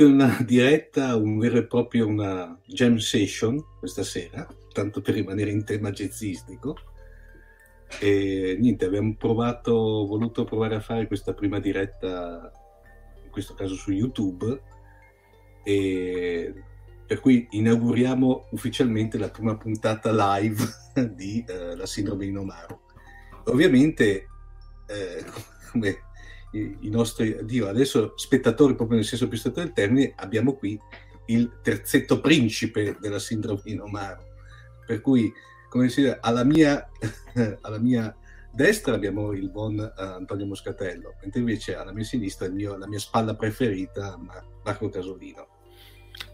Che una diretta, un vero e proprio una jam session questa sera, tanto per rimanere in tema jazzistico. E niente, abbiamo provato, voluto provare a fare questa prima diretta, in questo caso su YouTube, e per cui inauguriamo ufficialmente la prima puntata live di eh, La Sindrome di Nomaru. Ovviamente, eh, come i, i nostri Dio, adesso spettatori proprio nel senso più stretto del termine, abbiamo qui il terzetto principe della sindrome di Nomaru. Per cui, come si dice, alla mia, alla mia destra abbiamo il buon eh, Antonio Moscatello, mentre invece alla mia sinistra il mio- la mia spalla preferita, Mar- Marco Casolino.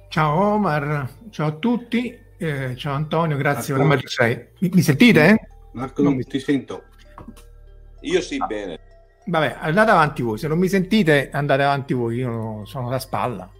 Ciao Omar, ciao a tutti, eh, ciao Antonio, grazie Marco. per la sei. Mi, mi sentite? Marco, Non mi- ti sento. Io sì, bene. Vabbè, andate avanti voi, se non mi sentite andate avanti voi, io sono da spalla.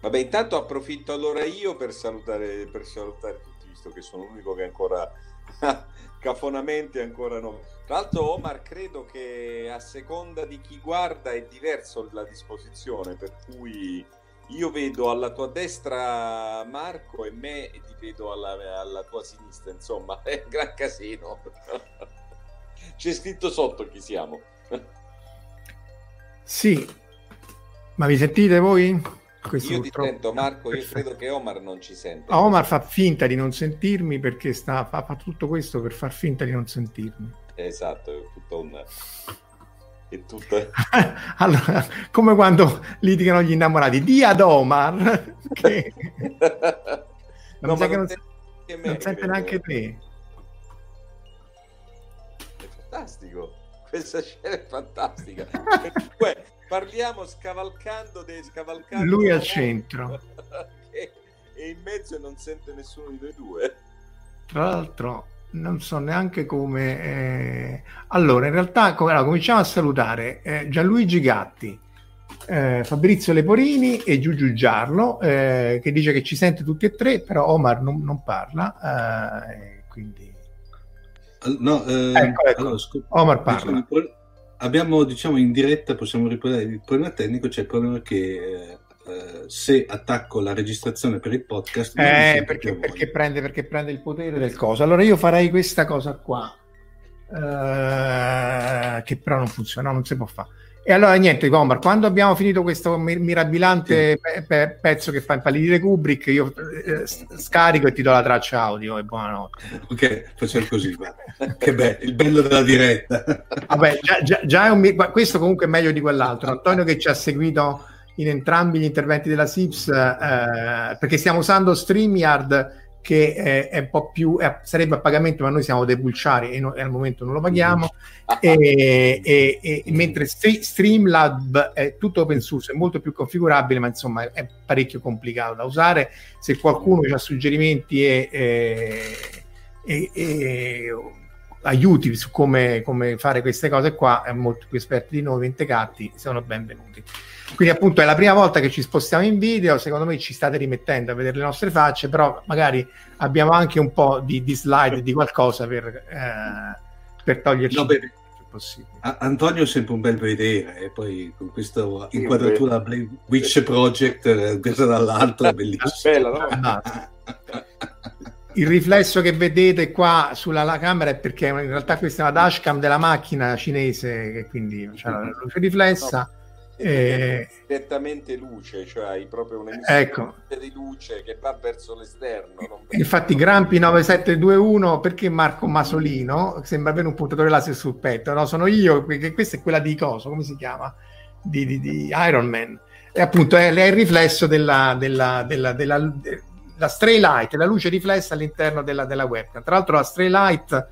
Vabbè, intanto approfitto allora io per salutare, per salutare tutti, visto che sono l'unico che ancora cafonamente ancora no. Tra l'altro, Omar, credo che a seconda di chi guarda è diverso la disposizione, per cui io vedo alla tua destra Marco e me e ti vedo alla, alla tua sinistra, insomma, è un gran casino. C'è scritto sotto chi siamo. Sì, ma mi sentite voi? Questo Io ti purtroppo- sento, Marco, io credo che Omar non ci senta. Ah, Omar fa finta di non sentirmi perché sta, fa, fa tutto questo per far finta di non sentirmi. Esatto, è tutto un... È tutto... allora, come quando litigano gli innamorati, di ad Omar che No, ma non neanche me, non sente neanche te. È fantastico, questa scena è fantastica. Comunque, parliamo scavalcando dei scavalcando Lui al centro. è in mezzo e non sente nessuno di noi due. Tra l'altro, non so neanche come. eh, Allora, in realtà, come... allora, cominciamo a salutare eh, Gianluigi Gatti, eh, Fabrizio Leporini e Giugiu Giarlo, eh, che dice che ci sente tutti e tre, però Omar non, non parla. eh, quindi No, eh, Ecco, ecco. allora, scop- Omar diciamo, parla. pro- abbiamo diciamo in diretta possiamo riportare il problema tecnico c'è il problema che eh, se attacco la registrazione per il podcast Eh, perché, perché prende, perché prende il potere del coso. Allora io farei questa cosa qua. eh, che però non funziona, no, non si può fare. E allora niente, Omar, quando abbiamo finito questo mir- mirabilante pe- pe- pezzo che fa impallidire Kubrick, io eh, scarico e ti do la traccia audio e buonanotte. Ok, facciamo così. Che bello, il bello della diretta. Vabbè, già, già- già mi- questo comunque è meglio di quell'altro. Antonio che ci ha seguito in entrambi gli interventi della SIPS, eh, perché stiamo usando StreamYard che è, è un po' più, è- sarebbe a pagamento, ma noi siamo dei pulciari e, no- e al momento non lo paghiamo. e, e- e- mentre Stre- Streamlab è tutto open source, è molto più configurabile, ma insomma è, parecchio complicato da usare. Se qualcuno ha suggerimenti e, aiuti su come, come fare queste cose qua, è molto più esperti di noi, Ventecatti, sono benvenuti. Quindi appunto è la prima volta che ci spostiamo in video, secondo me ci state rimettendo a vedere le nostre facce, però magari abbiamo anche un po' di, di slide di qualcosa per, eh, per toglierci No, beh, possibile. A- Antonio è sempre un bel vedere e poi con questa inquadratura Blair Witch Project eh, presa dall'alto è bellissimo. Bella, no? Ah, Il riflesso che vedete qua sulla la camera è perché in realtà questa è una dashcam della macchina cinese che quindi c'è la luce riflessa. Eh, direttamente luce, cioè hai proprio un'emissione ecco, di luce che va verso l'esterno. infatti Grampi 9721 perché Marco Masolino sembra avere un puntatore laser sul petto, no? Sono io, perché questa è quella di Coso, come si chiama? Di, di- di Iron Man. E appunto è, è il riflesso della, della, della, della- de- la stray light, la luce riflessa all'interno della, della webcam. Tra l'altro la stray light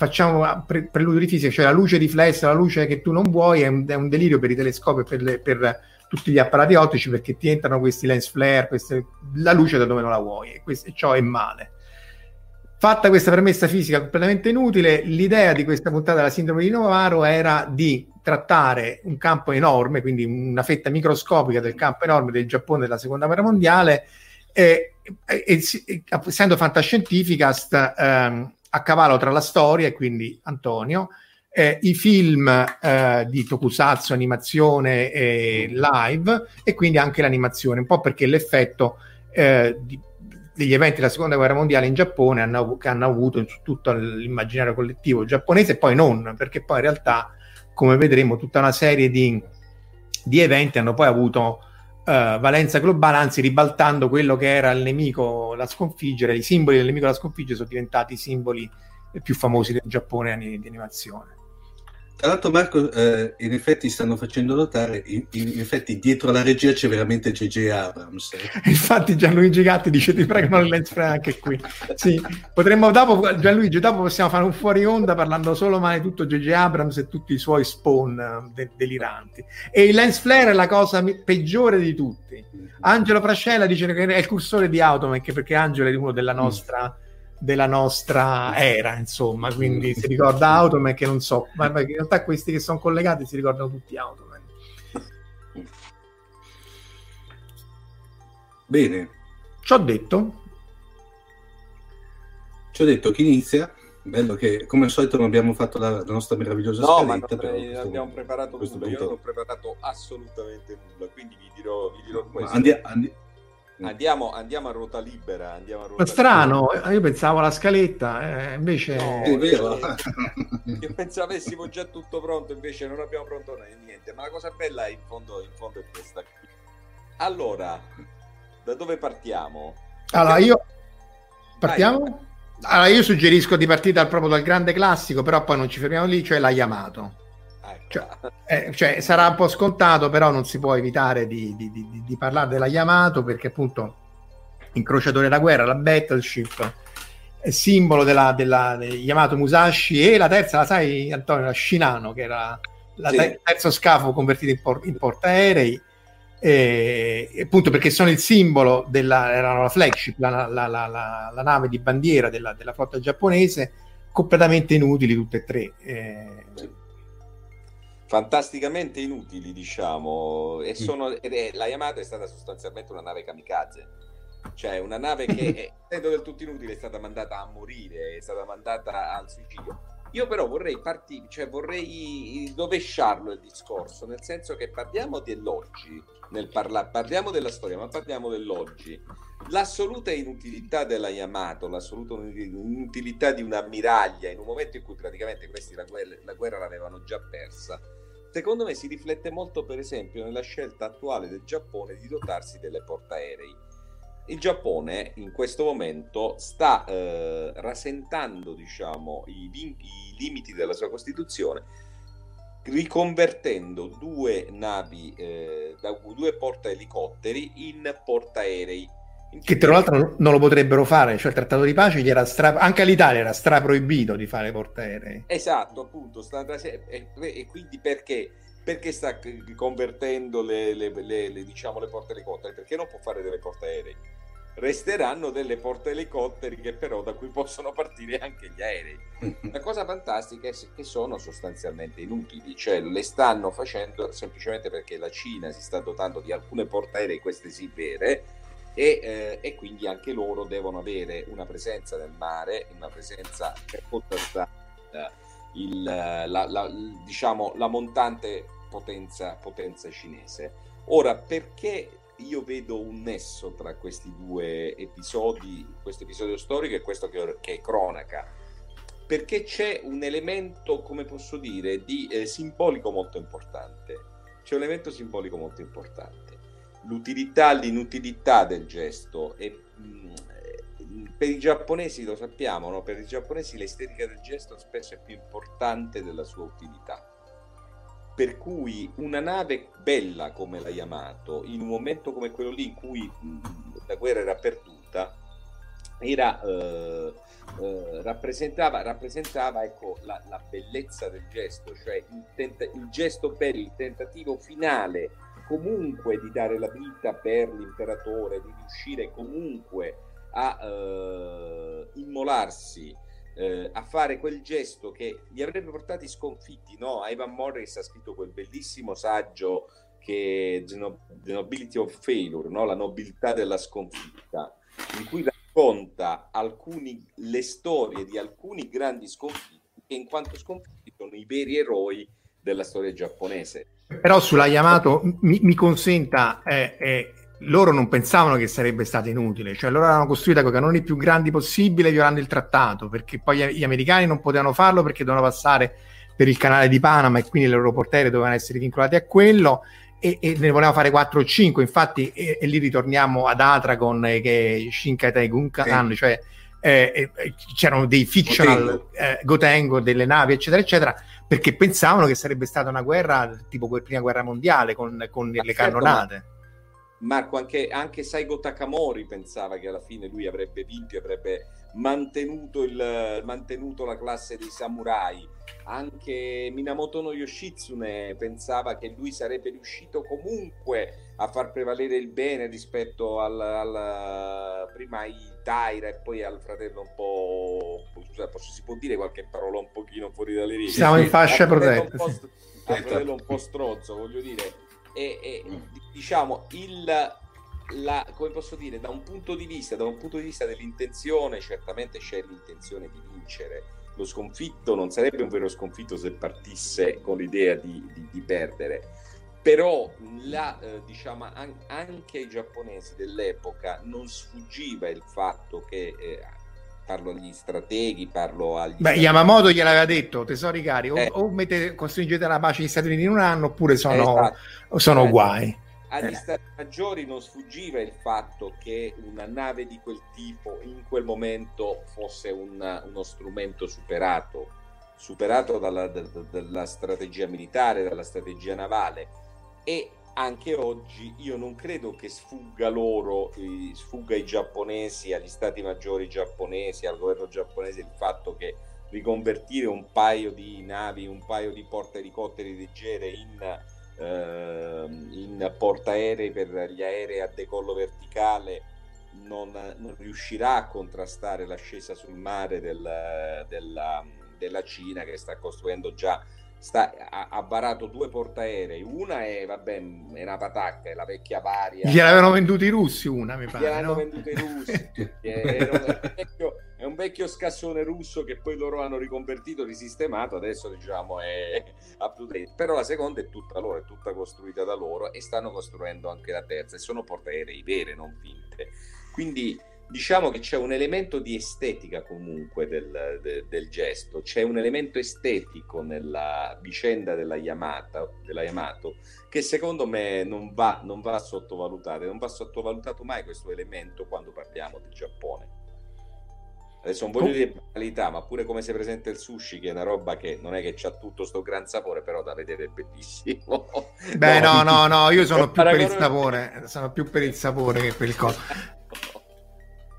facciamo pre- preludio di fisica, cioè la luce riflessa, la luce che tu non vuoi, è un, è un delirio per i telescopi e per, per tutti gli apparati ottici perché ti entrano questi lens flare, queste- la luce da dove non la vuoi e, questo, e ciò è male. Fatta questa premessa fisica completamente inutile, l'idea di questa puntata della sindrome di Novaro era di trattare un campo enorme, quindi una fetta microscopica del campo enorme del Giappone della seconda guerra mondiale, e, e- e essendo fantascientificast ehm, a cavallo tra la storia, e quindi Antonio, eh, i film eh, di tokusatsu, animazione e live, e quindi anche l'animazione, un po' perché l'effetto eh, di- degli eventi della seconda guerra mondiale in Giappone hanno, che hanno avuto su tutto l'immaginario collettivo giapponese e poi non, perché poi in realtà, come vedremo, tutta una serie di, di eventi hanno poi avuto eh, valenza globale, anzi ribaltando quello che era il nemico da sconfiggere, i simboli del nemico da sconfiggere sono diventati i simboli più famosi del Giappone di animazione. Tra l'altro, Marco, eh, in effetti stanno facendo notare, in, in effetti dietro la regia c'è veramente J.J. Abrams. eh. Infatti Gianluigi Gatti dice ti prego non lens flare anche qui. Sì, potremmo dopo Gianluigi, dopo possiamo fare un fuori onda parlando solo male tutto J.J. Abrams e tutti i suoi spawn eh, de- deliranti. E il lens flare è la cosa mi- peggiore di tutti. Angelo Frascella dice che è il cursore di Automech perché Angelo è uno della nostra della nostra era, insomma, quindi si ricorda Automech che non so, ma in realtà questi che sono collegati si ricordano tutti Automech. Bene, Ci ho detto, ci ho detto chi inizia. Bello che come al solito non abbiamo fatto la, la nostra meravigliosa No, ma scaletta. questo- abbiamo preparato questo nulla. Io non ho preparato assolutamente nulla, quindi vi dirò, vi dirò questo. andi- andi- Andiamo, andiamo a ruota libera. Andiamo a ruota strano, eh, io pensavo alla scaletta, eh, invece... No. Sì, è vero. libera. Io pensavo avessimo già tutto pronto, invece non abbiamo pronto niente. Ma la cosa bella in fondo, in fondo è questa qui. Allora, da dove partiamo? Allora, io... Vai. Partiamo? Allora, io suggerisco di partire dal, proprio dal grande classico, però poi non ci fermiamo lì, cioè la Yamato. Ecco. Cioè, Eh, cioè, sarà un po' scontato, però non si può evitare di, di- di- di parlare della Yamato perché appunto incrociatore della guerra, la battleship, simbolo della, della del Yamato Musashi e la terza, la sai Antonio, la Shinano, che era la Sì. te- terzo scafo convertito in, por- in portaerei, e, appunto perché sono il simbolo della erano la flagship, la, la- la- la- la nave di bandiera della, della flotta giapponese, completamente inutili tutte e tre. eh, fantasticamente inutili, diciamo. Mm. E sono, ed è, la Yamato è stata sostanzialmente una nave kamikaze. Cioè, una nave che, è, essendo del tutto inutile, è stata mandata a morire, è stata mandata al suicidio. Io però vorrei partire, cioè vorrei rovesciarlo il discorso, nel senso che parliamo dell'oggi, nel parla- parliamo della storia, ma parliamo dell'oggi. L'assoluta inutilità della Yamato, l'assoluta inutilità di un'ammiraglia in un momento in cui praticamente questi la guerra, la guerra l'avevano già persa, secondo me si riflette molto per esempio nella scelta attuale del Giappone di dotarsi delle portaerei il Giappone in questo momento sta eh, rasentando diciamo, i, i, limiti della sua Costituzione, riconvertendo due navi, eh, da due portaelicotteri in portaerei. Che tra l'altro non lo potrebbero fare, cioè il trattato di pace gli era stra... anche all'Italia era straproibito di fare portaerei. Esatto, appunto, e, quindi perché? Perché sta convertendo le, le, le, le diciamo, le porte elicotteri? Perché non può fare delle portaerei? resteranno delle porte elicotteri che però da cui possono partire anche gli aerei. La cosa fantastica è che sono sostanzialmente inutili, cioè le stanno facendo semplicemente perché la Cina si sta dotando di alcune porte aerei, queste sì vere, e, eh, e, quindi anche loro devono avere una presenza nel mare, una presenza per contrastare il, la, la, diciamo, la montante potenza, potenza cinese. Ora, perché io vedo un nesso tra questi due episodi, questo episodio storico e questo che, che è cronaca, perché c'è un elemento, come posso dire, di eh, simbolico molto importante. C'è un elemento simbolico molto importante. L'utilità, l'inutilità del gesto e mm, per i giapponesi lo sappiamo, no? per i giapponesi l'estetica del gesto spesso è più importante della sua utilità per cui una nave bella come la Yamato, in un momento come quello lì in cui la guerra era perduta, era, eh, eh, rappresentava, rappresentava ecco, la, la, bellezza del gesto, cioè il, tenta- il gesto bello, il tentativo finale comunque di dare la vita per l'imperatore, di riuscire comunque a eh, immolarsi eh, a fare quel gesto che li avrebbe portati sconfitti. No? Ivan Morris ha scritto quel bellissimo saggio che The Nobility of Failure, no? la nobiltà della sconfitta, in cui racconta alcuni, le storie di alcuni grandi sconfitti che in quanto sconfitti sono i veri eroi della storia giapponese. Però sulla Yamato mi, mi consenta, eh, eh, loro non pensavano che sarebbe stata inutile, cioè loro erano costruita con i canoni più grandi possibile violando il trattato, perché poi gli americani non potevano farlo perché dovevano passare per il canale di Panama e quindi le loro portiere dovevano essere vincolati a quello e, e ne volevano fare 4 o 5, infatti e, e lì ritorniamo ad Atragon eh, che Shinkai Gunkan, sì. cioè eh, c'erano dei fictional Gotengo. Eh, Gotengo, delle navi eccetera eccetera perché pensavano che sarebbe stata una guerra tipo quella prima guerra mondiale con, con le certo, cannonate. Ma Marco, anche, anche, Saigo Takamori pensava che alla fine lui avrebbe vinto e avrebbe mantenuto, il, mantenuto, la classe dei samurai. Anche Minamoto no Yoshitsune pensava che lui sarebbe riuscito comunque a far prevalere il bene rispetto al, al prima ai Taira e poi al fratello un po'. Scusa, si può dire qualche parola un pochino fuori dalle righe? Siamo in fascia protetta. Al fratello un po' stronzo, voglio dire e, e mm. diciamo il la, come posso dire, da un punto di vista, da un punto di vista dell'intenzione, certamente c'è l'intenzione di vincere. Lo sconfitto non sarebbe un vero sconfitto se partisse con l'idea di, di, di perdere. Però la, eh, diciamo, an- anche ai giapponesi dell'epoca non sfuggiva il fatto che eh, parlo agli strateghi, parlo agli... Beh, Yamamoto gliel'aveva detto, tesori cari, o, eh. o mette, costringete la pace gli Stati Uniti in un anno oppure sono, esatto. sono eh. guai. Agli eh. Stati Maggiori non sfuggiva il fatto che una nave di quel tipo in quel momento fosse un, uno strumento superato, superato dalla, da, dalla strategia militare, dalla strategia navale e anche oggi io non credo che sfugga loro, eh, sfugga ai giapponesi, agli stati maggiori giapponesi, al governo giapponese il fatto che riconvertire un paio di navi, un paio di portaelicotteri leggere in, eh, in portaerei per gli aerei a decollo verticale non, non, riuscirà a contrastare l'ascesa sul mare del, della, della Cina che sta costruendo già sta, ha, ha, varato due portaerei. Una è, vabbè, è una patacca, è la vecchia varia. Gliel'avevano venduti i russi una, mi pare. Gliel'hanno no? venduta i russi. è, un vecchio, è, un vecchio scassone russo che poi loro hanno riconvertito, risistemato, adesso diciamo è up to date. Però la seconda è tutta loro, è tutta costruita da loro e stanno costruendo anche la terza e sono portaerei vere, non finte. Quindi diciamo che c'è un elemento di estetica comunque del, de- del gesto, c'è un elemento estetico nella vicenda della Yamato, della Yamato che secondo me non va, non va sottovalutato, non va sottovalutato mai questo elemento quando parliamo del Giappone. Adesso non voglio dire banalità, ma pure come si presenta il sushi, che è una roba che non è che c'ha tutto sto gran sapore, però da vedere è bellissimo. Beh, no, no, no, io sono più per il sapore, sono più per il sapore che per il coso.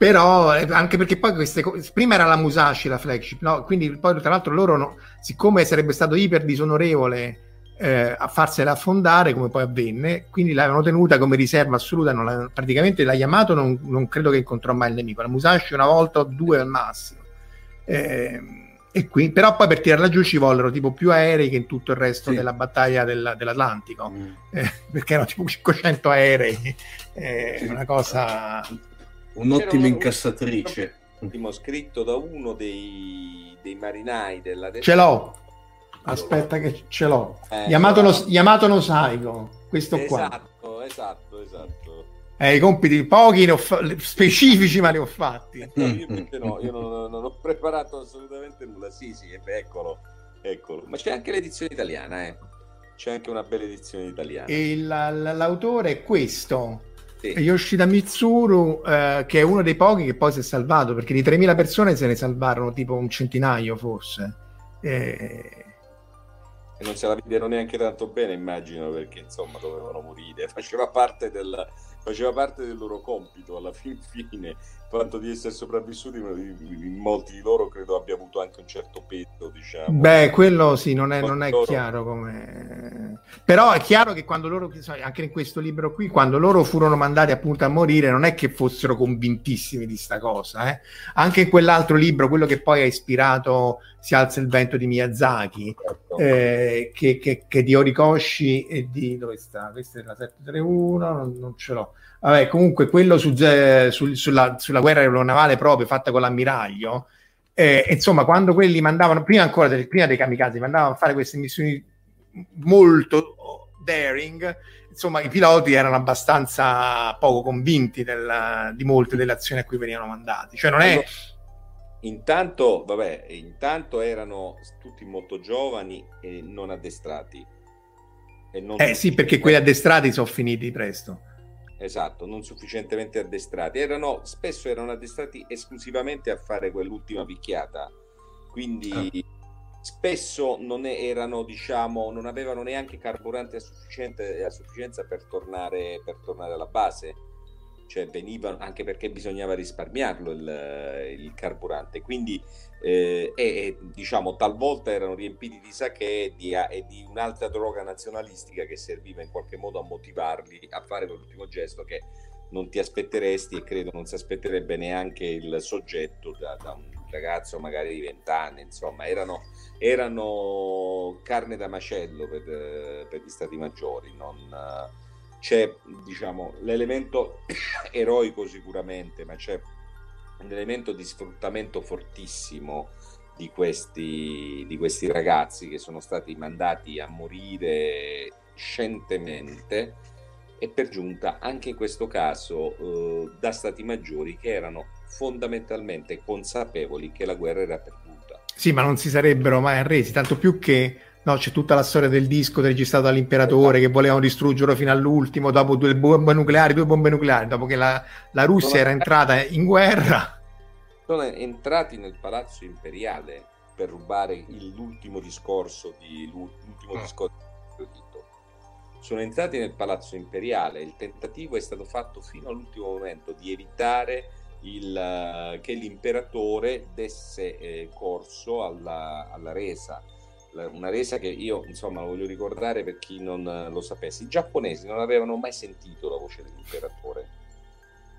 Però, eh, anche perché poi queste cose, prima era la Musashi la flagship, no? Quindi poi tra l'altro loro, no- siccome sarebbe stato iper disonorevole eh, a farsela affondare, come poi avvenne, quindi l'avevano tenuta come riserva assoluta, praticamente la Yamato non, non credo che incontrò mai il nemico, la Musashi una volta o due al massimo. Eh, e qui, però poi per tirarla giù ci vollero tipo più aerei che in tutto il resto Sì. della battaglia della- dell'Atlantico Mm. eh, perché erano tipo 500 aerei, eh, una cosa... Un'ottima un- incassatrice. Ultimo scritto da uno dei, dei marinai della Ce l'ho, aspetta che ce l'ho. Eh, Yamato, no, allora- Yamato no Saigo, questo qua. Esatto, esatto, esatto. Eh, I compiti pochi, ne ho fa- specifici, ma li ho fatti. No, io invece no, io non, non ho preparato assolutamente nulla. Sì, sì, eh, eccolo, eccolo. Ma c'è anche l'edizione italiana, eh. C'è anche una bella edizione italiana. E la- la- l'autore è questo, Sì. Yoshida Mitsuru, eh, che è uno dei pochi che poi si è salvato, perché di 3.000 persone se ne salvarono tipo un centinaio forse. Eh, E non se la videro neanche tanto bene, immagino, perché insomma dovevano morire. Faceva parte del, faceva parte del loro compito alla fin fine. Il fatto di essere sopravvissuti, molti di loro credo abbia avuto anche un certo peso, diciamo. Beh, quello sì, non è, non è chiaro come... Però è chiaro che quando loro, anche in questo libro qui, quando loro furono mandati appunto a morire, non è che fossero convintissimi di sta cosa. eh. Anche in quell'altro libro, quello che poi ha ispirato Si alza il vento di Miyazaki, Certo. eh, che, che, che di Horikoshi e di... dove sta? Questa è la 731, non, non ce l'ho. Vabbè, comunque quello su, eh, sul- sulla, sulla guerra aeronavale proprio fatta con l'ammiraglio, eh, insomma, quando quelli mandavano, prima ancora del, prima dei kamikaze, mandavano a fare queste missioni molto daring, insomma, i piloti erano abbastanza poco convinti del- di molte delle azioni a cui venivano mandati. Cioè, non è... Intanto, vabbè, intanto erano tutti molto giovani e non addestrati. E non Eh sì, perché quelli addestrati sono finiti presto. Esatto, non sufficientemente addestrati. Erano, spesso erano addestrati esclusivamente a fare quell'ultima picchiata. Quindi spesso non erano, diciamo, non avevano neanche carburante a, a sufficienza per tornare, per tornare alla base. Cioè venivano, anche perché bisognava risparmiarlo il, il carburante. Quindi, eh, e, e, diciamo, talvolta erano riempiti di sake e di, e di un'altra droga nazionalistica che serviva in qualche modo a motivarli a fare quell'ultimo gesto che non ti aspetteresti e credo non si aspetterebbe neanche il soggetto da, da un ragazzo magari di vent'anni, insomma, erano, erano carne da macello per, per gli stati maggiori, non, c'è diciamo l'elemento eroico sicuramente, ma c'è un elemento di sfruttamento fortissimo di questi, di questi ragazzi che sono stati mandati a morire scientemente e per giunta anche in questo caso eh, da stati maggiori che erano fondamentalmente consapevoli che la guerra era perduta. Sì, ma non si sarebbero mai arresi, tanto più che no, c'è tutta la storia del disco registrato dall'imperatore che volevano distruggerlo fino all'ultimo, dopo due bombe nucleari, due bombe nucleari, dopo che la, la Russia era entrata in guerra. Sono entrati nel palazzo imperiale per rubare il- l'ultimo discorso di l'ultimo Ah. discorso di. Sono entrati nel palazzo imperiale, il tentativo è stato fatto fino all'ultimo momento di evitare il, eh, che l'imperatore desse eh, corso alla, alla resa. Una resa che io insomma voglio ricordare per chi non eh, lo sapesse. I giapponesi non avevano mai sentito la voce dell'imperatore.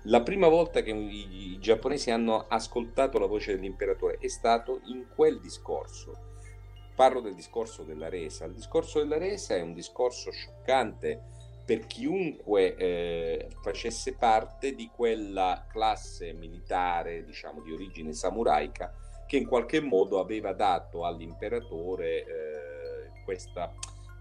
La prima volta che i giapponesi hanno ascoltato la voce dell'imperatore è stato in quel discorso. Parlo del discorso della resa. Il discorso della resa è un discorso scioccante per chiunque eh, facesse parte di quella classe militare, diciamo, di origine samuraica, che in qualche modo aveva dato all'imperatore eh, questa,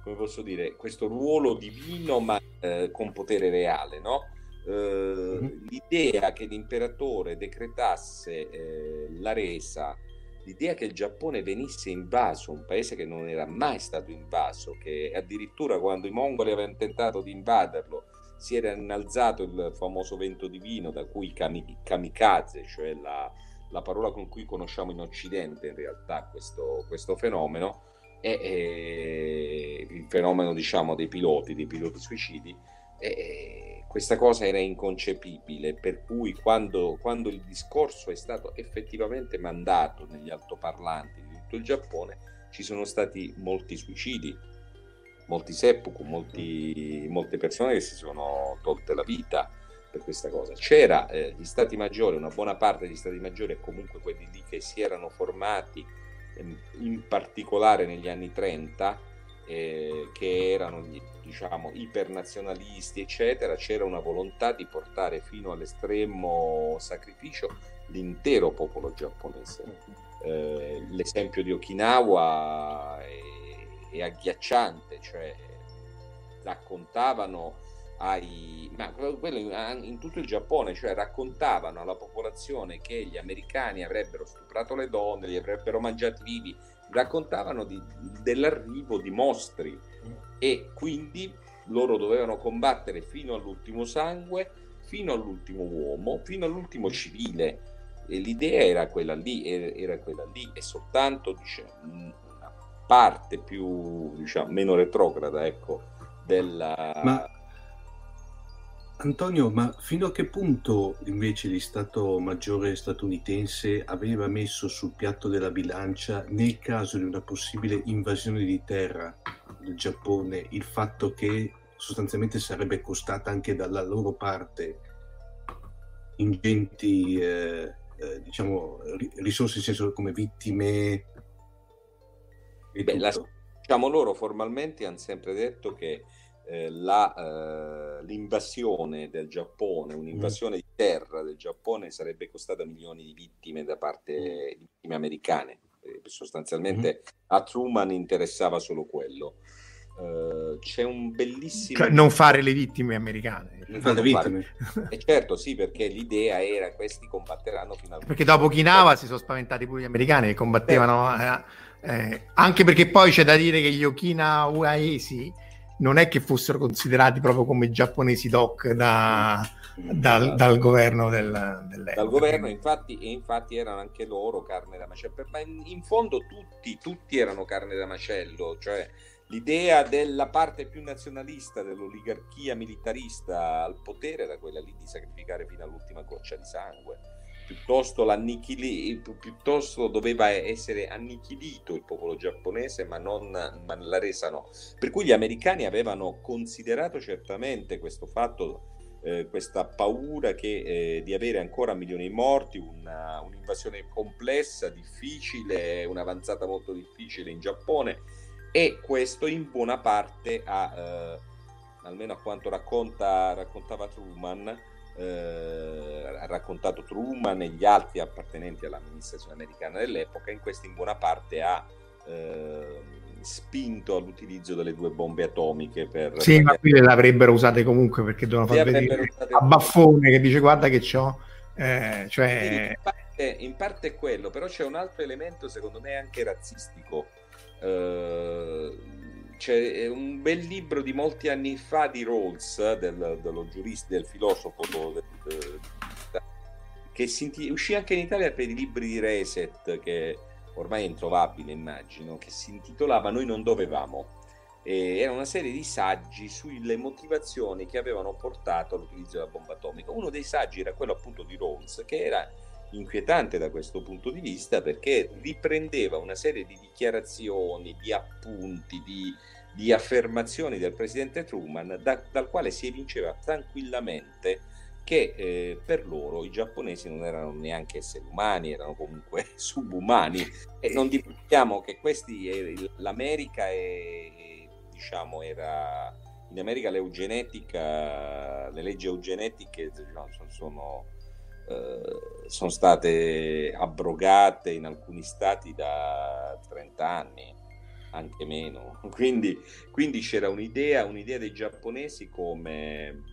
come posso dire, questo ruolo divino ma eh, con potere reale, no? mm-hmm. L'idea che l'imperatore decretasse eh, la resa l'idea che il Giappone venisse invaso, un paese che non era mai stato invaso, che addirittura quando i mongoli avevano tentato di invaderlo si era innalzato il famoso vento divino da cui kamikaze, cioè la, la parola con cui conosciamo in Occidente in realtà questo, questo fenomeno, è, è, il fenomeno diciamo dei piloti, dei piloti suicidi, è, questa cosa era inconcepibile, per cui quando, quando, il discorso è stato effettivamente mandato negli altoparlanti di tutto il Giappone, ci sono stati molti suicidi, molti seppuku, molti, molte persone che si sono tolte la vita per questa cosa. C'era eh, gli stati maggiori, una buona parte degli stati maggiori e comunque quelli lì che si erano formati eh, in particolare negli anni 30 eh, che erano diciamo ipernazionalisti eccetera c'era una volontà di portare fino all'estremo sacrificio l'intero popolo giapponese. Eh, l'esempio di Okinawa è, è agghiacciante cioè raccontavano ai, ma quello in, in, tutto il Giappone, cioè raccontavano alla popolazione che gli americani avrebbero stuprato le donne, li avrebbero mangiati vivi, raccontavano di, dell'arrivo di mostri e quindi loro dovevano combattere fino all'ultimo sangue, fino all'ultimo uomo, fino all'ultimo civile. E l'idea era quella lì, era quella lì e soltanto diciamo, una parte più, diciamo, meno retrograda, ecco, della... Ma Antonio, ma fino a che punto invece il Stato Maggiore statunitense aveva messo sul piatto della bilancia, nel caso di una possibile invasione di terra del Giappone, il fatto che sostanzialmente sarebbe costata anche dalla loro parte ingenti eh, eh, diciamo, risorse in senso come vittime? Beh, la, diciamo loro formalmente hanno sempre detto che eh, la, eh, l'invasione del Giappone, un'invasione mm. di terra del Giappone sarebbe costata milioni di vittime da parte mm. di vittime americane. Eh, sostanzialmente mm. a Truman interessava solo quello. Uh, c'è un bellissimo cioè, non fare le vittime americane non fare le vittime e certo sì perché l'idea era che questi combatteranno fino al perché dopo Okinawa si sono spaventati pure gli americani che combattevano eh, eh, anche perché poi c'è da dire che gli okinawaesi non è che fossero considerati proprio come giapponesi doc da, dal, dal, governo del, dell'epoca. Dal governo, infatti, e infatti erano anche loro carne da macello, ma in, in fondo tutti, tutti erano carne da macello, cioè l'idea della parte più nazionalista dell'oligarchia militarista al potere era quella lì di sacrificare fino all'ultima goccia di sangue piuttosto, piuttosto doveva essere annichilito il popolo giapponese, ma, non, ma la resa no. Per cui gli americani avevano considerato certamente questo fatto, eh, questa paura che, eh, di avere ancora milioni di morti, una, un'invasione complessa, difficile, un'avanzata molto difficile in Giappone e questo in buona parte ha, eh, almeno a quanto racconta, raccontava Truman, eh, ha raccontato Truman e gli altri appartenenti all'amministrazione americana dell'epoca, in questo in buona parte ha eh, spinto all'utilizzo delle due bombe atomiche per... Sì, ma qui le avrebbero usate comunque perché devono far vedere a Baffone che dice guarda che c'ho... Eh, cioè... in, parte, in parte è quello, però c'è un altro elemento secondo me anche razzistico. Eh, c'è un bel libro di molti anni fa di Rawls, del, dello giurista, del filosofo, del, del, che si, uscì anche in Italia per i libri di Reset, che ormai è introvabile immagino, che si intitolava Noi non dovevamo. E era una serie di saggi sulle motivazioni che avevano portato all'utilizzo della bomba atomica. Uno dei saggi era quello appunto di Rawls, che era inquietante da questo punto di vista perché riprendeva una serie di dichiarazioni, di appunti, di, di affermazioni del presidente Truman da, dal quale si evinceva tranquillamente che eh, per loro i giapponesi non erano neanche esseri umani, erano comunque subumani. E non dimentichiamo che questi, eh, l'America è, diciamo, era in America l'eugenetica, le leggi eugenetiche no, sono, eh, sono state abrogate in alcuni stati da 30 anni, anche meno. Quindi, quindi c'era un'idea, un'idea dei giapponesi come...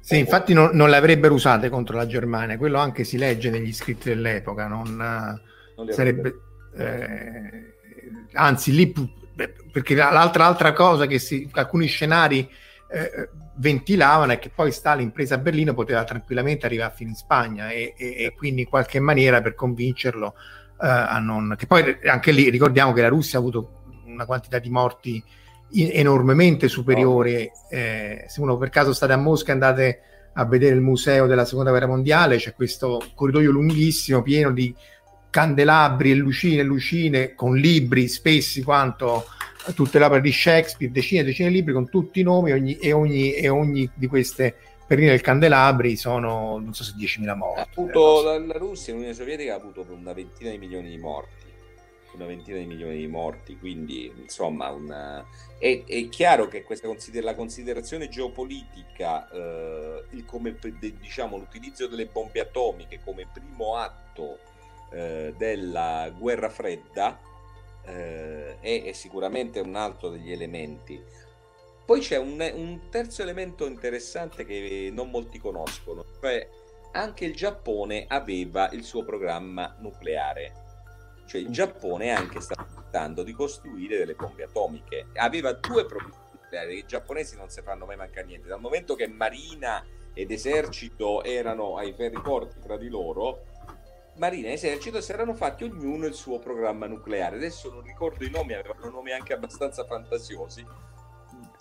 Sì, infatti non, non, le avrebbero usate contro la Germania, quello anche si legge negli scritti dell'epoca, non, non sarebbe... Eh, anzi, lì perché l'altra, l'altra cosa che si, alcuni scenari eh, ventilavano è che poi Stalin presa a Berlino poteva tranquillamente arrivare fino in Spagna e, e, e quindi in qualche maniera per convincerlo eh, a non... che poi anche lì ricordiamo che la Russia ha avuto una quantità di morti enormemente superiore eh, se uno per caso state a Mosca e andate a vedere il museo della seconda guerra mondiale c'è questo corridoio lunghissimo pieno di candelabri e lucine e lucine con libri spessi quanto tutte le opere di Shakespeare, decine e decine di libri con tutti i nomi ogni, e, ogni, e ogni di queste perline del candelabri sono non so se 10.000 morti. Appunto la, la Russia, l'Unione Sovietica ha avuto una ventina di milioni di morti una ventina di milioni di morti, quindi insomma una... è, è, chiaro che questa consider- la considerazione geopolitica, eh, il come, diciamo, l'utilizzo delle bombe atomiche come primo atto eh, della guerra fredda eh, è, è, sicuramente un altro degli elementi. Poi c'è un, un, terzo elemento interessante che non molti conoscono, cioè anche il Giappone aveva il suo programma nucleare. Cioè il Giappone anche sta tentando di costruire delle bombe atomiche. Aveva due programmi nucleari, i giapponesi non si fanno mai mancare niente. Dal momento che Marina ed esercito erano ai ferri corti tra di loro, Marina e Esercito si erano fatti ognuno il suo programma nucleare. Adesso non ricordo i nomi, avevano nomi anche abbastanza fantasiosi.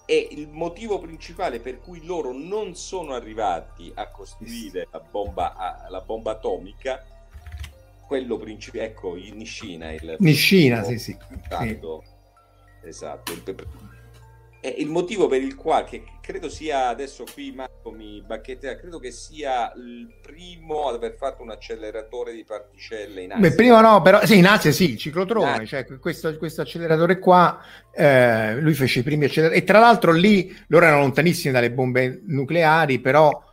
E il motivo principale per cui loro non sono arrivati a costruire la bomba, la bomba atomica, quello principale, ecco, Nishina. Il Nishina, sì, sì. Esatto, il, è il motivo per il quale, che credo sia adesso qui Marco mi bacchetterà, credo che sia il primo ad aver fatto un acceleratore di particelle in Asia. Beh, prima no, però sì, in Asia sì, il ciclotrone, cioè questo, questo, acceleratore qua, eh, lui fece i primi acceleratori e tra l'altro lì loro erano lontanissimi dalle bombe nucleari, però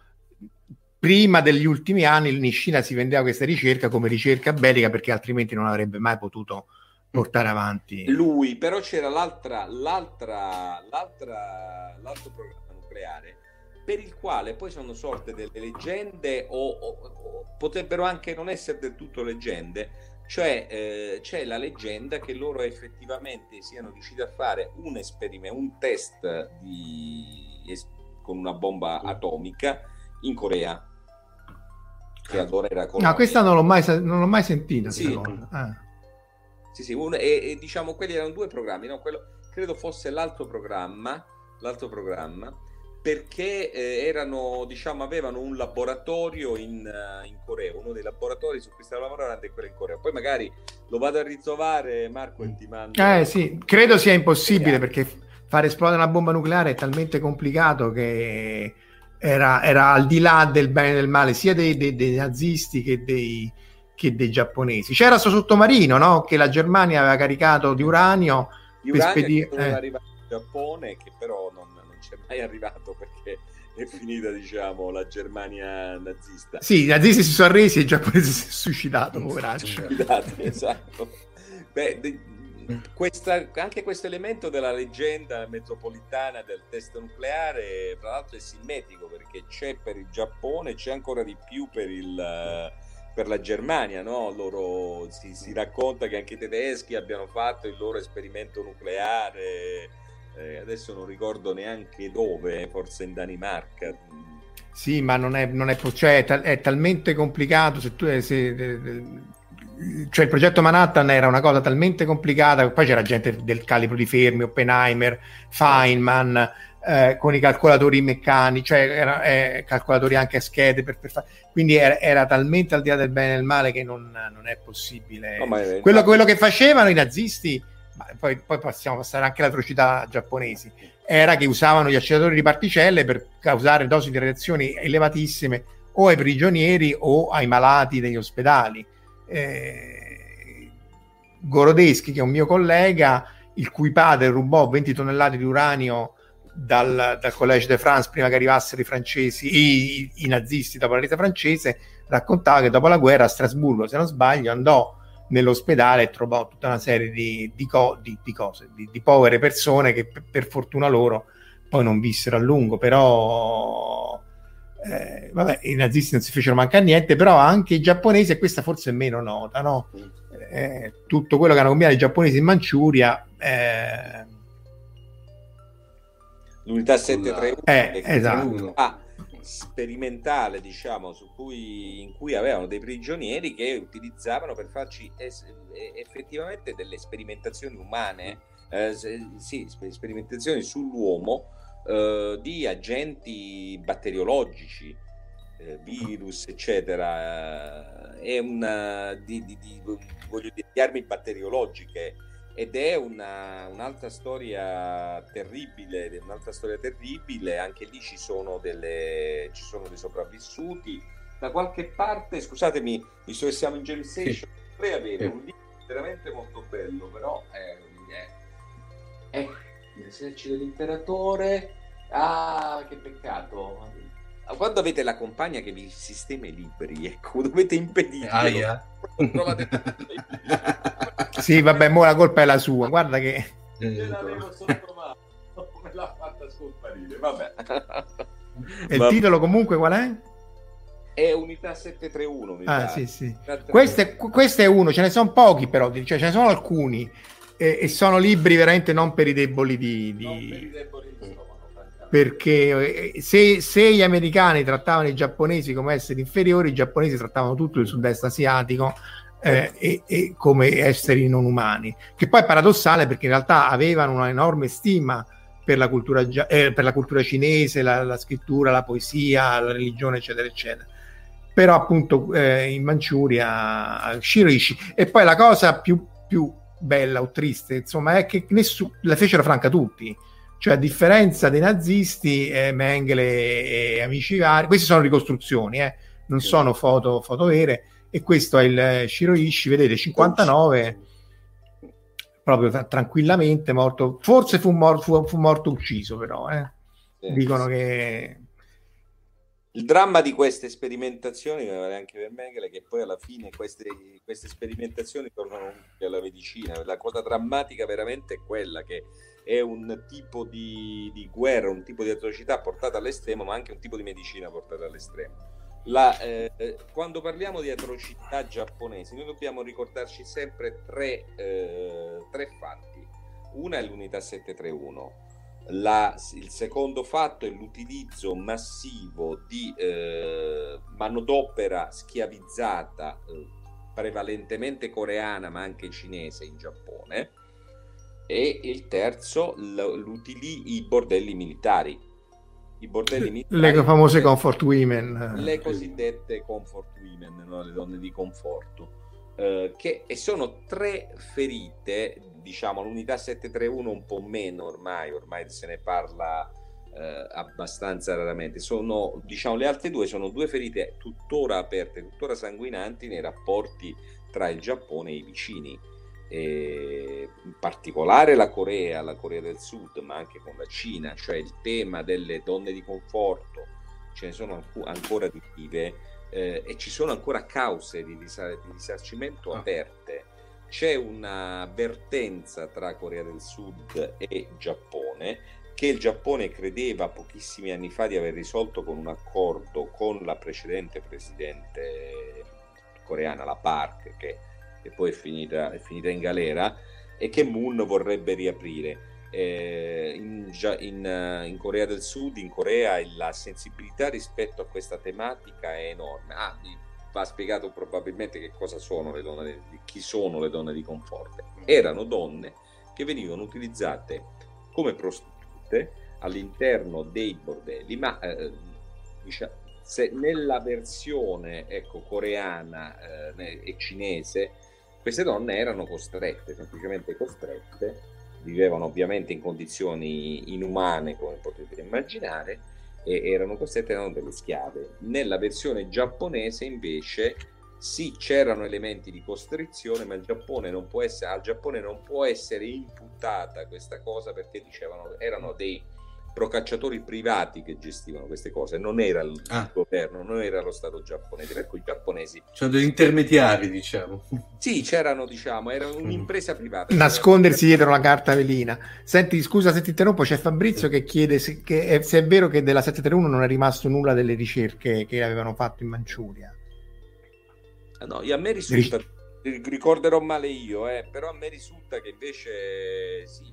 prima degli ultimi anni in Cina si vendeva questa ricerca come ricerca bellica perché altrimenti non avrebbe mai potuto portare avanti. Lui, però c'era l'altra, l'altra, l'altra, l'altro programma nucleare per il quale poi sono sorte delle leggende o, o, o potrebbero anche non essere del tutto leggende, cioè eh, c'è la leggenda che loro effettivamente siano riusciti a fare un esperimento, un test di, con una bomba atomica in Corea. Che allora era No, questa non l'ho mai, non l'ho mai sentita. Sì. Ah. Sì, sì, un, e, e, diciamo quelli erano due programmi, no? Quello, credo fosse l'altro programma, l'altro programma perché eh, erano, diciamo, avevano un laboratorio in, uh, in, Corea, uno dei laboratori su cui stava lavorando è quello in Corea. Poi magari lo vado a ritrovare, Marco, e ti mando... Eh sì, credo sia impossibile perché fare esplodere una bomba nucleare è talmente complicato che era, era al di là del bene e del male sia dei, dei, dei nazisti che dei, che dei giapponesi. C'era questo sottomarino no? che la Germania aveva caricato di uranio, di per spedire... Eh. arrivato in Giappone che però non, mai arrivato perché è finita diciamo la Germania nazista. Sì, i nazisti si sono resi e il giapponese si è suicidato, poveraccio. esatto. Beh, de- questa, anche questo elemento della leggenda metropolitana del test nucleare, tra l'altro, è simmetrico perché c'è per il Giappone, c'è ancora di più per il per la Germania, no? Loro, si, si, racconta che anche i tedeschi abbiano fatto il loro esperimento nucleare, eh, adesso non ricordo neanche dove, forse in Danimarca. Sì, ma non è, non è, cioè, è, è talmente complicato. Se tu, se, cioè, il progetto Manhattan era una cosa talmente complicata, poi c'era gente del calibro di Fermi, Oppenheimer, Feynman eh, con i calcolatori meccanici, cioè era, eh, calcolatori anche a schede, per, per fa- quindi era, era, talmente al di là del bene e del male che non, non è possibile. No, è, quello, quello, che facevano i nazisti, poi, poi possiamo passare anche alle atrocità giapponesi, era che usavano gli acceleratori di particelle per causare dosi di radiazioni elevatissime o ai prigionieri o ai malati degli ospedali. Eh, Gorodeschi, che è un mio collega, il cui padre rubò 20 tonnellate di uranio dal, dal Collège de France prima che arrivassero i francesi, i, i nazisti dopo la rete francese, raccontava che dopo la guerra a Strasburgo, se non sbaglio, andò nell'ospedale trovò tutta una serie di, di, co- di, di cose, di, povere persone che per, per fortuna loro poi non vissero a lungo, però eh, vabbè, i nazisti non si fecero mancare niente, però anche i giapponesi, e questa forse è meno nota, no? eh, tutto quello che hanno combinato i giapponesi in Manciuria. Eh... L'unità 731 eh, esatto. Ah, sperimentale, diciamo, cui, in cui avevano dei prigionieri che utilizzavano per farci es- effettivamente delle sperimentazioni umane, eh, sì, sperimentazioni sull'uomo eh, di agenti batteriologici, eh, virus, eccetera, è una, di, di, di, voglio dire, di armi batteriologiche ed è una, un'altra storia terribile, un'altra storia terribile, anche lì ci sono, delle, ci sono dei sopravvissuti. Da qualche parte, scusatemi, visto che siamo in Jam Station, potrei avere un libro veramente molto bello, però è, è, è l'esercito dell'imperatore. Ah, che peccato. Quando avete la compagna che vi sistema i libri, ecco, dovete impedirlo. Ah, yeah. sì, vabbè, mo la colpa è la sua. Guarda che... Io l'avevo sotto mano, me l'ha fatta scomparire, vabbè. E il titolo comunque qual è? È Unità 731. Unità. Ah, sì, sì. Questo è, questo è uno, ce ne sono pochi però, cioè ce ne sono alcuni. E, e sono libri veramente non per i deboli di... di... Non per i deboli di perché eh, se, se, gli americani trattavano i giapponesi come esseri inferiori, i giapponesi trattavano tutto il sud-est asiatico eh, e, e, come esseri non umani, che poi è paradossale perché in realtà avevano una enorme stima per la cultura, eh, per la cultura cinese, la, la, scrittura, la poesia, la religione, eccetera, eccetera. Però appunto eh, in Manciuria, Shiroishi. E poi la cosa più, più bella o triste, insomma, è che nessuno, la fecero franca tutti cioè, a differenza dei nazisti, eh, Mengele e amici vari, queste sono ricostruzioni, eh, non sì. sono foto, foto, vere. E questo è il eh, Shiroishi, vedete, 59, proprio tra- tranquillamente morto. Forse fu, mor- fu, fu morto ucciso, però. Eh. Sì, Dicono sì. che il dramma di queste sperimentazioni, anche per Mengele, che poi alla fine queste, queste sperimentazioni tornano alla medicina. La cosa drammatica veramente è quella che è un tipo di, di, guerra, un tipo di atrocità portata all'estremo, ma anche un tipo di medicina portata all'estremo. La, eh, quando parliamo di atrocità giapponesi, noi dobbiamo ricordarci sempre tre, eh, tre fatti. Una è l'unità 731. La, il secondo fatto è l'utilizzo massivo di eh, manodopera schiavizzata, eh, prevalentemente coreana ma anche cinese in Giappone e il terzo l'utili, i bordelli militari. I bordelli militari le famose comfort women. le cosiddette comfort women no? le donne di conforto eh, che e sono tre ferite diciamo l'unità 731 un po' meno ormai ormai se ne parla eh, abbastanza raramente. Sono diciamo le altre due sono due ferite tuttora aperte tuttora sanguinanti nei rapporti tra il Giappone e i vicini eh, in particolare la Corea, la Corea del Sud, ma anche con la Cina, cioè il tema delle donne di conforto, ce ne sono ancora di vive eh, e ci sono ancora cause di, risar- di risarcimento ah. aperte. C'è un'avvertenza tra Corea del Sud e Giappone che il Giappone credeva pochissimi anni fa di aver risolto con un accordo con la precedente presidente coreana, la Park, che che poi è finita, è finita in galera, e che Moon vorrebbe riaprire. Eh, in, in, in, Corea del Sud, in Corea, la sensibilità rispetto a questa tematica è enorme. Ah, va spiegato probabilmente che cosa sono le donne, chi sono le donne di conforto. Erano donne che venivano utilizzate come prostitute all'interno dei bordelli, ma eh, diciamo, se nella versione ecco, coreana eh, e cinese queste donne erano costrette, semplicemente costrette, vivevano ovviamente in condizioni inumane, come potete immaginare, e erano costrette, erano delle schiave. Nella versione giapponese invece sì, c'erano elementi di costrizione, ma Giappone essere, al Giappone non può essere imputata questa cosa perché dicevano erano dei procacciatori privati che gestivano queste cose, non era il Ah. governo, non era lo Stato giapponese, per cui i giapponesi Sono degli intermediari, diciamo. sì, c'erano, diciamo, era un'impresa privata. Nascondersi dietro la carta velina. Senti, scusa se ti interrompo, c'è Fabrizio che chiede se, che è, se è vero che della 731 non è rimasto nulla delle ricerche che avevano fatto in Manciuria. Ah, No, io- a me risulta, ricorderò male io, eh, però a me risulta che invece sì,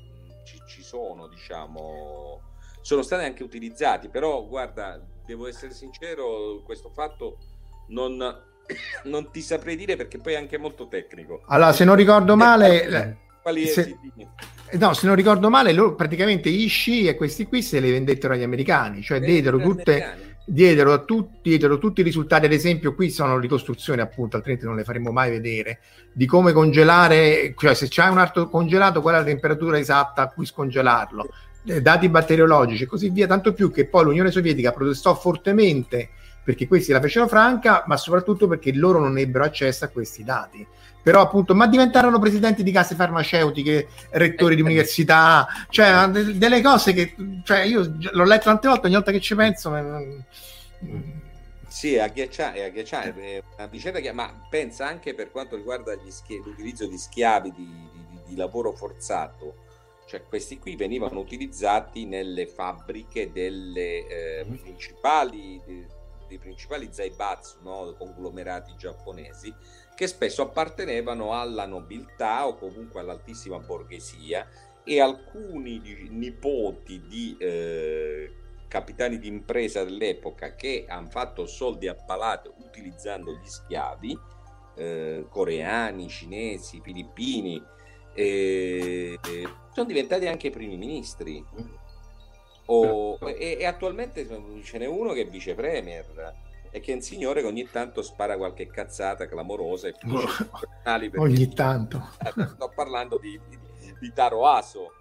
ci, ci sono, diciamo, sono stati anche utilizzati, però guarda, devo essere sincero, questo fatto non, non ti saprei dire perché poi è anche molto tecnico. Allora, se non ricordo male, Quali se- esiti? eh, no, se non ricordo male, loro praticamente gli sci e questi qui se le vendettero agli americani, cioè diedero tutte, diedero, a tutti, diedero tutti i risultati, ad esempio qui sono ricostruzioni appunto, altrimenti non le faremo mai vedere, di come congelare, cioè se c'è un arto congelato qual è la temperatura esatta a cui scongelarlo, eh, dati batteriologici e così via, tanto più che poi l'Unione Sovietica protestò fortemente perché questi la fecero franca, ma soprattutto perché loro non ebbero accesso a questi dati. Però appunto, ma diventarono presidenti di case farmaceutiche, rettori di università, cioè de- delle cose che, cioè io l'ho letto tante volte, ogni volta che ci penso... mm, Sì, è agghiacciante, è agghiacciante, è una vicenda che, ma pensa anche per quanto riguarda schi- l'utilizzo di schiavi di, di- di lavoro forzato, cioè questi qui venivano utilizzati nelle fabbriche delle eh, Mhm. principali, dei, dei principali zaibatsu, no? conglomerati giapponesi, che spesso appartenevano alla nobiltà o comunque all'altissima borghesia e alcuni nipoti di eh, capitani di impresa dell'epoca che hanno fatto soldi a palate utilizzando gli schiavi eh, coreani, cinesi, filippini eh, sono diventati anche primi ministri O- e, e attualmente ce n'è uno che è vice premier e che è un signore che ogni tanto spara qualche cazzata clamorosa e perché- ogni tanto. sto parlando di, di, di Taro Aso,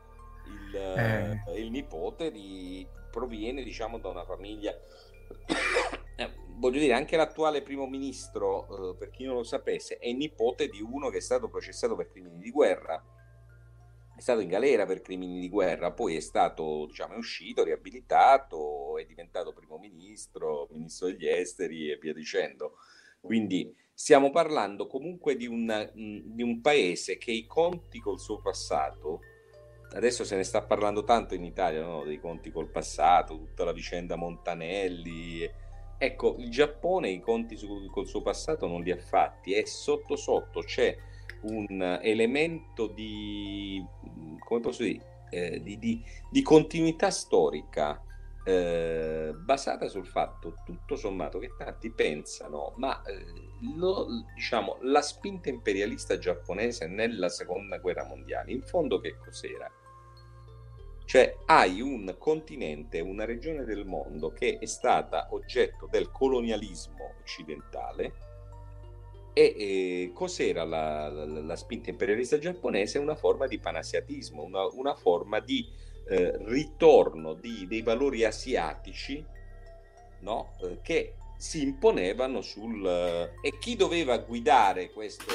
il, Eh. il nipote di, proviene diciamo da una famiglia, eh, voglio dire anche l'attuale primo ministro, eh, per chi non lo sapesse, è nipote di uno che è stato processato per crimini di guerra. È stato in galera per crimini di guerra, poi è stato, diciamo, è uscito, riabilitato, è diventato primo ministro, ministro degli esteri e via dicendo. Quindi stiamo parlando comunque di un, mh, di un paese che i conti col suo passato, adesso se ne sta parlando tanto in Italia, no? dei conti col passato, tutta la vicenda Montanelli. Ecco, il Giappone i conti su- col suo passato non li ha fatti e sotto sotto c'è un elemento di, come posso dire, eh, di, di- di continuità storica eh, basata sul fatto, tutto sommato, che tanti pensano, ma eh, lo- diciamo, la spinta imperialista giapponese nella seconda guerra mondiale, in fondo che cos'era? Cioè hai un continente, una regione del mondo che è stata oggetto del colonialismo occidentale e eh, cos'era la, la- la spinta imperialista giapponese? Una forma di panasiatismo, una, una forma di eh, ritorno di- dei valori asiatici no? Eh, che si imponevano sul... eh, e chi doveva guidare questo,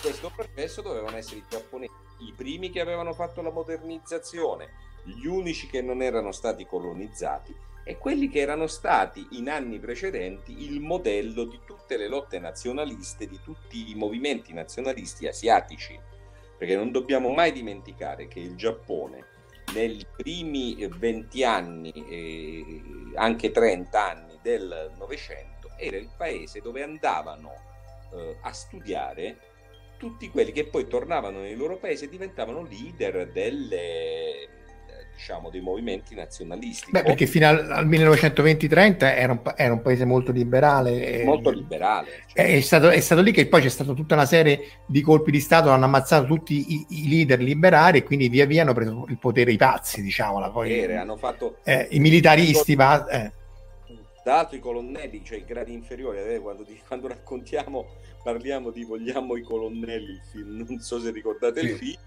questo processo dovevano essere i giapponesi, i primi che avevano fatto la modernizzazione, gli unici che non erano stati colonizzati e quelli che erano stati in anni precedenti il modello di tutte le lotte nazionaliste, di tutti i movimenti nazionalisti asiatici. Perché non dobbiamo mai dimenticare che il Giappone nei primi eh, 20 anni, e anche 30 anni del Novecento, era il paese dove andavano eh, a studiare tutti quelli che poi tornavano nei loro paesi e diventavano leader delle, eh, diciamo, dei movimenti nazionalisti. Beh, perché fino al, al 1920-30 era un, pa- era un paese molto liberale. e- molto liberale. cioè, È stato, è stato lì che poi c'è stata tutta una serie di colpi di Stato, hanno ammazzato tutti i, i leader liberali e quindi via via hanno preso il potere i pazzi, diciamola. Poi, potere, hanno fatto eh, I militaristi, va- eh. Tra l'altro i colonnelli, cioè i gradi inferiori, eh, quando, quando raccontiamo, parliamo di Vogliamo i colonnelli, non so se ricordate il film,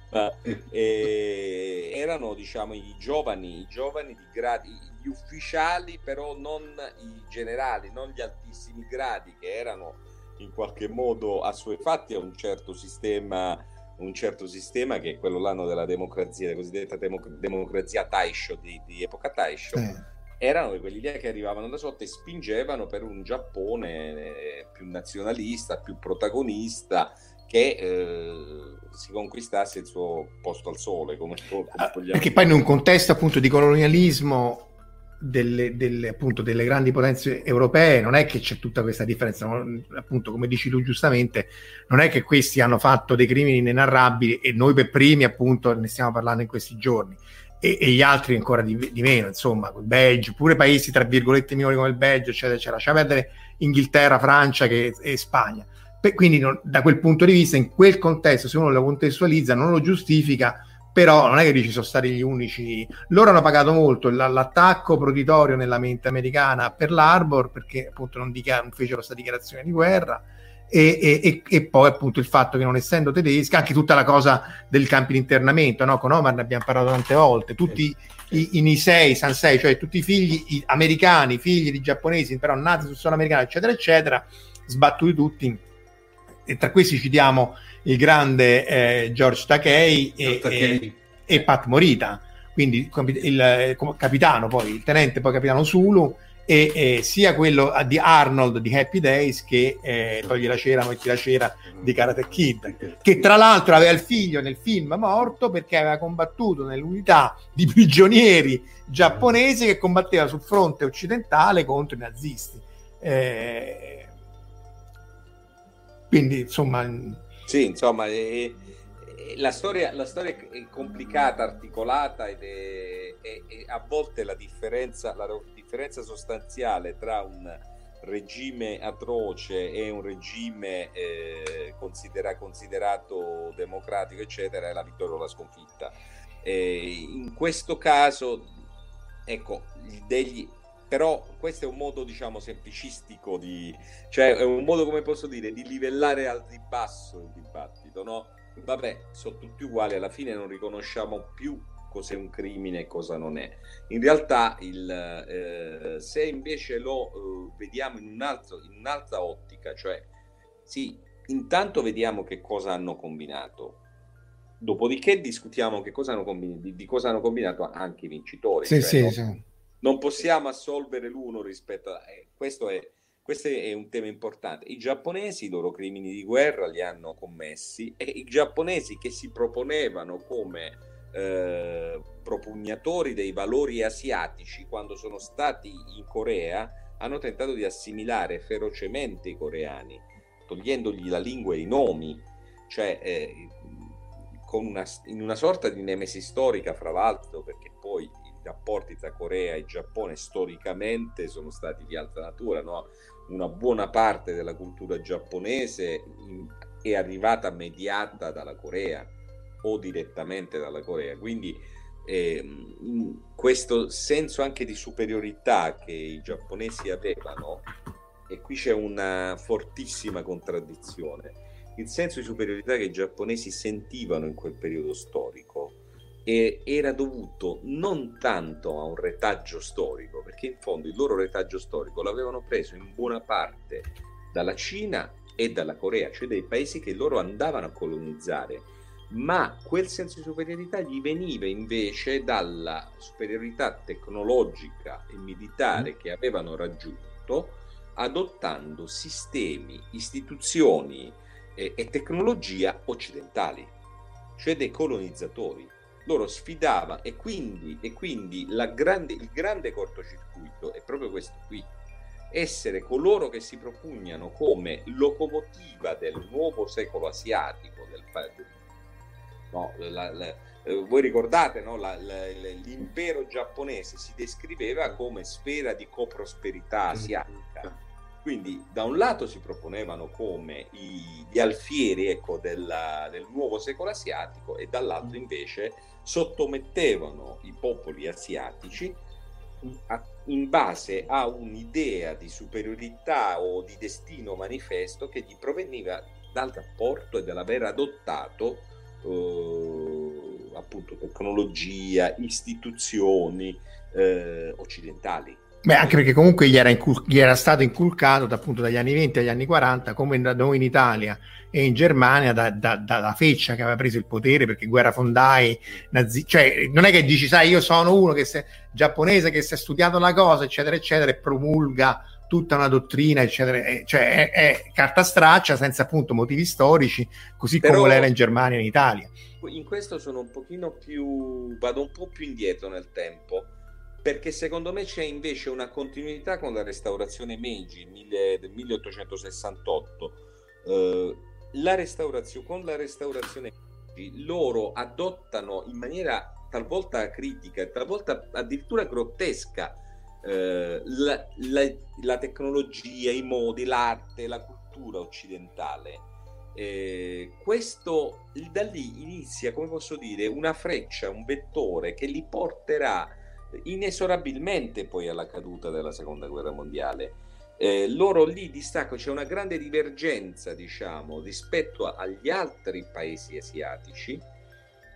eh, erano diciamo i giovani, i giovani di gradi, gli ufficiali però non i generali, non gli altissimi gradi che erano in qualche modo assuefatti a un certo sistema un certo sistema che è quello l'anno della democrazia, la cosiddetta democ- democrazia Taisho di, di epoca Taisho. Eh. Erano quelli lì che arrivavano da sotto e spingevano per un Giappone eh, più nazionalista, più protagonista, che eh, si conquistasse il suo posto al sole, come, come Ah, Perché poi in un contesto appunto di colonialismo delle, delle, appunto, delle grandi potenze europee non è che c'è tutta questa differenza, appunto come dici tu giustamente, non è che questi hanno fatto dei crimini inenarrabili e noi per primi appunto ne stiamo parlando in questi giorni e, e gli altri ancora di, di meno, insomma, il Belgio, pure paesi tra virgolette minori come il Belgio, eccetera, eccetera, lascia perdere Inghilterra, Francia che- e Spagna. Per- quindi non- da quel punto di vista, in quel contesto, se uno lo contestualizza, non lo giustifica, però non è che dici sono stati gli unici. Loro hanno pagato molto l- l'attacco proditorio nella mente americana per l'Arbor perché appunto non, dichiar- non fecero questa dichiarazione di guerra. E, e- e- poi appunto il fatto che non essendo tedeschi, anche tutta la cosa del campi di internamento, no? con Omar ne abbiamo parlato tante volte, tutti i, i Nisei, Sansei, cioè tutti i figli i- americani, figli di giapponesi, però nati sul suolo americano, eccetera, eccetera, sbattuti tutti. E tra questi citiamo il grande eh, George Takei e, e, e Pat Morita, quindi il, il, eh, capitano, poi il tenente, poi capitano Zulu, e, e sia quello di Arnold di Happy Days che eh, togli la cera, metti la cera di Karate Kid che tra l'altro aveva il figlio nel film morto perché aveva combattuto nell'unità di prigionieri giapponesi che combatteva sul fronte occidentale contro i nazisti. Eh, quindi insomma, Sì, insomma, è- è- la, storia, la storia è complicata, articolata ed è- è a volte la differenza, la differenza sostanziale tra un regime atroce e un regime eh, considera- considerato democratico, eccetera, è la vittoria o la sconfitta. E in questo caso, ecco, gli- degli, però questo è un modo, diciamo, semplicistico di, cioè è un modo, come posso dire, di livellare al ribasso il dibattito, no? Vabbè, sono tutti uguali, alla fine non riconosciamo più cos'è un crimine e cosa non è. In realtà, il, eh, se invece lo eh, vediamo in, un altro, in un'altra ottica, cioè, sì, intanto vediamo che cosa hanno combinato, dopodiché discutiamo che cosa hanno combinato, di, di cosa hanno combinato anche i vincitori. sì, cioè, sì, no? sì. non possiamo assolvere l'uno rispetto a eh, questo è questo è un tema importante. I giapponesi i loro crimini di guerra li hanno commessi e i giapponesi che si proponevano come eh, propugnatori dei valori asiatici quando sono stati in Corea hanno tentato di assimilare ferocemente i coreani, togliendogli la lingua e i nomi, cioè eh, una, in una sorta di nemesi storica, fra l'altro, perché poi i rapporti tra Corea e Giappone storicamente sono stati di altra natura, no? una buona parte della cultura giapponese in- è arrivata mediata dalla Corea o direttamente dalla Corea, quindi in questo senso anche di superiorità che i giapponesi avevano, e qui c'è una fortissima contraddizione, il senso di superiorità che i giapponesi sentivano in quel periodo storico e era dovuto non tanto a un retaggio storico, perché in fondo il loro retaggio storico l'avevano preso in buona parte dalla Cina e dalla Corea, cioè dai paesi che loro andavano a colonizzare, ma quel senso di superiorità gli veniva invece dalla superiorità tecnologica e militare che avevano raggiunto adottando sistemi, istituzioni e, e tecnologia occidentali, cioè dei colonizzatori. Loro sfidavano e quindi, e quindi grande, il grande cortocircuito è proprio questo qui. Essere coloro che si propugnano come locomotiva del nuovo secolo asiatico del, fa- no, la- la- eh, voi ricordate no, la- l'impero giapponese si descriveva come sfera di coprosperità asiatica. Quindi da un lato si proponevano come i- gli alfieri ecco, della- del nuovo secolo asiatico e dall'altro invece sottomettevano i popoli asiatici in base a un'idea di superiorità o di destino manifesto che gli proveniva dal rapporto e dall'aver adottato eh, appunto tecnologia, istituzioni eh, occidentali. Beh, anche perché comunque gli era, incul- gli era stato inculcato da, appunto dagli anni 20 agli anni 40, come da noi in Italia e in Germania, da- da- dalla feccia che aveva preso il potere perché guerrafondai, nazi- cioè non è che dici, sai, io sono uno che è giapponese che si è studiato la cosa, eccetera, eccetera, e promulga tutta una dottrina, eccetera, e- cioè è, è carta straccia senza appunto motivi storici, così Però- come l'era in Germania e in Italia. in questo sono un pochino più vado un po' più indietro nel tempo perché secondo me c'è invece una continuità con la restaurazione Meiji del 1868 Eh, la restaurazione con la restaurazione Meiji loro adottano in maniera talvolta critica e talvolta addirittura grottesca eh, la, la- la tecnologia, i modi, l'arte, la cultura occidentale eh, questo da lì inizia, come posso dire, una freccia, un vettore che li porterà inesorabilmente poi alla caduta della seconda guerra mondiale. Eh, loro lì distacco, c'è una grande divergenza, diciamo, rispetto agli altri paesi asiatici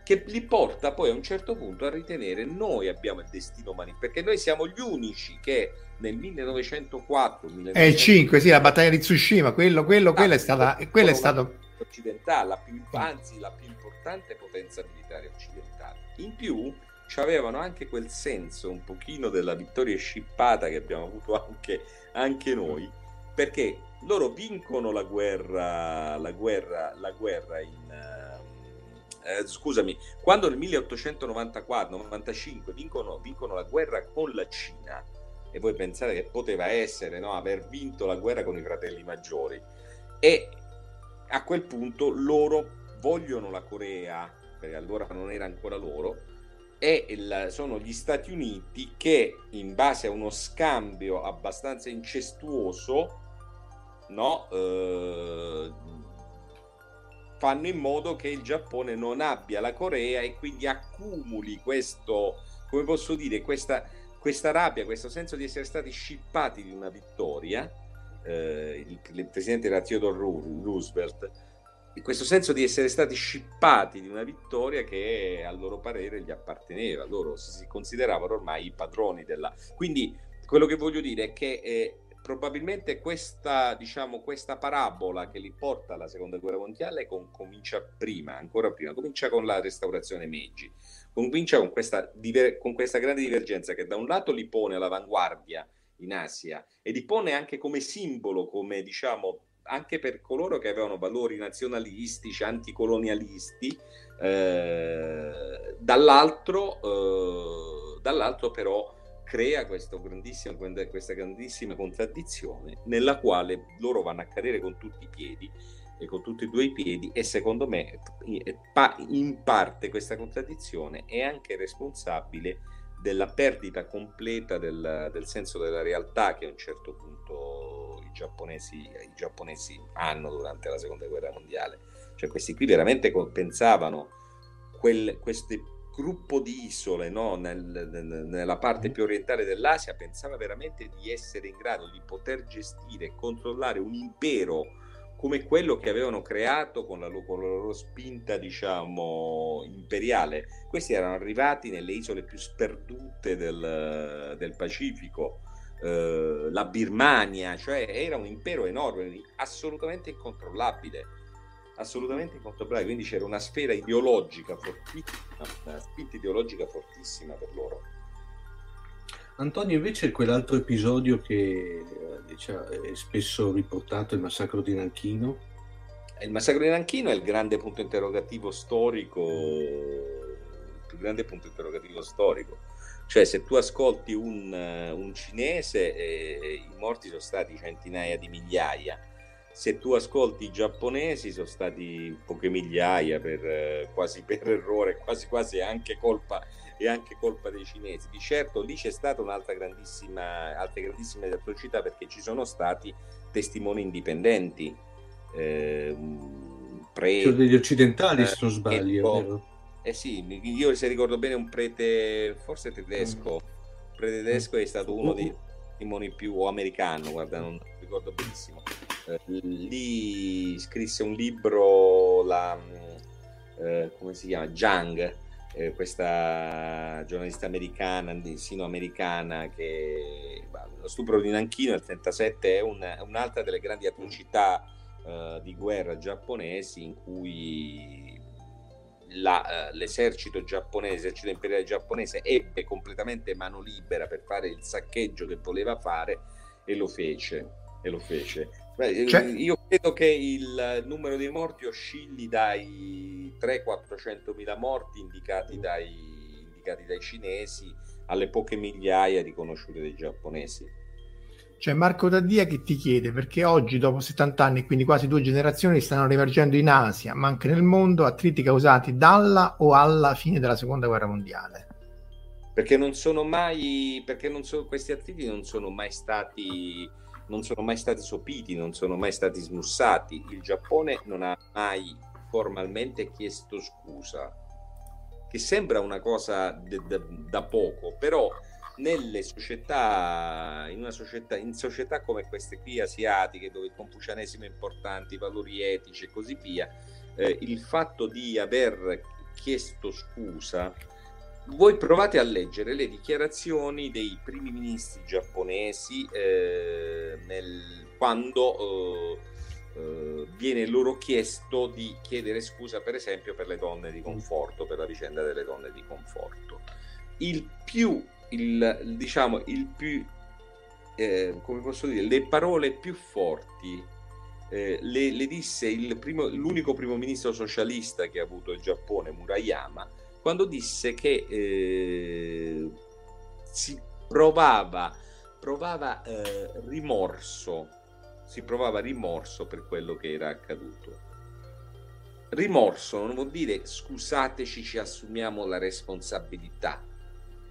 che li porta poi a un certo punto a ritenere noi abbiamo il destino umano, perché noi siamo gli unici che nel 1904 È il 5, sì, la battaglia di Tsushima, quello, quello, quello è, Ah, stata, quello è stato... occidentale, la più, anzi la più importante potenza militare occidentale. In più avevano anche quel senso un pochino della vittoria scippata che abbiamo avuto anche, anche noi, perché loro vincono la guerra, la guerra, la guerra in... eh, scusami, quando nel 1894-95 vincono, vincono la guerra con la Cina, e voi pensate che poteva essere no, aver vinto la guerra con i fratelli maggiori, e a quel punto loro vogliono la Corea, perché allora non era ancora loro, e il- sono gli Stati Uniti che in base a uno scambio abbastanza incestuoso no, eh, fanno in modo che il Giappone non abbia la Corea e quindi accumuli questo, come posso dire, questa, questa rabbia, questo senso di essere stati scippati di una vittoria. eh, il, il presidente era Theodore Roosevelt questo senso di essere stati scippati di una vittoria che a loro parere gli apparteneva, loro si consideravano ormai i padroni della... Quindi quello che voglio dire è che eh, probabilmente questa, diciamo, questa parabola che li porta alla seconda guerra mondiale con- comincia prima, ancora prima, comincia con la restaurazione Meiji, comincia con questa, diver- con questa grande divergenza che da un lato li pone all'avanguardia in Asia e li pone anche come simbolo, come diciamo anche per coloro che avevano valori nazionalistici, anticolonialisti, eh, dall'altro, eh, dall'altro però crea grandissimo, questa grandissima contraddizione nella quale loro vanno a cadere con tutti i piedi e con tutti e due i piedi e secondo me in parte questa contraddizione è anche responsabile della perdita completa del, del senso della realtà che a un certo punto i giapponesi, i giapponesi hanno durante la seconda guerra mondiale. Cioè questi qui veramente pensavano quel, questo gruppo di isole no? Nel- nel- nella parte più orientale dell'Asia pensava veramente di essere in grado di poter gestire e controllare un impero come quello che avevano creato con la, con la loro spinta, diciamo, imperiale. Questi erano arrivati nelle isole più sperdute del, del Pacifico, eh, la Birmania, cioè era un impero enorme, assolutamente incontrollabile, assolutamente incontrollabile, quindi c'era una sfera ideologica fortissima, una spinta ideologica fortissima per loro. Antonio, invece, quell'altro episodio che diciamo, è spesso riportato, il massacro di Nanchino. Il massacro di Nanchino è il grande punto interrogativo storico, il più grande punto interrogativo storico. Cioè, se tu ascolti un, eh, un cinese, eh, i morti sono stati centinaia di migliaia. Se tu ascolti i giapponesi, sono stati poche migliaia, per, eh, quasi per errore, quasi quasi anche colpa, e anche colpa dei cinesi. Di certo lì c'è stata un'altra grandissima, altre grandissime atrocità perché ci sono stati testimoni indipendenti. Eh, pre- Cioè degli occidentali, eh, se non sbaglio. eh sì, io se ricordo bene un prete, forse tedesco, un prete tedesco è stato uno dei testimoni più o americano, guarda, non ricordo benissimo. Eh, lì scrisse un libro, la, eh, come si chiama? Jang, eh, questa giornalista americana, sino-americana, che lo stupro di Nanchino nel 1937 è un, un'altra delle grandi atrocità eh, di guerra giapponesi in cui la, uh, l'esercito giapponese, l'esercito imperiale giapponese ebbe completamente mano libera per fare il saccheggio che voleva fare e lo fece. E lo fece. Beh, cioè... Io credo che il numero dei morti oscilli dai 300-400 mila morti indicati dai, indicati dai cinesi alle poche migliaia riconosciute dai giapponesi. C'è Marco Daddia che ti chiede perché oggi, dopo 70 anni, quindi quasi due generazioni, stanno rimergendo in Asia, ma anche nel mondo, attriti causati dalla o alla fine della seconda guerra mondiale. Perché non sono mai, perché non so, questi attriti non sono mai stati, non sono mai stati sopiti, non sono mai stati smussati. Il Giappone non ha mai formalmente chiesto scusa, che sembra una cosa de, de, da poco, però nelle società, in una società, in società come queste qui asiatiche, dove il confucianesimo è importante, i valori etici e così via, eh, il fatto di aver chiesto scusa, voi provate a leggere le dichiarazioni dei primi ministri giapponesi eh, nel, quando eh, eh viene loro chiesto di chiedere scusa, per esempio, per le donne di conforto, per la vicenda delle donne di conforto. Il più il, diciamo, il più, eh, come posso dire, le parole più forti eh, le, le, disse primo, l'unico primo ministro socialista che ha avuto il Giappone, Murayama, quando disse che eh, si provava, provava eh, rimorso, si provava rimorso per quello che era accaduto. Rimorso non vuol dire scusateci, ci assumiamo la responsabilità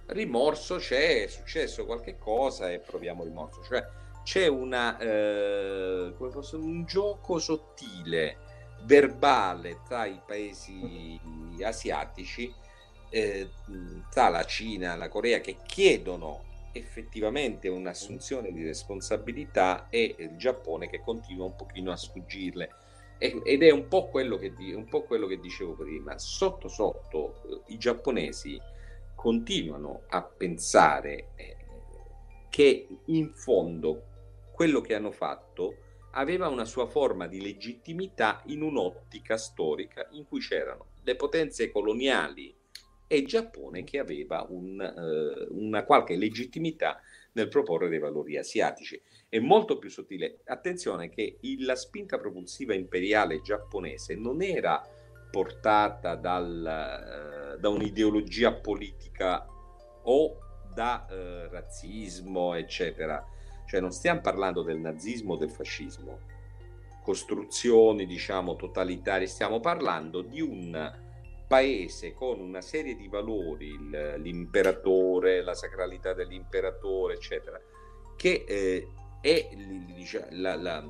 rimorso c'è, è successo qualche cosa e proviamo rimorso, cioè c'è una, eh, come fosse un gioco sottile, verbale tra i paesi asiatici, eh, tra la Cina e la Corea che chiedono effettivamente un'assunzione di responsabilità e il Giappone che continua un pochino a sfuggirle. Ed è un po' quello che, un po quello che dicevo prima. Sotto sotto eh, i giapponesi continuano a pensare eh, che in fondo quello che hanno fatto aveva una sua forma di legittimità in un'ottica storica in cui c'erano le potenze coloniali e Giappone che aveva un, eh, una qualche legittimità nel proporre dei valori asiatici. È molto più sottile. Attenzione che il, la spinta propulsiva imperiale giapponese non era portata dal, eh, da un'ideologia politica o da eh, razzismo, eccetera. Cioè non stiamo parlando del nazismo o del fascismo, costruzioni, diciamo, totalitarie, stiamo parlando di un paese con una serie di valori, l'imperatore, la sacralità dell'imperatore, eccetera, che eh, è la, la,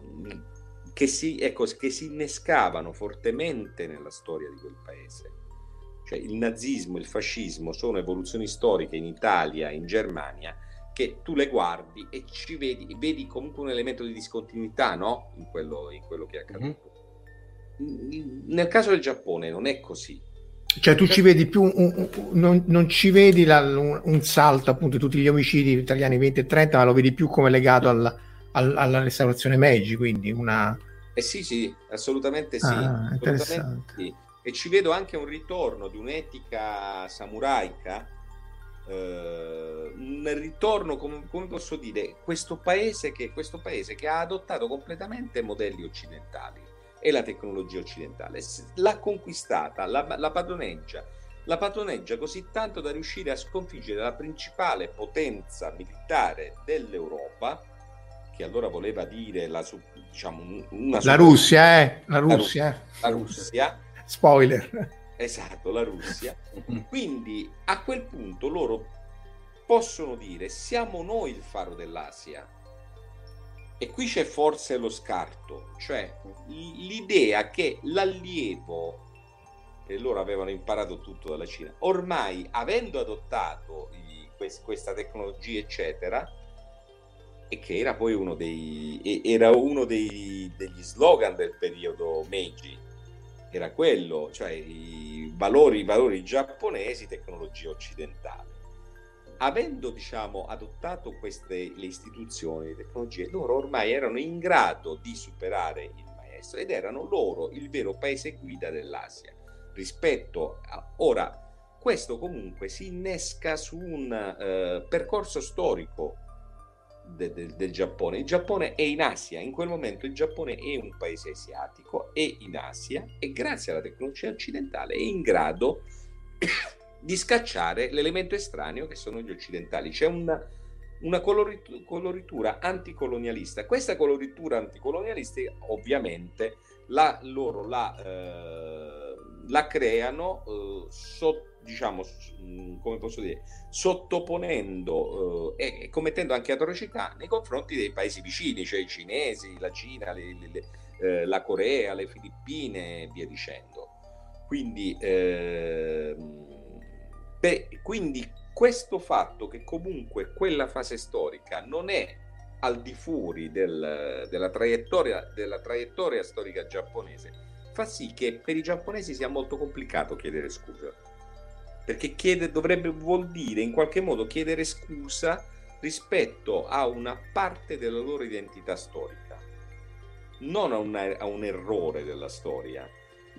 che si, ecco, che si innescavano fortemente nella storia di quel paese. Cioè il nazismo, il fascismo sono evoluzioni storiche in Italia, in Germania, che tu le guardi e ci vedi, vedi comunque un elemento di discontinuità no? in, quello, in quello che è accaduto. Mm-hmm. Nel caso del Giappone non è così. Cioè tu ci vedi più, un, un, non, non, ci vedi la, un, un, salto appunto di tutti gli omicidi italiani 20 e 30, ma lo vedi più come legato al, al, alla restaurazione Meiji, quindi una, eh sì, sì, assolutamente sì. Ah, assolutamente sì. E ci vedo anche un ritorno di un'etica samuraica, eh, un ritorno, come, come, posso dire, questo paese, che, questo paese che ha adottato completamente modelli occidentali e la tecnologia occidentale, l'ha conquistata, la, la padroneggia, la padroneggia così tanto da riuscire a sconfiggere la principale potenza militare dell'Europa, che allora voleva dire la, diciamo, una la Russia, eh? La Russia. La, Russia. La Russia. Spoiler. Esatto, la Russia. Quindi a quel punto loro possono dire siamo noi il faro dell'Asia. E qui c'è forse lo scarto, cioè l'idea che l'allievo, che loro avevano imparato tutto dalla Cina, ormai avendo adottato i, questa tecnologia, eccetera, e che era poi uno dei, era uno dei, degli slogan del periodo Meiji. era quello, cioè i valori, i valori giapponesi, tecnologia occidentale. Avendo diciamo, adottato queste le istituzioni, le tecnologie, loro ormai erano in grado di superare il maestro ed erano loro il vero paese guida dell'Asia. Rispetto a ora, questo comunque si innesca su un eh, percorso storico de, de, del Giappone. Il Giappone è in Asia, in quel momento il Giappone è un paese asiatico, è in Asia e grazie alla tecnologia occidentale è in grado di scacciare l'elemento estraneo che sono gli occidentali. C'è una, una coloritura, coloritura anticolonialista. Questa coloritura anticolonialista ovviamente la, loro la, eh, la creano eh, sotto diciamo, come posso dire, sottoponendo eh, e commettendo anche atrocità nei confronti dei paesi vicini, cioè i cinesi, la Cina, le, le, eh, la Corea, le Filippine e via dicendo. Quindi, eh, beh, quindi questo fatto che comunque quella fase storica non è al di fuori del, della, traiettoria, della traiettoria storica giapponese fa sì che per i giapponesi sia molto complicato chiedere scusa perché chiede, dovrebbe vuol dire in qualche modo chiedere scusa rispetto a una parte della loro identità storica, non a, una, a un errore della storia.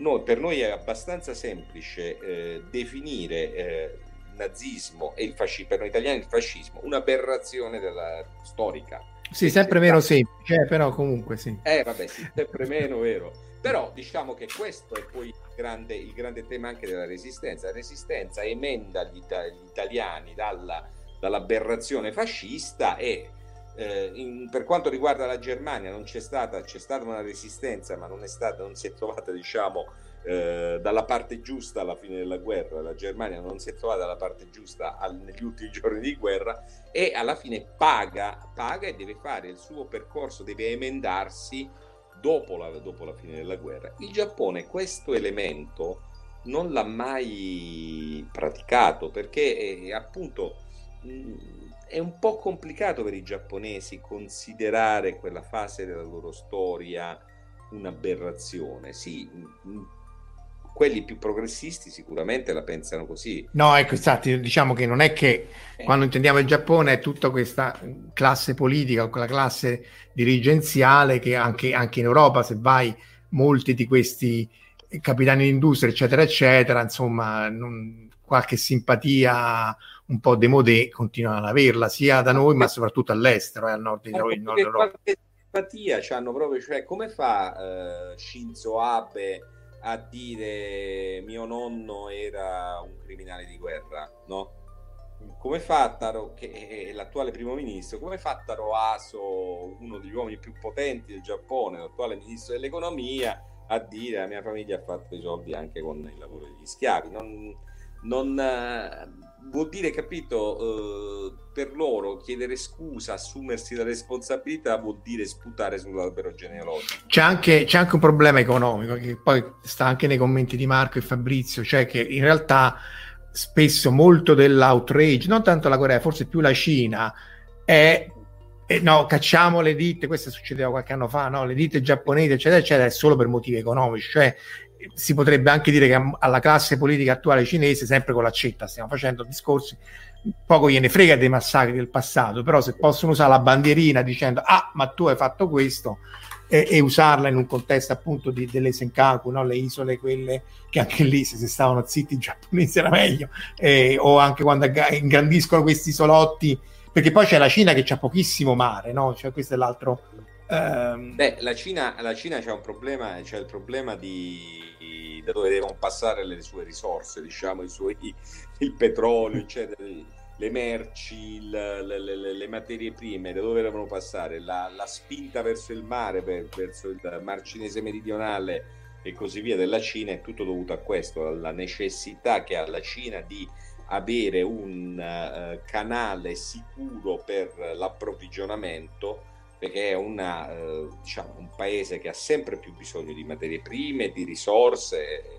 Noi, per noi è abbastanza semplice eh, definire eh, nazismo e il fascismo, per noi italiani il fascismo, un'aberrazione della storica. Sì, sempre meno semplice, eh, però comunque sì. Eh, vabbè, sì, sempre meno vero. Però diciamo che questo è poi il grande, il grande tema anche della resistenza. La resistenza emenda gli, gli italiani dalla, dall'aberrazione fascista e eh, in, per quanto riguarda la Germania non c'è stata, c'è stata una resistenza, ma non, è stata, non si è trovata diciamo, eh, dalla parte giusta alla fine della guerra. La Germania non si è trovata dalla parte giusta al, negli ultimi giorni di guerra e alla fine paga, paga e deve fare il suo percorso, deve emendarsi dopo la, dopo la fine della guerra. Il Giappone questo elemento non l'ha mai praticato perché è, appunto è un po' complicato per i giapponesi considerare quella fase della loro storia un'aberrazione. Sì, quelli più progressisti sicuramente la pensano così. No, ecco, infatti, diciamo che non è che eh. quando intendiamo il Giappone è tutta questa classe politica, quella classe dirigenziale che anche, anche in Europa, se vai, molti di questi capitani d'industria, eccetera, eccetera, insomma, non, qualche simpatia un po' demodé continuano ad averla sia da noi ma soprattutto all'estero e eh, al nord di noi. Qualche simpatia hanno proprio, cioè come fa uh, Shinzo Abe a dire mio nonno era un criminale di guerra, no? Come fa Taro, che è l'attuale primo ministro, come fa Taro Aso, uno degli uomini più potenti del Giappone, l'attuale ministro dell'economia, a dire la mia famiglia ha fatto i soldi anche con il lavoro degli schiavi? Non, non uh, vuol dire, capito, uh, per loro chiedere scusa, assumersi la responsabilità vuol dire sputare sull'albero genealogico. C'è anche, c'è anche un problema economico che poi sta anche nei commenti di Marco e Fabrizio, cioè che in realtà spesso molto dell'outrage, non tanto la Corea, forse più la Cina, è eh, no, cacciamo le ditte, questo succedeva qualche anno fa, no, le ditte giapponesi, eccetera, eccetera, è solo per motivi economici, cioè si potrebbe anche dire che alla classe politica attuale cinese, sempre con l'accetta, stiamo facendo discorsi, poco gliene frega dei massacri del passato, però se possono usare la bandierina dicendo ah, ma tu hai fatto questo e, e usarla in un contesto appunto di, delle Senkaku, no? le isole quelle che anche lì se si stavano zitti i giapponesi era meglio, eh, o anche quando ingrandiscono questi isolotti, perché poi c'è la Cina che c'ha pochissimo mare, no? Cioè questo è l'altro... Um... Beh, la Cina, la Cina c'è un problema, c'è il problema di da dove devono passare le sue risorse, diciamo, suoi, il petrolio, eccetera, le merci, le, le, le, le, materie prime, da dove devono passare, la, la spinta verso il mare, per, verso il mar cinese meridionale e così via della Cina è tutto dovuto a questo, alla necessità che ha la Cina di avere un uh, canale sicuro per l'approvvigionamento perché è una, eh, diciamo, un paese che ha sempre più bisogno di materie prime, di risorse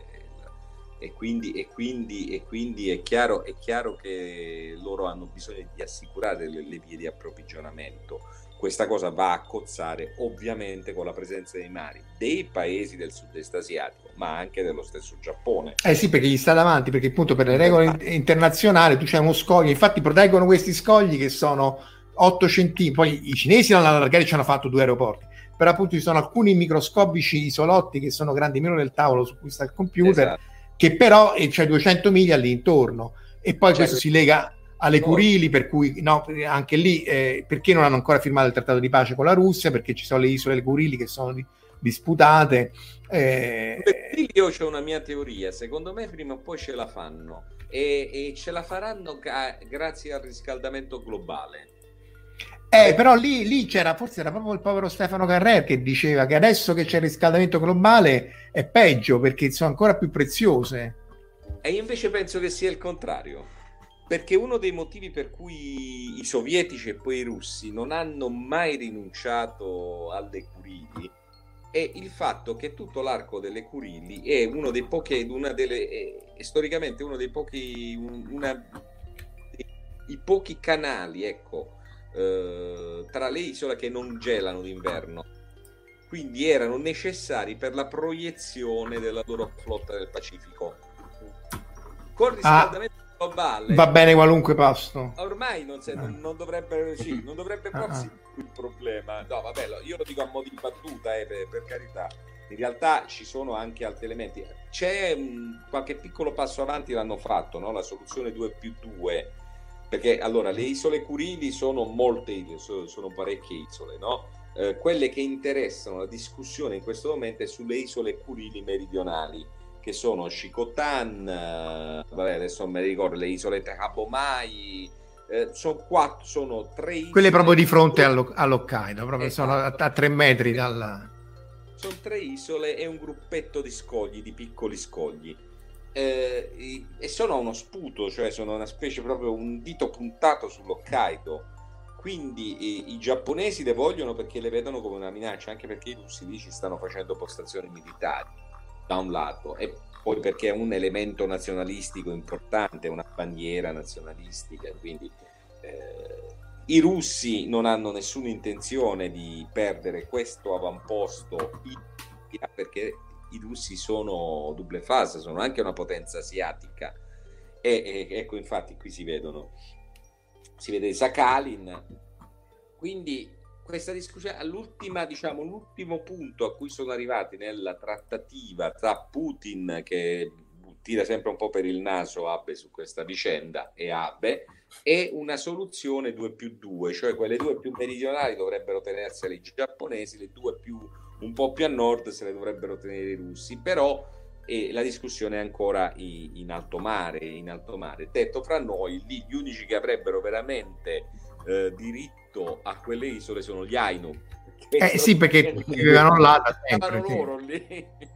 e quindi, e quindi, e quindi è, chiaro, è, chiaro, che loro hanno bisogno di assicurare le, le vie di approvvigionamento. questa cosa va a cozzare ovviamente con la presenza dei mari dei paesi del sud-est asiatico, ma anche dello stesso Giappone. Eh sì, perché gli sta davanti, perché appunto per le regole in- internazionali tu c'hai uno scoglio, infatti proteggono questi scogli che sono 8 centimetri, poi i cinesi l'hanno allargato e ci hanno fatto due aeroporti, però appunto ci sono alcuni microscopici isolotti che sono grandi meno del tavolo su cui sta il computer, Esatto. che però eh, c'è 200 miglia all'intorno e poi Cioè, questo si lega alle. Curili, per cui no, anche lì eh, perché non hanno ancora firmato il trattato di pace con la Russia, perché ci sono le isole Curili che sono di- disputate. eh, Per io ho una mia teoria, secondo me prima o poi ce la fanno e, e ce la faranno ca- grazie al riscaldamento globale. Eh, però lì, lì c'era, forse era proprio il povero Stefano Carrer che diceva che adesso che c'è il riscaldamento globale è peggio perché sono ancora più preziose. E io invece penso che sia il contrario, perché uno dei motivi per cui i sovietici e poi i russi non hanno mai rinunciato alle Curili è il fatto che tutto l'arco delle Curili è uno dei pochi, una delle, è storicamente uno dei pochi, un- una, i pochi canali, ecco, eh, tra le isole che non gelano d'inverno. Quindi erano necessari per la proiezione della loro flotta del Pacifico. Con il riscaldamento globale, Va bene qualunque pasto. ormai non, se- non- non dovrebbe, sì, non dovrebbe Ah, porsi ah. più il problema. No, vabbè, io lo dico a mo' di battuta, eh, per, per carità. In realtà ci sono anche altri elementi. C'è mh, qualche piccolo passo avanti l'hanno fatto, no? la soluzione 2 più 2. Perché allora le isole Curili sono molte isole, so- sono parecchie isole, no? Eh, quelle che interessano la discussione in questo momento è sulle isole Curili meridionali, che sono Shikotan, eh, vabbè, adesso non mi ricordo, le isole Takabomai, eh, sono quattro, sono tre isole. Quelle proprio di fronte allo- all'Hokkaido, proprio Esatto. sono a, a tre metri dal... Sono tre isole e un gruppetto di scogli, di piccoli scogli. Eh, e sono uno sputo, cioè sono una specie proprio un dito puntato sull'Hokkaido. Quindi i, i giapponesi le vogliono perché le vedono come una minaccia, anche perché i russi lì ci stanno facendo postazioni militari, da un lato, e poi perché è un elemento nazionalistico importante, una bandiera nazionalistica, quindi eh, i russi non hanno nessuna intenzione di perdere questo avamposto perché i russi sono double fase, sono anche una potenza asiatica. E, e- ecco infatti qui si vedono si vede Sakhalin quindi questa discussione all'ultima diciamo l'ultimo punto a cui sono arrivati nella trattativa tra Putin che tira sempre un po' per il naso Abe su questa vicenda e Abe e una soluzione 2 più 2, cioè quelle due più meridionali dovrebbero tenersele i giapponesi, le due più un po' più a nord se le dovrebbero tenere i russi, però eh, la discussione è ancora i- in alto mare, in alto mare. Detto fra noi, lì gli unici che avrebbero veramente eh, diritto a quelle isole sono gli Ainu. Eh sì, perché vivevano là da sempre. sì. loro lì.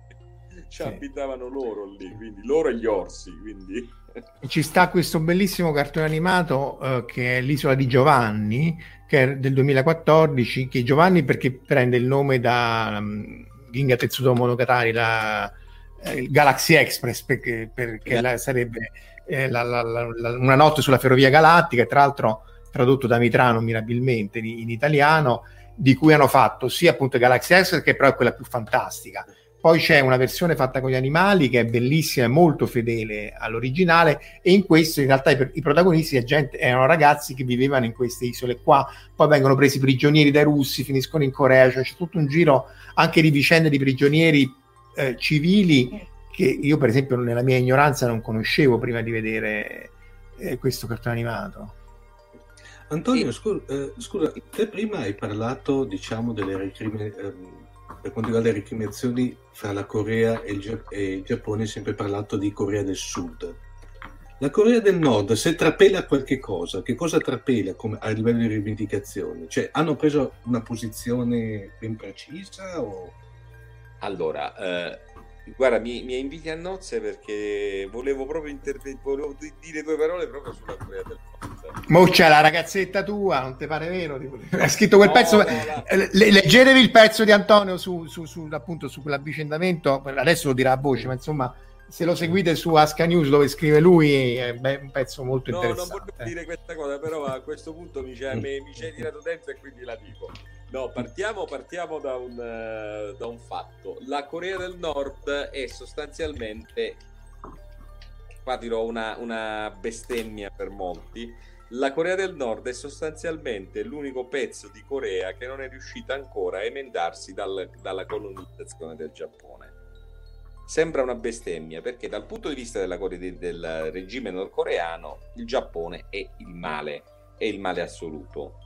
Ci Sì. abitavano loro lì, quindi loro e gli orsi, quindi Ci sta questo bellissimo cartone animato eh, che è l'isola di Giovanni, del 2014, che Giovanni perché prende il nome da um, Ginga Tetsudo Monogatari, la, eh, Galaxy Express, perché, perché la- sarebbe eh, la- la- una notte sulla ferrovia galattica, tra l'altro tradotto da Mitrano mirabilmente in, in italiano, di cui hanno fatto sia appunto Galaxy Express, che però è quella più fantastica. Poi c'è una versione fatta con gli animali che è bellissima e molto fedele all'originale e in questo in realtà i, i protagonisti gente- erano ragazzi che vivevano in queste isole qua, poi vengono presi prigionieri dai russi, finiscono in Corea, cioè c'è tutto un giro anche di vicende di prigionieri eh, civili che io per esempio nella mia ignoranza non conoscevo prima di vedere eh, questo cartone animato. Antonio, scu- eh, scusa, te prima hai parlato, diciamo, delle recrimi- ehm, per quanto riguarda le recriminazioni fra la Corea e il, Gia- e il Giappone, sempre parlato di Corea del Sud. La Corea del Nord, se trapela qualche cosa, che cosa trapela come- a livello di rivendicazioni? Cioè, hanno preso una posizione ben precisa o... Allora, eh, guarda, mi, mi inviti a nozze perché volevo proprio interve- volevo di- dire due parole proprio sulla Corea del Nord. Mo c'è la ragazzetta tua, non ti pare vero? Ha scritto quel No, pezzo. no, la- eh, le- leggetevi il pezzo di Antonio su, su- su- appunto su quell'avvicendamento. Adesso lo dirà a voce, ma insomma, se lo seguite su Asca News dove scrive lui è un pezzo molto No, non interessante. volevo dire questa cosa, però a questo punto mi ci mi, mi ci hai tirato dentro e quindi la dico. No, partiamo, partiamo da, un, eh, da un fatto. La Corea del Nord è sostanzialmente, qua dirò una, una bestemmia per molti, la Corea del Nord è sostanzialmente l'unico pezzo di Corea che non è riuscita ancora a emendarsi dal- dalla colonizzazione del Giappone. Sembra una bestemmia perché dal punto di vista della del regime nordcoreano il Giappone è il male, è il male assoluto.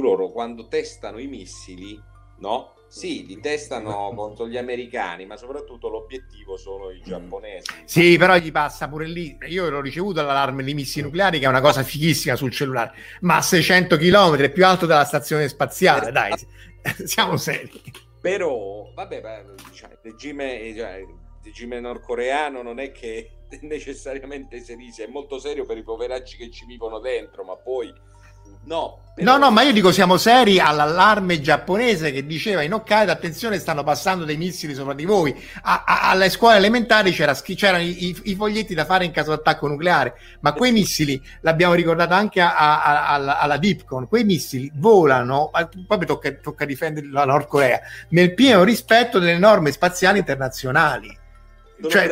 Loro quando testano i missili, no? Sì, li testano contro gli americani, ma soprattutto l'obiettivo sono i giapponesi. Sì, però gli passa pure lì. Io l'ho ricevuto l'allarme di missili nucleari, che è una cosa fighissima sul cellulare, ma a 600 km è più alto della stazione spaziale. Dai, siamo seri. Però, vabbè, diciamo, il regime, cioè, il regime nordcoreano non è che necessariamente serissimo, è molto serio per i poveracci che ci vivono dentro, ma poi no. però- No, no, ma io dico siamo seri all'allarme giapponese che diceva in Hokkaido, attenzione, stanno passando dei missili sopra di voi. A- a- alle scuole elementari c'era c'erano i, i- foglietti da fare in caso di attacco nucleare, ma quei missili, l'abbiamo ricordato anche a- alla, alla Dipcon, quei missili volano, poi tocca, tocca difendere la Nord Corea, nel pieno rispetto delle norme spaziali internazionali. Sono cioè-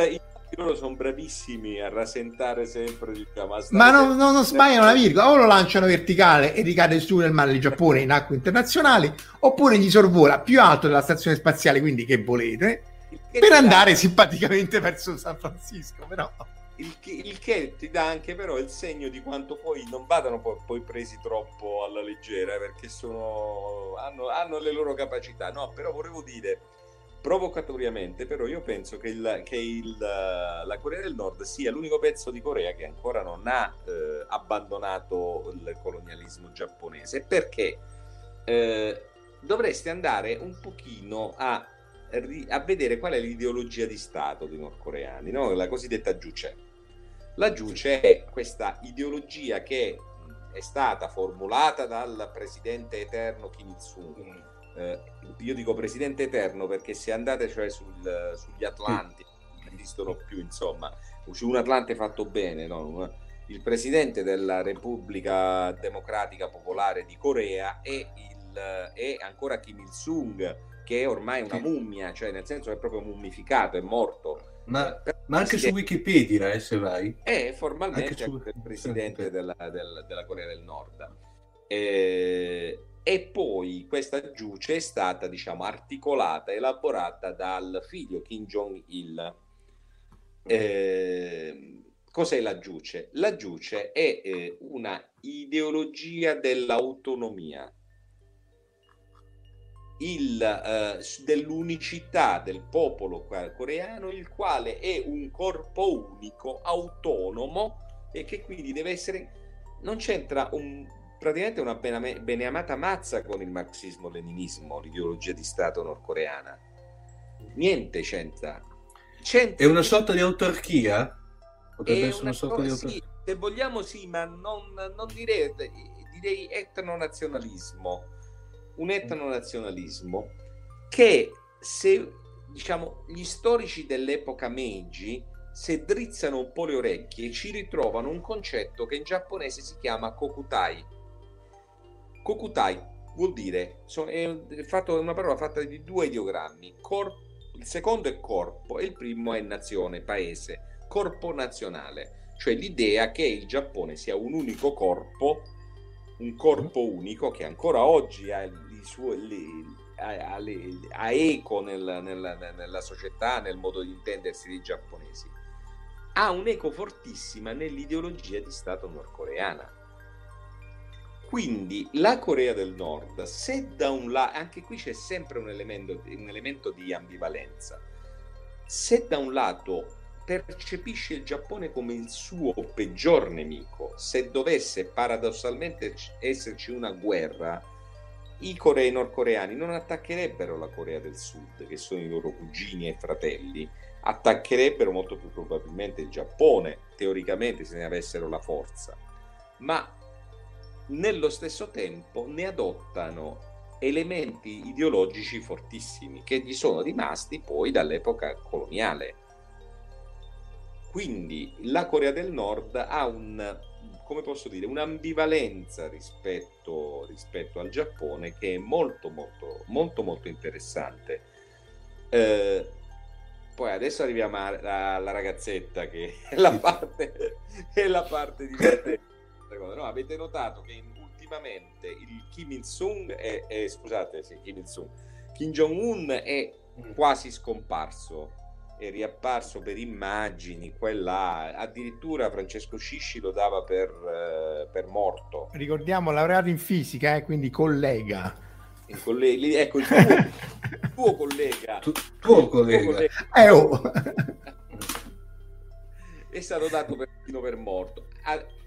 loro sono bravissimi a rasentare sempre diciamo, a Ma non, non- non sbagliano una virgola, o lo lanciano verticale e ricade su nel mare del Giappone in acque internazionali, oppure gli sorvola più alto della stazione spaziale, quindi che volete, che per ti dà- andare simpaticamente verso San Francisco. Però il che, il che ti dà anche però il segno di quanto poi non vadano poi, poi presi troppo alla leggera perché sono, hanno, hanno le loro capacità no però volevo dire provocatoriamente però io penso che, il, che il, la Corea del Nord sia l'unico pezzo di Corea che ancora non ha eh, abbandonato il colonialismo giapponese perché eh, dovreste andare un pochino a, a vedere qual è l'ideologia di Stato dei nordcoreani, no? la cosiddetta Juche. La Juche è questa ideologia che è stata formulata dal presidente eterno Kim Il-sung. Eh, io dico presidente eterno perché se andate cioè sul- sugli Atlanti, non esistono più, insomma, su un Atlante fatto bene, no? Il presidente della Repubblica Democratica Popolare di Corea è, il, è ancora Kim Il-sung, che è ormai una mummia, cioè nel senso è proprio mummificato, è morto. Ma, Però ma anche su Wikipedia, eh, se vai. è formalmente Anche su- il presidente della, del- della Corea del Nord. Eh, e poi questa giuce è stata, diciamo, articolata, elaborata dal figlio Kim Jong-il. Eh, cos'è la giuce? La giuce è eh, una ideologia dell'autonomia, il, eh, dell'unicità del popolo coreano, il quale è un corpo unico, autonomo e che quindi deve essere. Non c'entra un, praticamente una bene- beneamata mazza con il marxismo-leninismo, l'ideologia di Stato nordcoreana. Niente c'entra. c'entra È una sorta di autarchia? Potrebbe essere una sorta di autarchia. sì, se vogliamo sì, ma non, non direi, direi etnonazionalismo. Un etnonazionalismo che se diciamo gli storici dell'epoca Meiji se drizzano un po' le orecchie ci ritrovano un concetto che in giapponese si chiama kokutai. Kokutai vuol dire è fatto- una parola fatta di due ideogrammi. Cor- il secondo è corpo e il primo è nazione, paese corpo nazionale, cioè l'idea che il Giappone sia un unico corpo, un corpo unico che ancora oggi ha, li- ha- ha le- ha eco nel- nella, nella società, nel modo di intendersi dei giapponesi, ha un'eco fortissima nell'ideologia di Stato nordcoreana. Quindi la Corea del Nord, se da un lato, anche qui c'è sempre un elemento, un elemento di ambivalenza, se da un lato percepisce il Giappone come il suo peggior nemico, se dovesse paradossalmente esserci una guerra, i corei nordcoreani non attaccherebbero la Corea del Sud, che sono i loro cugini e fratelli, attaccherebbero molto più probabilmente il Giappone, teoricamente se ne avessero la forza, ma nello stesso tempo ne adottano elementi ideologici fortissimi che gli sono rimasti poi dall'epoca coloniale. quindi la Corea del Nord ha un, come posso dire, un'ambivalenza rispetto, rispetto al Giappone che è molto molto molto molto interessante. Eh, poi adesso arriviamo alla, alla ragazzetta che è la parte, è la parte divertente. No, avete notato che ultimamente il Kim Il-sung è, è scusate, sì, Kim Il-sung, Kim Jong-un è quasi scomparso è riapparso per immagini, quella addirittura Francesco Scisci lo dava per, eh, per morto. Ricordiamo, laureato in fisica, eh, quindi collega. Il collega ecco il tuo, tuo collega. Tu, tuo collega. Tuo collega. Eh, oh. è stato dato per, per morto.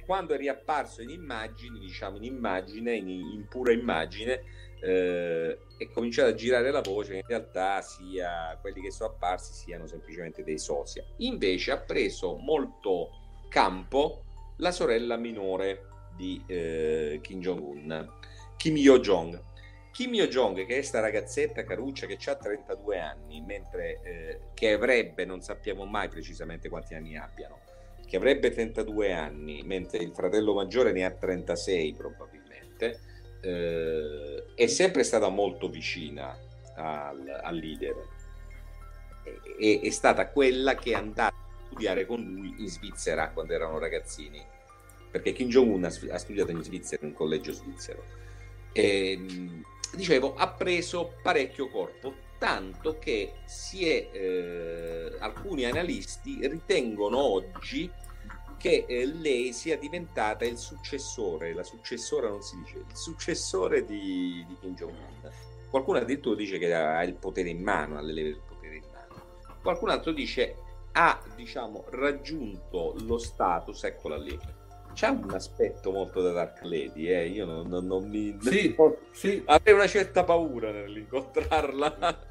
Quando è riapparso in immagini, diciamo in immagine, in, in pura immagine, eh, è cominciato a girare la voce in realtà sia quelli che sono apparsi siano semplicemente dei sosia. Invece ha preso molto campo la sorella minore di eh, Kim Jong-un, Kim Yo-jong. Kim Yo-jong, che è questa ragazzetta caruccia che ha 32 anni, mentre eh, che avrebbe, non sappiamo mai precisamente quanti anni abbiano, che avrebbe 32 anni, mentre il fratello maggiore ne ha 36 probabilmente, eh, è sempre stata molto vicina al, al leader. E, è stata quella che è andata a studiare con lui in Svizzera quando erano ragazzini, perché Kim Jong-un ha studiato in Svizzera, in un collegio svizzero. E, dicevo, ha preso parecchio corpo, tanto che è, eh, alcuni analisti ritengono oggi che eh, lei sia diventata il successore, la successora non si dice, il successore di, di Kim Jong-un. Qualcuno addirittura dice che ha il potere in mano, ha del potere in mano. Qualcun altro dice ha diciamo raggiunto lo status, eccola lì. C'è un aspetto molto da Dark Lady, eh? io non, non, non mi... Sì, non... sì. Avrei una certa paura nell'incontrarla.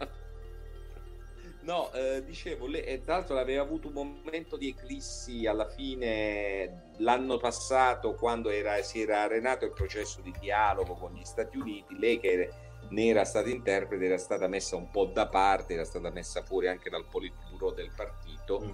No, eh, dicevo, lei, eh, tra l'altro aveva avuto un momento di eclissi alla fine l'anno passato quando era, si era arenato il processo di dialogo con gli Stati Uniti, lei che ne era stata interprete era stata messa un po' da parte, era stata messa fuori anche dal politburo del partito mm.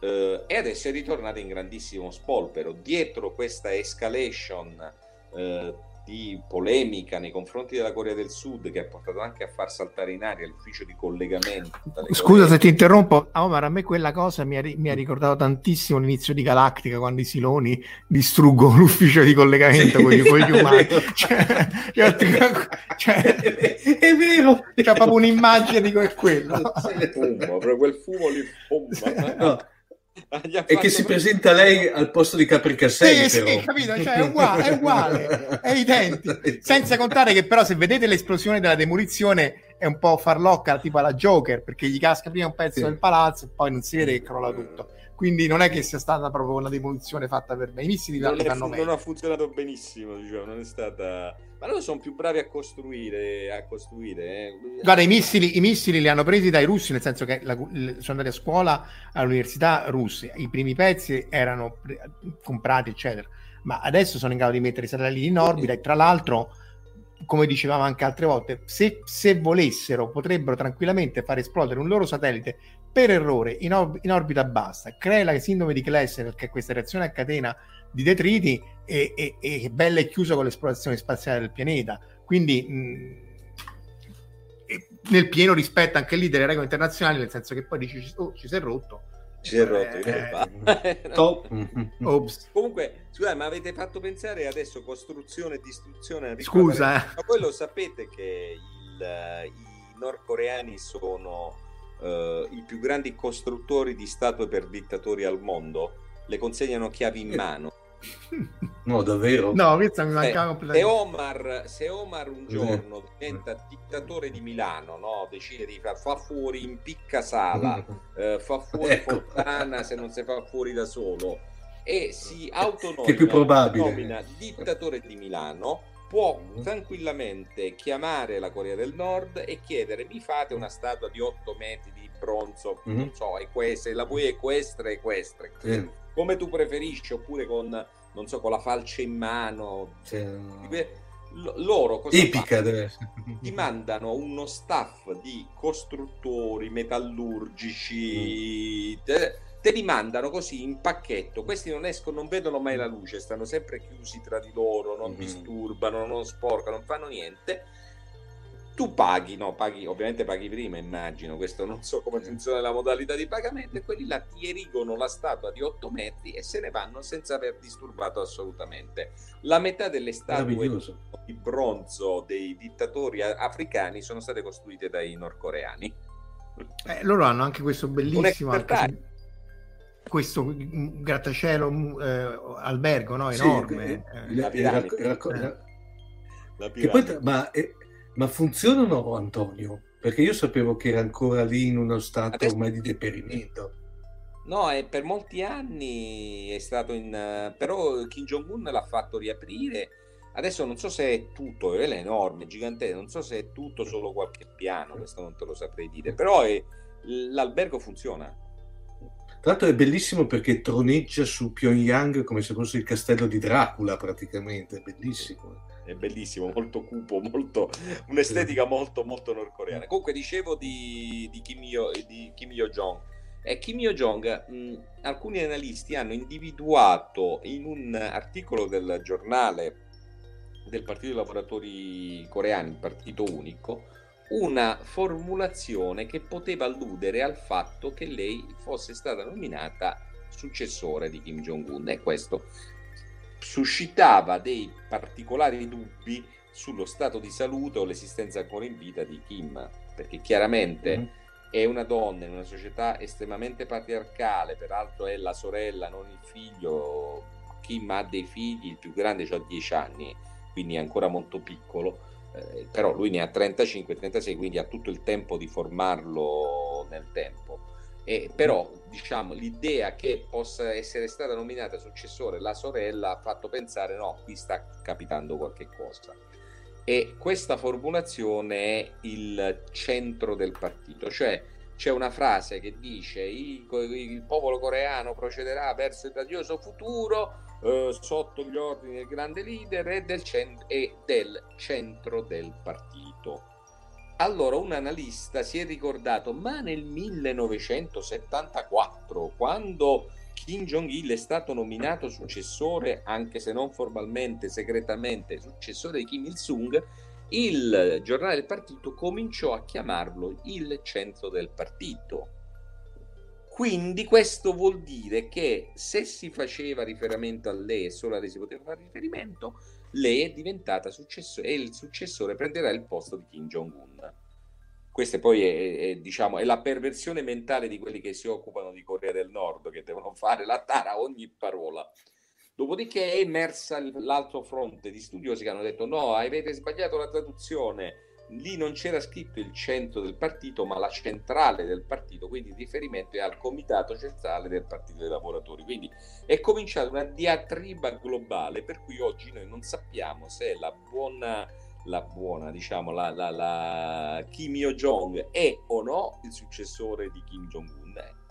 eh, e adesso è ritornata in grandissimo spolvero. Dietro questa escalation eh, di polemica nei confronti della Corea del Sud che ha portato anche a far saltare in aria l'ufficio di collegamento. Scusa Coree. se ti interrompo, Omar, a me quella cosa mi ha, mi ha, ricordato tantissimo l'inizio di Galactica quando i Siloni distruggono l'ufficio di collegamento sì, con, gli, con gli umani. cioè, cioè, è vero, c'è proprio un'immagine di quello. Fumma, proprio quel fumo lì fumma. No e che si presenta lei al posto di Capricassei sì, sì, capito? Cioè, è uguale, è uguale, è identico. Senza contare che però se vedete l'esplosione della demolizione è un po' farlocca tipo alla Joker perché gli casca prima un pezzo sì. del palazzo e poi non si vede che crolla tutto quindi non è che sia stata proprio una demolizione fatta per me. I missili non, fu- non ha funzionato benissimo, diciamo, non è stata... Ma loro sono più bravi a costruire, a costruire. Eh. Guarda, i missili, i missili, li hanno presi dai russi, nel senso che la, sono andati a scuola all'università russe. I primi pezzi erano comprati, eccetera. Ma adesso sono in grado di mettere i satelliti in orbita e tra l'altro come dicevamo anche altre volte, se, se, volessero potrebbero tranquillamente far esplodere un loro satellite per errore in, or- in orbita bassa, crea la sindrome di Klessen, che è questa reazione a catena di detriti, e, e, e bella e chiusa con l'esplorazione spaziale del pianeta. Quindi mh, nel pieno rispetto anche lì delle regole internazionali, nel senso che poi dici, oh, ci si è rotto. Ci si è rotto, eh, eh, top. Comunque, scusate, ma avete fatto pensare adesso costruzione e distruzione? Scusa, eh. ma voi lo sapete che il, i nordcoreani sono uh, i più grandi costruttori di statue per dittatori al mondo le consegnano chiavi in mano. No, davvero? No, questa mi mancava eh, completamente. Se Omar, se Omar un giorno diventa dittatore di Milano, no? decide di far, fa fuori, impicca Sala, eh, fa fuori ecco. Fontana se non si fa fuori da solo e si autonomina che è più probabile. dittatore di Milano, può tranquillamente chiamare la Corea del Nord e chiedere mi fate una statua di 8 metri di bronzo, mm-hmm. non so, equestre, la vuoi equestre, equestre, mm. come tu preferisci, oppure con, non so, con la falce in mano. Sì. loro cosa Epica deve Ti mandano uno staff di costruttori metallurgici, mm. te, te li mandano così in pacchetto. Questi non escono, non vedono mai la luce, stanno sempre chiusi tra di loro, non Mhm. disturbano, non sporcano, non fanno niente. Tu paghi, no, paghi, ovviamente paghi prima, immagino, questo non so come funziona la modalità di pagamento, e quelli là ti erigono la statua di 8 metri e se ne vanno senza aver disturbato assolutamente. La metà delle statue di bronzo dei dittatori africani sono state costruite dai nordcoreani. Eh, loro hanno anche questo bellissimo se- questo grattacielo mm, eh, albergo no? Sì, enorme eh, eh. La era- piramide. era- Eh. La Che poi, ma, eh, ma funzionano, Antonio? Perché io sapevo che era ancora lì in uno stato Adesso- ormai di deperimento. No, e per molti anni è stato in... eh, però Kim Jong-un l'ha fatto riaprire. Adesso non so se è tutto, è enorme, gigante, non so se è tutto solo qualche piano, questo non te lo saprei dire, però è- l'albergo funziona. Tra l'altro è bellissimo perché troneggia su Pyongyang come se fosse il castello di Dracula praticamente, è bellissimo. È bellissimo, molto cupo, molto, un'estetica molto, molto nordcoreana. Comunque dicevo di, di Kim, Yo, di Kim Yo-jong. E Kim Yo-jong, mh, alcuni analisti hanno individuato in un articolo del giornale del Partito dei Lavoratori Coreani, il Partito Unico, una formulazione che poteva alludere al fatto che lei fosse stata nominata successore di Kim Jong-un e questo suscitava dei particolari dubbi sullo stato di salute o l'esistenza ancora in vita di Kim, perché chiaramente Mhm. è una donna in una società estremamente patriarcale, peraltro è la sorella, non il figlio. Kim ha dei figli, il più grande ha 10 anni, quindi è ancora molto piccolo, eh, però lui ne ha 35-36, quindi ha tutto il tempo di formarlo nel tempo. E però diciamo l'idea che possa essere stata nominata successore la sorella ha fatto pensare no, qui sta capitando qualche cosa. E questa formulazione è il centro del partito, cioè c'è una frase che dice il, il popolo coreano procederà verso il radioso futuro eh, sotto gli ordini del grande leader e del, cent- e del centro del partito. Allora un analista si è ricordato, ma nel 1974, quando Kim Jong-il è stato nominato successore, anche se non formalmente, segretamente, successore di Kim Il-sung, il giornale del partito cominciò a chiamarlo il centro del partito. Quindi questo vuol dire che se si faceva riferimento a lei e solo a lei si poteva fare riferimento, lei è diventata successore e il successore prenderà il posto di Kim Jong-un. Questa poi è, è, diciamo, è la perversione mentale di quelli che si occupano di Corea del Nord, che devono fare la tara a ogni parola. Dopodiché è emersa l'altro fronte di studiosi che hanno detto no, avete sbagliato la traduzione, lì non c'era scritto il centro del partito, ma la centrale del partito, quindi il riferimento è al comitato centrale del Partito dei Lavoratori. Quindi è cominciata una diatriba globale per cui oggi noi non sappiamo se la buona, la buona diciamo, la, la, la Kim Yo-jong è o no il successore di Kim Jong-un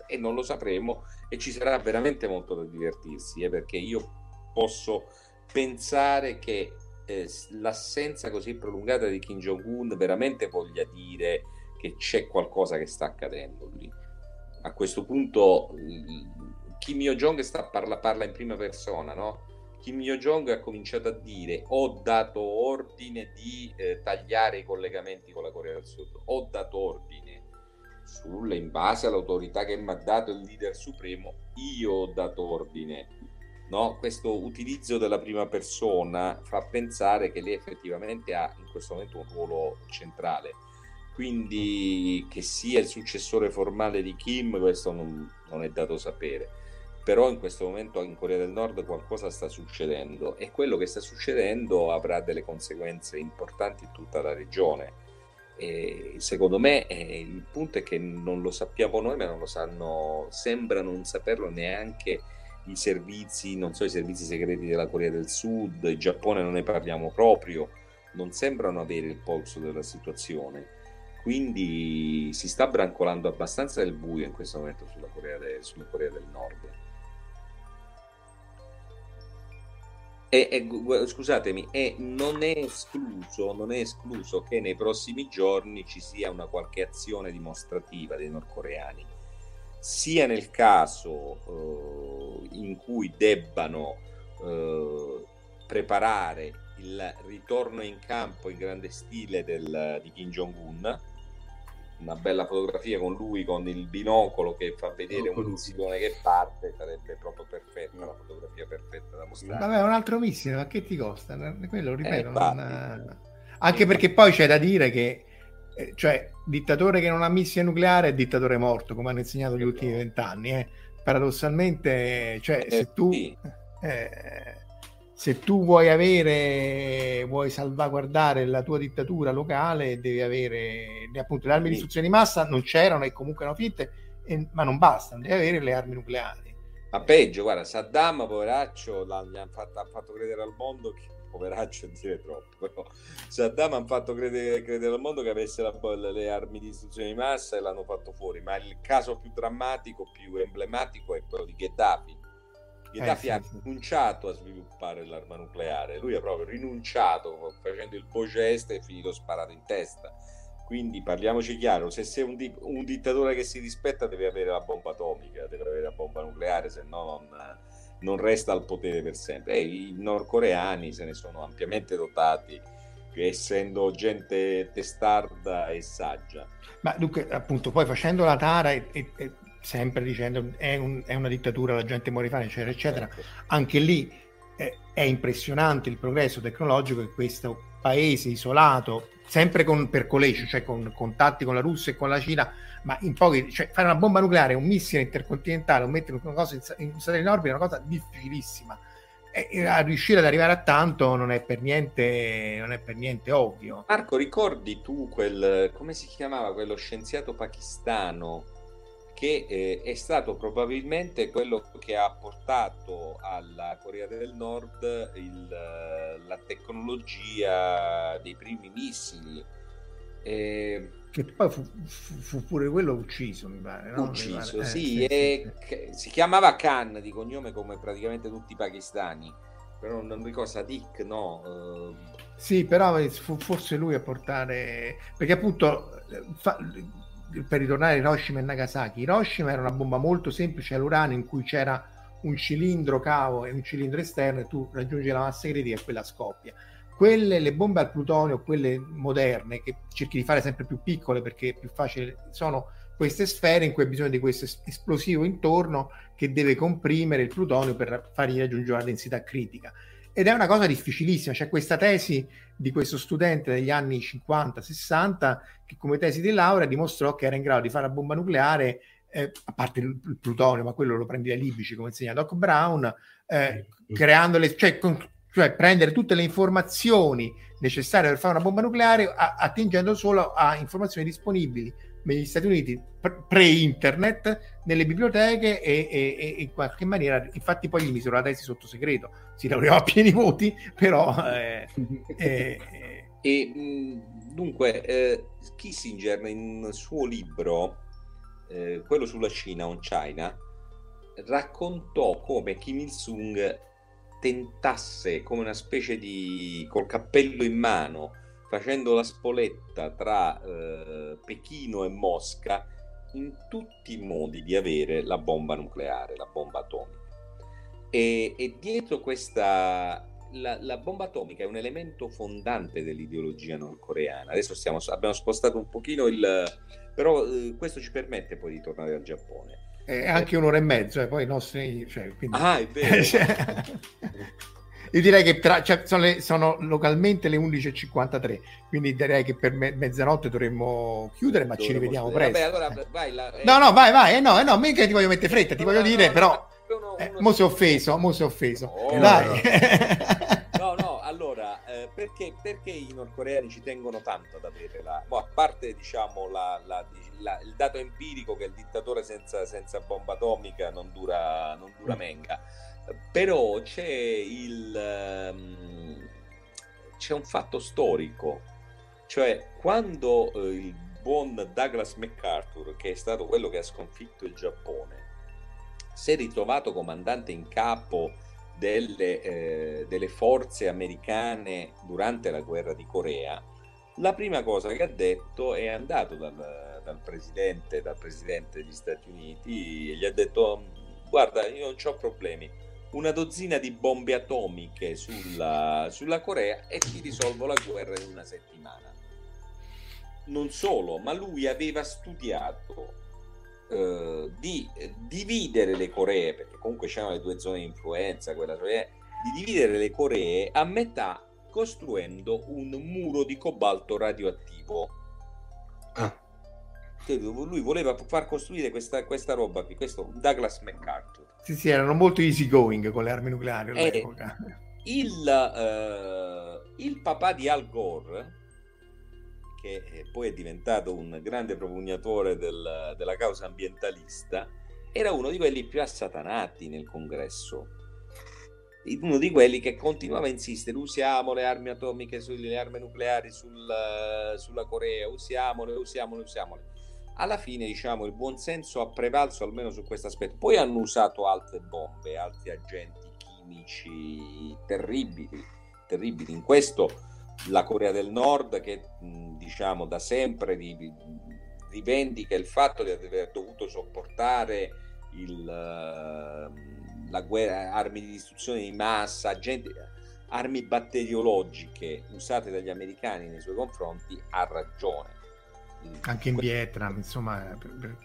e non lo sapremo e ci sarà veramente molto da divertirsi eh, perché io posso pensare che eh, l'assenza così prolungata di Kim Jong-un veramente voglia dire che c'è qualcosa che sta accadendo lì. A questo punto Kim Yo-jong sta, parla, parla in prima persona, no? Kim Yo-jong ha cominciato a dire ho dato ordine di eh, tagliare i collegamenti con la Corea del Sud, ho dato ordine sulle, in base all'autorità che mi ha dato il leader supremo, io ho dato ordine. No? Questo utilizzo della prima persona fa pensare che lei effettivamente ha in questo momento un ruolo centrale. Quindi che sia il successore formale di Kim, questo non, non è dato sapere. Però in questo momento in Corea del Nord qualcosa sta succedendo e quello che sta succedendo avrà delle conseguenze importanti in tutta la regione. E secondo me eh, il punto è che non lo sappiamo noi, ma non lo sanno, sembra non saperlo neanche i servizi, non so, i servizi segreti della Corea del Sud, il Giappone non ne parliamo proprio, non sembrano avere il polso della situazione. Quindi si sta brancolando abbastanza del buio in questo momento sulla Corea, de, sulla Corea del Nord. E, e, scusatemi, e non è escluso, non è escluso che nei prossimi giorni ci sia una qualche azione dimostrativa dei nordcoreani. sia nel caso eh, in cui debbano eh, preparare il ritorno in campo in grande stile del, di Kim Jong-un una bella fotografia con lui con il binocolo che fa vedere un missile che parte sarebbe proprio perfetta la fotografia perfetta da mostrare Vabbè, un altro missile, ma che ti costa? Quello, ripeto, Eh, non- anche perché poi c'è da dire che eh, cioè, dittatore che non ha missile nucleare è dittatore morto, come hanno insegnato gli ultimi vent'anni. eh. Paradossalmente, cioè, Eh, se tu sì. eh, se tu vuoi avere, vuoi salvaguardare la tua dittatura locale, devi avere appunto le armi di Sì. distruzione di massa, non c'erano e comunque erano fitte, e- ma non bastano, devi avere le armi nucleari. Ma peggio, guarda, Saddam, poveraccio, gli han fatto, ha fatto credere al mondo che poveraccio è dire troppo, però Saddam ha fatto credere, credere al mondo che avesse la- le armi di distruzione di massa e l'hanno fatto fuori, ma il caso più drammatico, più emblematico è quello di Gheddafi. Gheddafi Eh, ha sì, rinunciato a sviluppare l'arma nucleare, lui ha proprio rinunciato facendo il pogest e finito sparato in testa. Quindi parliamoci chiaro, se sei un, di- un dittatore che si rispetta deve avere la bomba atomica, deve avere la bomba nucleare, se no non, non resta al potere per sempre. E i nordcoreani se ne sono ampiamente dotati, essendo gente testarda e saggia. Ma dunque, appunto, poi facendo la tara e, e- e sempre dicendo è, un- è una dittatura, la gente muore di fame, eccetera, eccetera, Ecco. anche lì eh, è impressionante il progresso tecnologico che questo paese isolato, sempre con percolation, cioè con contatti con la Russia e con la Cina, ma in pochi, cioè fare una bomba nucleare, un missile intercontinentale o mettere una cosa in, in in orbita è una cosa difficilissima. E a riuscire ad arrivare a tanto non è per niente, non è per niente ovvio. Marco, ricordi tu quel, come si chiamava quello scienziato pakistano che eh, è stato probabilmente quello che ha portato alla Corea del Nord il, eh, la tecnologia dei primi missili? Eh, Che poi fu, fu- pure quello ucciso, mi pare. no? Mi ucciso, pare. Eh, sì, sì, e sì. che- si chiamava Khan di cognome come praticamente tutti i pakistani, però non ricordo Sadiq, no, eh, Sì, però fu forse lui a portare perché appunto eh, fa- per ritornare a Hiroshima e Nagasaki, Hiroshima era una bomba molto semplice all'uranio in cui c'era un cilindro cavo e un cilindro esterno e tu raggiungi la massa critica e quella scoppia. Quelle, le bombe al plutonio, quelle moderne, che cerchi di fare sempre più piccole perché è più facile, sono queste sfere in cui hai bisogno di questo es- esplosivo intorno che deve comprimere il plutonio per fargli raggiungere la densità critica. Ed è una cosa difficilissima, c'è questa tesi di questo studente degli anni 50-60 che come tesi di laurea dimostrò che era in grado di fare la bomba nucleare, eh, a parte il, il plutonio, ma quello lo prendi dai libici come insegna Doc Brown, eh, creandole, cioè, con- cioè prendere tutte le informazioni necessarie per fare una bomba nucleare a- attingendo solo a informazioni disponibili negli Stati Uniti pre- pre-internet nelle biblioteche e, e- e in qualche maniera infatti poi gli misero la tesi sotto segreto. Si laureò a pieni voti però eh, eh, E dunque, eh, Kissinger nel suo libro, eh, quello sulla Cina, On China, raccontò come Kim Il-sung tentasse come una specie di col cappello in mano, facendo la spoletta tra eh, Pechino e Mosca, in tutti i modi di avere la bomba nucleare, la bomba atomica. E, e dietro questa la, la bomba atomica è un elemento fondante dell'ideologia nordcoreana. Adesso stiamo, abbiamo spostato un pochino il... però eh, questo ci permette poi di tornare al Giappone. è anche un'ora e mezzo e poi i nostri cioè, quindi... Ah, è vero. Io direi che tra, cioè, sono, le- sono localmente le 11.53 quindi direi che per me- mezzanotte dovremmo chiudere ma ci Dovremmo- rivediamo Vabbè, presto allora vai, la- eh, no no vai vai eh, no, eh, no mica ti voglio mettere fretta ti no, voglio no, dire no, però no, uno- eh, uno- mo si è offeso mo si è offeso. Oh, dai. No, no, allora, eh, perché, perché i nordcoreani ci tengono tanto ad avere la... boh, a parte, diciamo, la- la- la- il dato empirico che il dittatore senza, senza bomba atomica non dura, non dura menga, però c'è il... ehm, c'è un fatto storico, cioè quando eh, il buon Douglas MacArthur, che è stato quello che ha sconfitto il Giappone, si è ritrovato comandante in capo delle, eh, delle forze americane durante la guerra di Corea, la prima cosa che ha detto è andato dal, dal presidente, dal presidente degli Stati Uniti e gli ha detto guarda io non ho problemi, una dozzina di bombe atomiche sulla, sulla Corea e ti risolvo la guerra in una settimana. Non solo, ma lui aveva studiato eh, di dividere le Coree, perché comunque c'erano le due zone di influenza, quella cioè, di dividere le Coree a metà costruendo un muro di cobalto radioattivo. Ah, Lui voleva far costruire questa, questa roba qui, questo Douglas MacArthur. Sì, sì, erano molto easy going con le armi nucleari Eh, all'epoca. Il, eh, il papà di Al Gore, che poi è diventato un grande propugnatore del- della causa ambientalista, era uno di quelli più assatanati nel congresso. Uno di quelli che continuava a insistere: usiamo le armi atomiche, sulle armi nucleari sul- sulla Corea, usiamole, usiamole, usiamole. Alla fine, diciamo, il buonsenso ha prevalso almeno su questo aspetto. Poi hanno usato altre bombe, altri agenti chimici terribili, terribili. In questo la Corea del Nord, che diciamo da sempre ri- rivendica il fatto di aver dovuto sopportare il, la guerra, armi di distruzione di massa, agenti, armi batteriologiche usate dagli americani nei suoi confronti, ha ragione. Anche in Vietnam, insomma.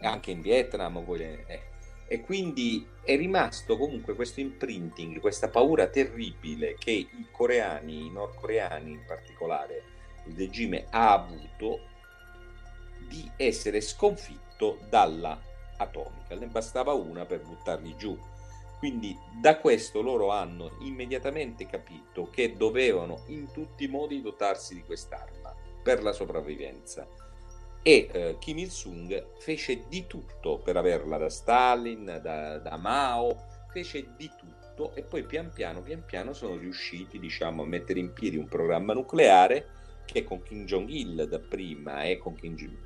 anche in Vietnam eh. e quindi è rimasto comunque questo imprinting, questa paura terribile che i coreani, i nordcoreani in particolare, il regime ha avuto di essere sconfitto dalla atomica, ne bastava una per buttarli giù. Quindi da questo loro hanno immediatamente capito che dovevano in tutti i modi dotarsi di quest'arma per la sopravvivenza e eh, Kim Il-sung fece di tutto per averla da Stalin, da, da Mao, fece di tutto e poi pian piano, pian piano sono riusciti diciamo, a mettere in piedi un programma nucleare che con Kim Jong-il dapprima e con Kim Jong-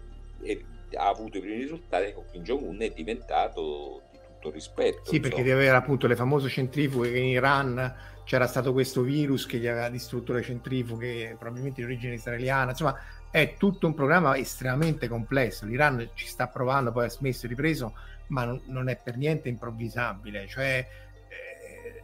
e ha avuto i primi risultati e con Kim Jong-un è diventato di tutto rispetto. Sì, perché insomma. deve avere appunto le famose centrifughe che in Iran c'era stato questo virus che gli aveva distrutto le centrifughe, probabilmente di origine israeliana. Insomma, è tutto un programma estremamente complesso. L'Iran ci sta provando, poi ha smesso e ripreso, ma non, non è per niente improvvisabile. Cioè, eh,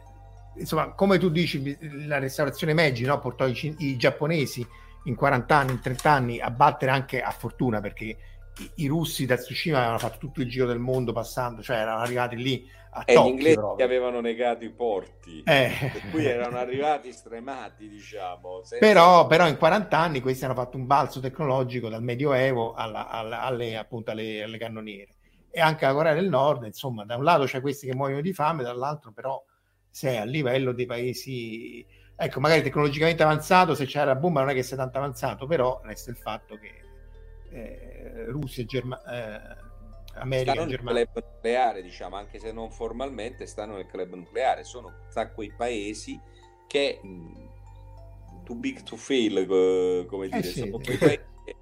insomma, come tu dici, la restaurazione Meiji no, portò i, i giapponesi in 40 anni, in 30 anni a battere anche a fortuna perché i, i russi da Tsushima avevano fatto tutto il giro del mondo passando, cioè erano arrivati lì a E gli Tokyo inglesi proprio. avevano negato i porti, Eh. per cui erano arrivati stremati, diciamo. senza- Però, però in 40 anni questi hanno fatto un balzo tecnologico dal Medioevo alla- alla- alle, appunto, alle, alle cannoniere. E anche la Corea del Nord, insomma, da un lato c'è questi che muoiono di fame, dall'altro però sei a livello dei paesi, ecco, magari tecnologicamente avanzato, se c'era la bomba non è che sia tanto avanzato, però resta il fatto che eh, Russia Germa- eh, America stanno nel Germania... club nucleare, diciamo, anche se non formalmente, stanno nel club nucleare. Sono tra quei paesi che mh, too big to fail, eh, come dire, sì. sono quei paesi che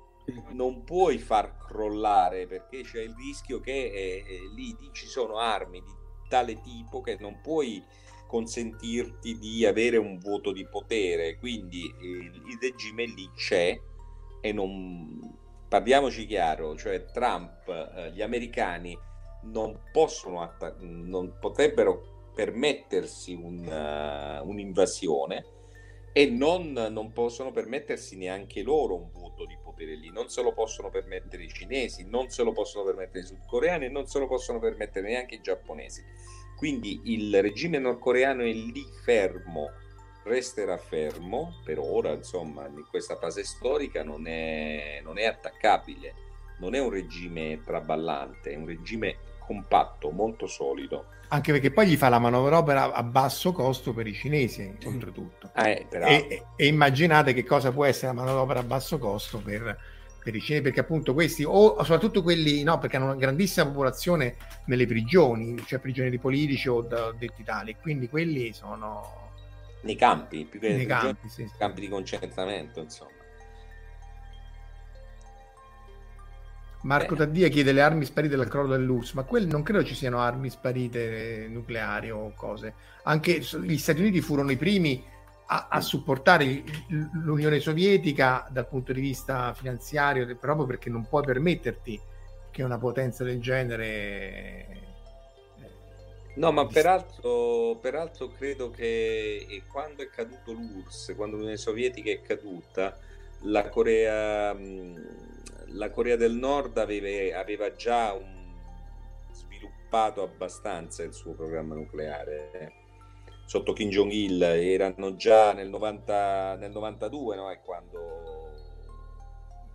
non puoi far crollare perché c'è il rischio che eh, eh, lì ci sono armi di tale tipo che non puoi consentirti di avere un voto di potere. Quindi eh, il regime lì c'è e non parliamoci chiaro, cioè Trump, eh, gli americani non possono atta- non potrebbero permettersi un, eh, un'invasione e non, non possono permettersi neanche loro un voto di potere lì, non se lo possono permettere i cinesi, non se lo possono permettere i sudcoreani non se lo possono permettere neanche i giapponesi. Quindi il regime nordcoreano è lì fermo, resterà fermo per ora, insomma, in questa fase storica non è, non è attaccabile, non è un regime traballante, è un regime compatto, molto solido. Anche perché poi gli fa la manovra a basso costo per i cinesi, oltretutto. Eh, peraltro. E, e immaginate che cosa può essere la manodopera a basso costo per, per i cinesi, perché appunto questi, o soprattutto quelli, no, perché hanno una grandissima popolazione nelle prigioni, cioè prigionieri politici o detti tali, quindi quelli sono nei campi, più che nei campi. Sì, campi di concentramento, insomma. Marco Eh. Taddia chiede le armi sparite dal crollo dell'URSS, ma quelle non credo ci siano armi sparite nucleari o cose. Anche gli Stati Uniti furono i primi a, a supportare il- l'Unione Sovietica dal punto di vista finanziario, proprio perché non puoi permetterti che una potenza del genere eh, No, ma peraltro, peraltro credo che eh, quando è caduto l'URSS, quando l'Unione Sovietica è caduta, la Corea, mh, la Corea del Nord aveva, aveva già un- sviluppato abbastanza il suo programma nucleare. eh. Sotto Kim Jong-il erano già nel, 90, nel 92, no? È quando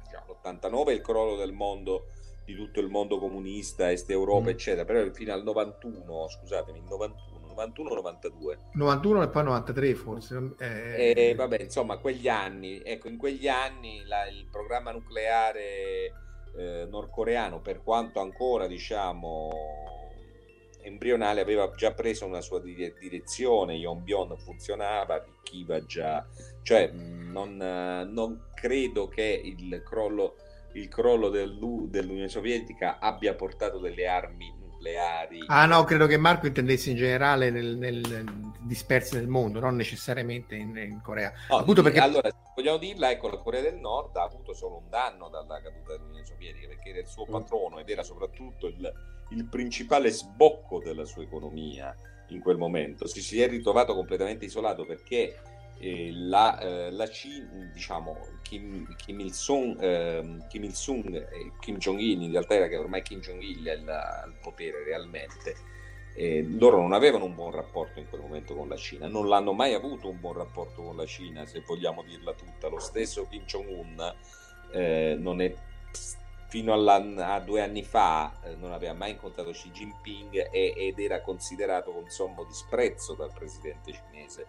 diciamo, l'89 è il crollo del mondo di tutto il mondo comunista, Est Europa, Mm. eccetera, però fino al 91, scusatemi, 91, 91 92. 91 e poi 93 forse. eh, E vabbè, insomma, quegli anni, ecco, in quegli anni la- il programma nucleare eh, nordcoreano, per quanto ancora, diciamo, embrionale, aveva già preso una sua dire- direzione, Yonbyon funzionava, arricchiva già, cioè mh, non, eh, non credo che il crollo, il crollo dell'U- dell'Unione Sovietica abbia portato delle armi nucleari. Ah no, credo che Marco intendesse in generale nel, nel- dispersi nel mondo, non necessariamente in, in Corea. No, Appunto perché Allora, se vogliamo dirla, ecco, la Corea del Nord ha avuto solo un danno dalla caduta dell'Unione Sovietica perché era il suo Mm. patrono ed era soprattutto il, il principale sbocco della sua economia in quel momento. Si, si è ritrovato completamente isolato perché eh, la, eh, la Cina, diciamo, Kim, Kim Il-sung, ehm, Kim Il-sung e Kim Jong-il, in realtà era che ormai Kim Jong-il è al, al potere realmente, eh, loro non avevano un buon rapporto in quel momento con la Cina, non l'hanno mai avuto un buon rapporto con la Cina, se vogliamo dirla tutta. Lo stesso Kim Jong-un eh, non è, fino a due anni fa eh, non aveva mai incontrato Xi Jinping e- ed era considerato con sommo disprezzo dal presidente cinese.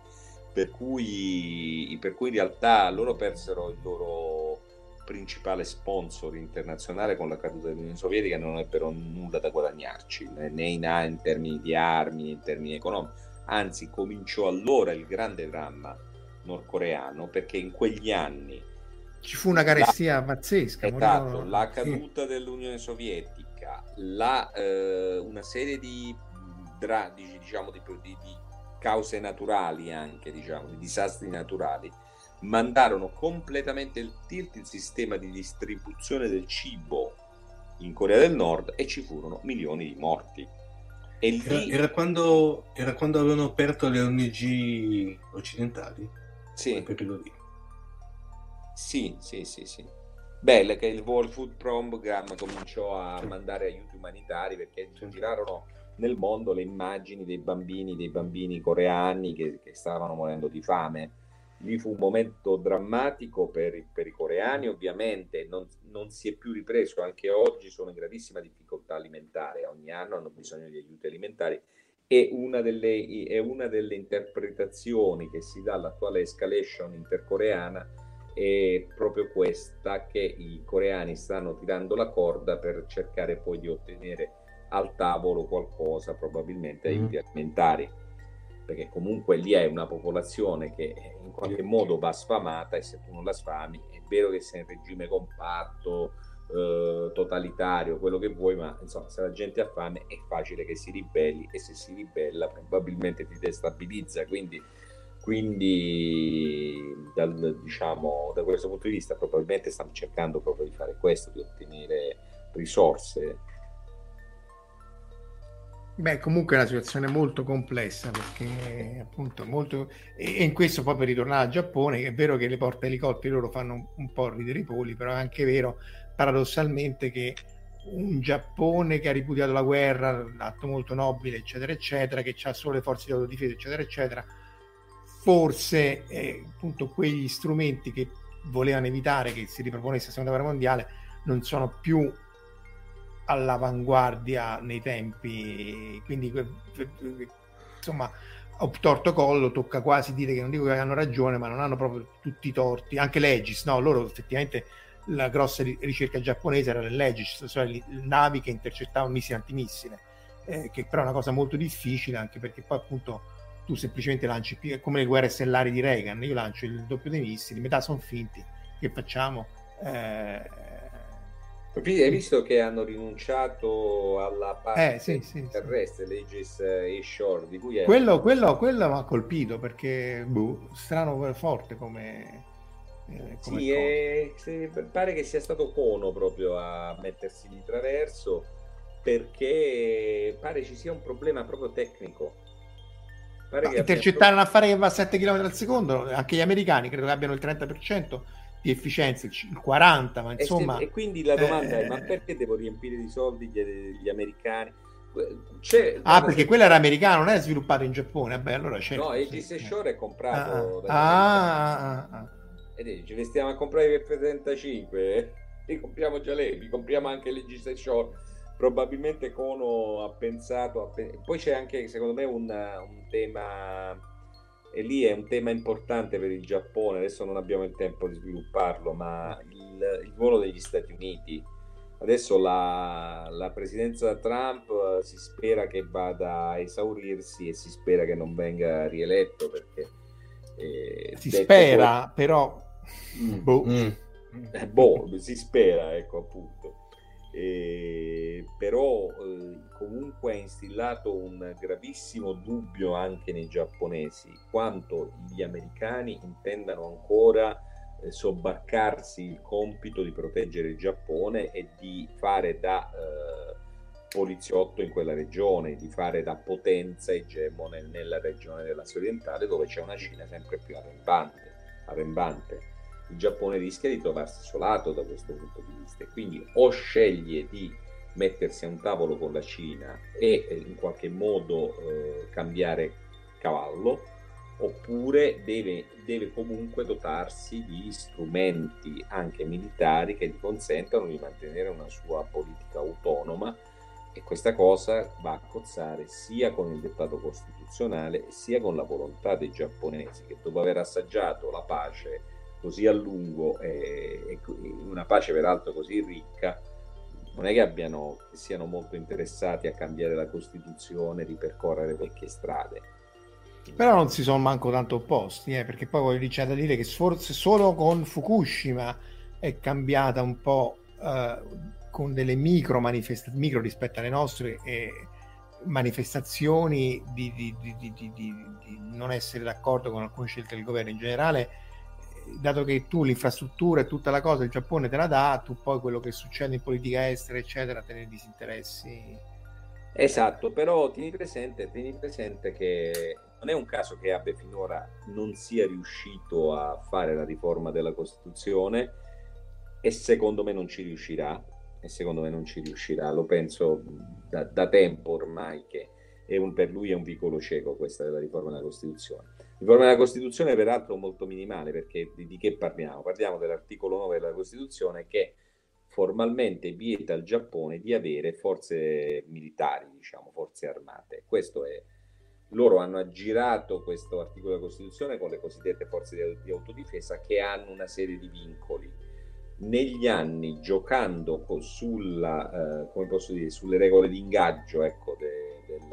Per cui, per cui in realtà loro persero il loro principale sponsor internazionale con la caduta dell'Unione Sovietica non ebbero nulla da guadagnarci, né in, in termini di armi né in termini economici. Anzi, cominciò allora il grande dramma nordcoreano perché in quegli anni ci fu una carestia pazzesca. Esatto, la sì. caduta dell'Unione Sovietica, la, eh, una serie di, dra- di- diciamo, di, di- di cause naturali anche, diciamo, di disastri naturali, mandarono completamente il tilt il sistema di distribuzione del cibo in Corea del Nord e ci furono milioni di morti. E Era, lì, era quando, era quando avevano aperto le ONG occidentali? sì, lì. Sì, sì, sì, sì. Beh, che il World Food Program cominciò a mandare aiuti umanitari perché girarono nel mondo le immagini dei bambini, dei bambini coreani che, che stavano morendo di fame. Lì fu un momento drammatico per, per i coreani, ovviamente non, non si è più ripreso, anche oggi sono in gravissima difficoltà alimentare, ogni anno hanno bisogno di aiuti alimentari e una delle, è una delle interpretazioni che si dà all'attuale escalation intercoreana è proprio questa che i coreani stanno tirando la corda per cercare poi di ottenere al tavolo qualcosa, probabilmente Mhm. aiuti alimentari, perché comunque lì è una popolazione che in qualche modo va sfamata e se tu non la sfami è vero che sei in regime compatto, eh, totalitario, quello che vuoi, ma insomma se la gente ha fame è facile che si ribelli e se si ribella probabilmente ti destabilizza, quindi quindi dal, diciamo, da questo punto di vista probabilmente stanno cercando proprio di fare questo, di ottenere risorse. Beh, comunque è una situazione molto complessa perché appunto molto e in questo poi per ritornare al Giappone è vero che le porte elicotteri loro fanno un, po' ridere i poli, però è anche vero paradossalmente che un Giappone che ha ripudiato la guerra, atto molto nobile, eccetera, eccetera, che ha solo le forze di autodifesa, eccetera, eccetera, forse eh, appunto quegli strumenti che volevano evitare che si riproponesse la seconda guerra mondiale non sono più all'avanguardia nei tempi, quindi insomma ho torto collo, tocca quasi dire che non dico che hanno ragione, ma non hanno proprio tutti i torti, anche l'Egis, no, loro effettivamente la grossa ri- ricerca giapponese era l'Egis, cioè navi che intercettavano missili antimissile, eh, che però è una cosa molto difficile anche perché poi appunto tu semplicemente lanci come le guerre stellari di Reagan, io lancio il doppio dei missili, metà sono finti, che facciamo? Eh, hai visto che hanno rinunciato alla parte Eh, sì, sì, sì. terrestre, l'Aegis e Shore, di cui è Quello, quello, quello mi ha colpito perché, boh, strano forte come... eh, come Sì, è- se- pare che sia stato Cono proprio a mettersi di traverso perché pare ci sia un problema proprio tecnico. Pare intercettare un affare che va a 7 km al secondo, anche gli americani credo che abbiano il 30% di efficienza, il c- il 40%, ma E, se- insomma... e quindi la domanda è: eh, ma perché devo riempire di soldi gli, gli americani? C'è, Ah, perché quello era americano, non è sviluppato in Giappone. Vabbè, allora c'è. No, Aegis e Shore è Ah, comprato dagli americani. ah, ah, ah. E dici, ci stiamo a comprare i F-35, eh? li compriamo già lei, li compriamo anche e Shore. Probabilmente Kono ha pensato, pe- poi c'è anche secondo me un, un tema, e lì è un tema importante per il Giappone, adesso non abbiamo il tempo di svilupparlo, ma il, il ruolo degli Stati Uniti. Adesso la, la presidenza Trump eh, si spera che vada a esaurirsi e si spera che non venga rieletto perché... eh, Si spera, però. Mm, Boh. mm. eh, boh, si spera, ecco appunto. Eh, però eh, comunque ha instillato un gravissimo dubbio anche nei giapponesi quanto gli americani intendano ancora eh, sobbarcarsi il compito di proteggere il Giappone e di fare da eh, poliziotto in quella regione, di fare da potenza egemone nella regione dell'Asia orientale dove c'è una Cina sempre più arrembante. arrembante il Giappone rischia di trovarsi isolato da questo punto di vista. Quindi o sceglie di mettersi a un tavolo con la Cina e eh, in qualche modo eh, cambiare cavallo oppure deve, deve comunque dotarsi di strumenti anche militari che gli consentano di mantenere una sua politica autonoma. E questa cosa va a cozzare sia con il dettato costituzionale sia con la volontà dei giapponesi che dopo aver assaggiato la pace così a lungo e, e una pace peraltro così ricca non è che abbiano che siano molto interessati a cambiare la Costituzione, ripercorrere vecchie strade. Però non si sono manco tanto opposti, eh, perché poi voglio- c'è da dire che forse solo con Fukushima è cambiata un po' eh, con delle micro manifestazioni, micro rispetto alle nostre eh, manifestazioni di, di- di- di- non essere d'accordo con alcune scelte del governo in generale, dato che tu l'infrastruttura e tutta la cosa il Giappone te la dà, tu poi quello che succede in politica estera, eccetera, te ne disinteressi. Esatto, però tieni presente, tieni presente che non è un caso che Abe finora non sia riuscito a fare la riforma della Costituzione e secondo me non ci riuscirà, e secondo me non ci riuscirà, lo penso da, da tempo ormai che un- per lui è un vicolo cieco questa della riforma della Costituzione. Riforma della Costituzione peraltro molto minimale perché di, di che parliamo? Parliamo dell'articolo 9 della Costituzione che formalmente vieta al Giappone di avere forze militari, diciamo, forze armate. Questo è loro hanno aggirato questo articolo della Costituzione con le cosiddette forze di, di autodifesa che hanno una serie di vincoli. Negli anni, giocando sulla, eh, dire, sulle regole di ingaggio ecco, de- del,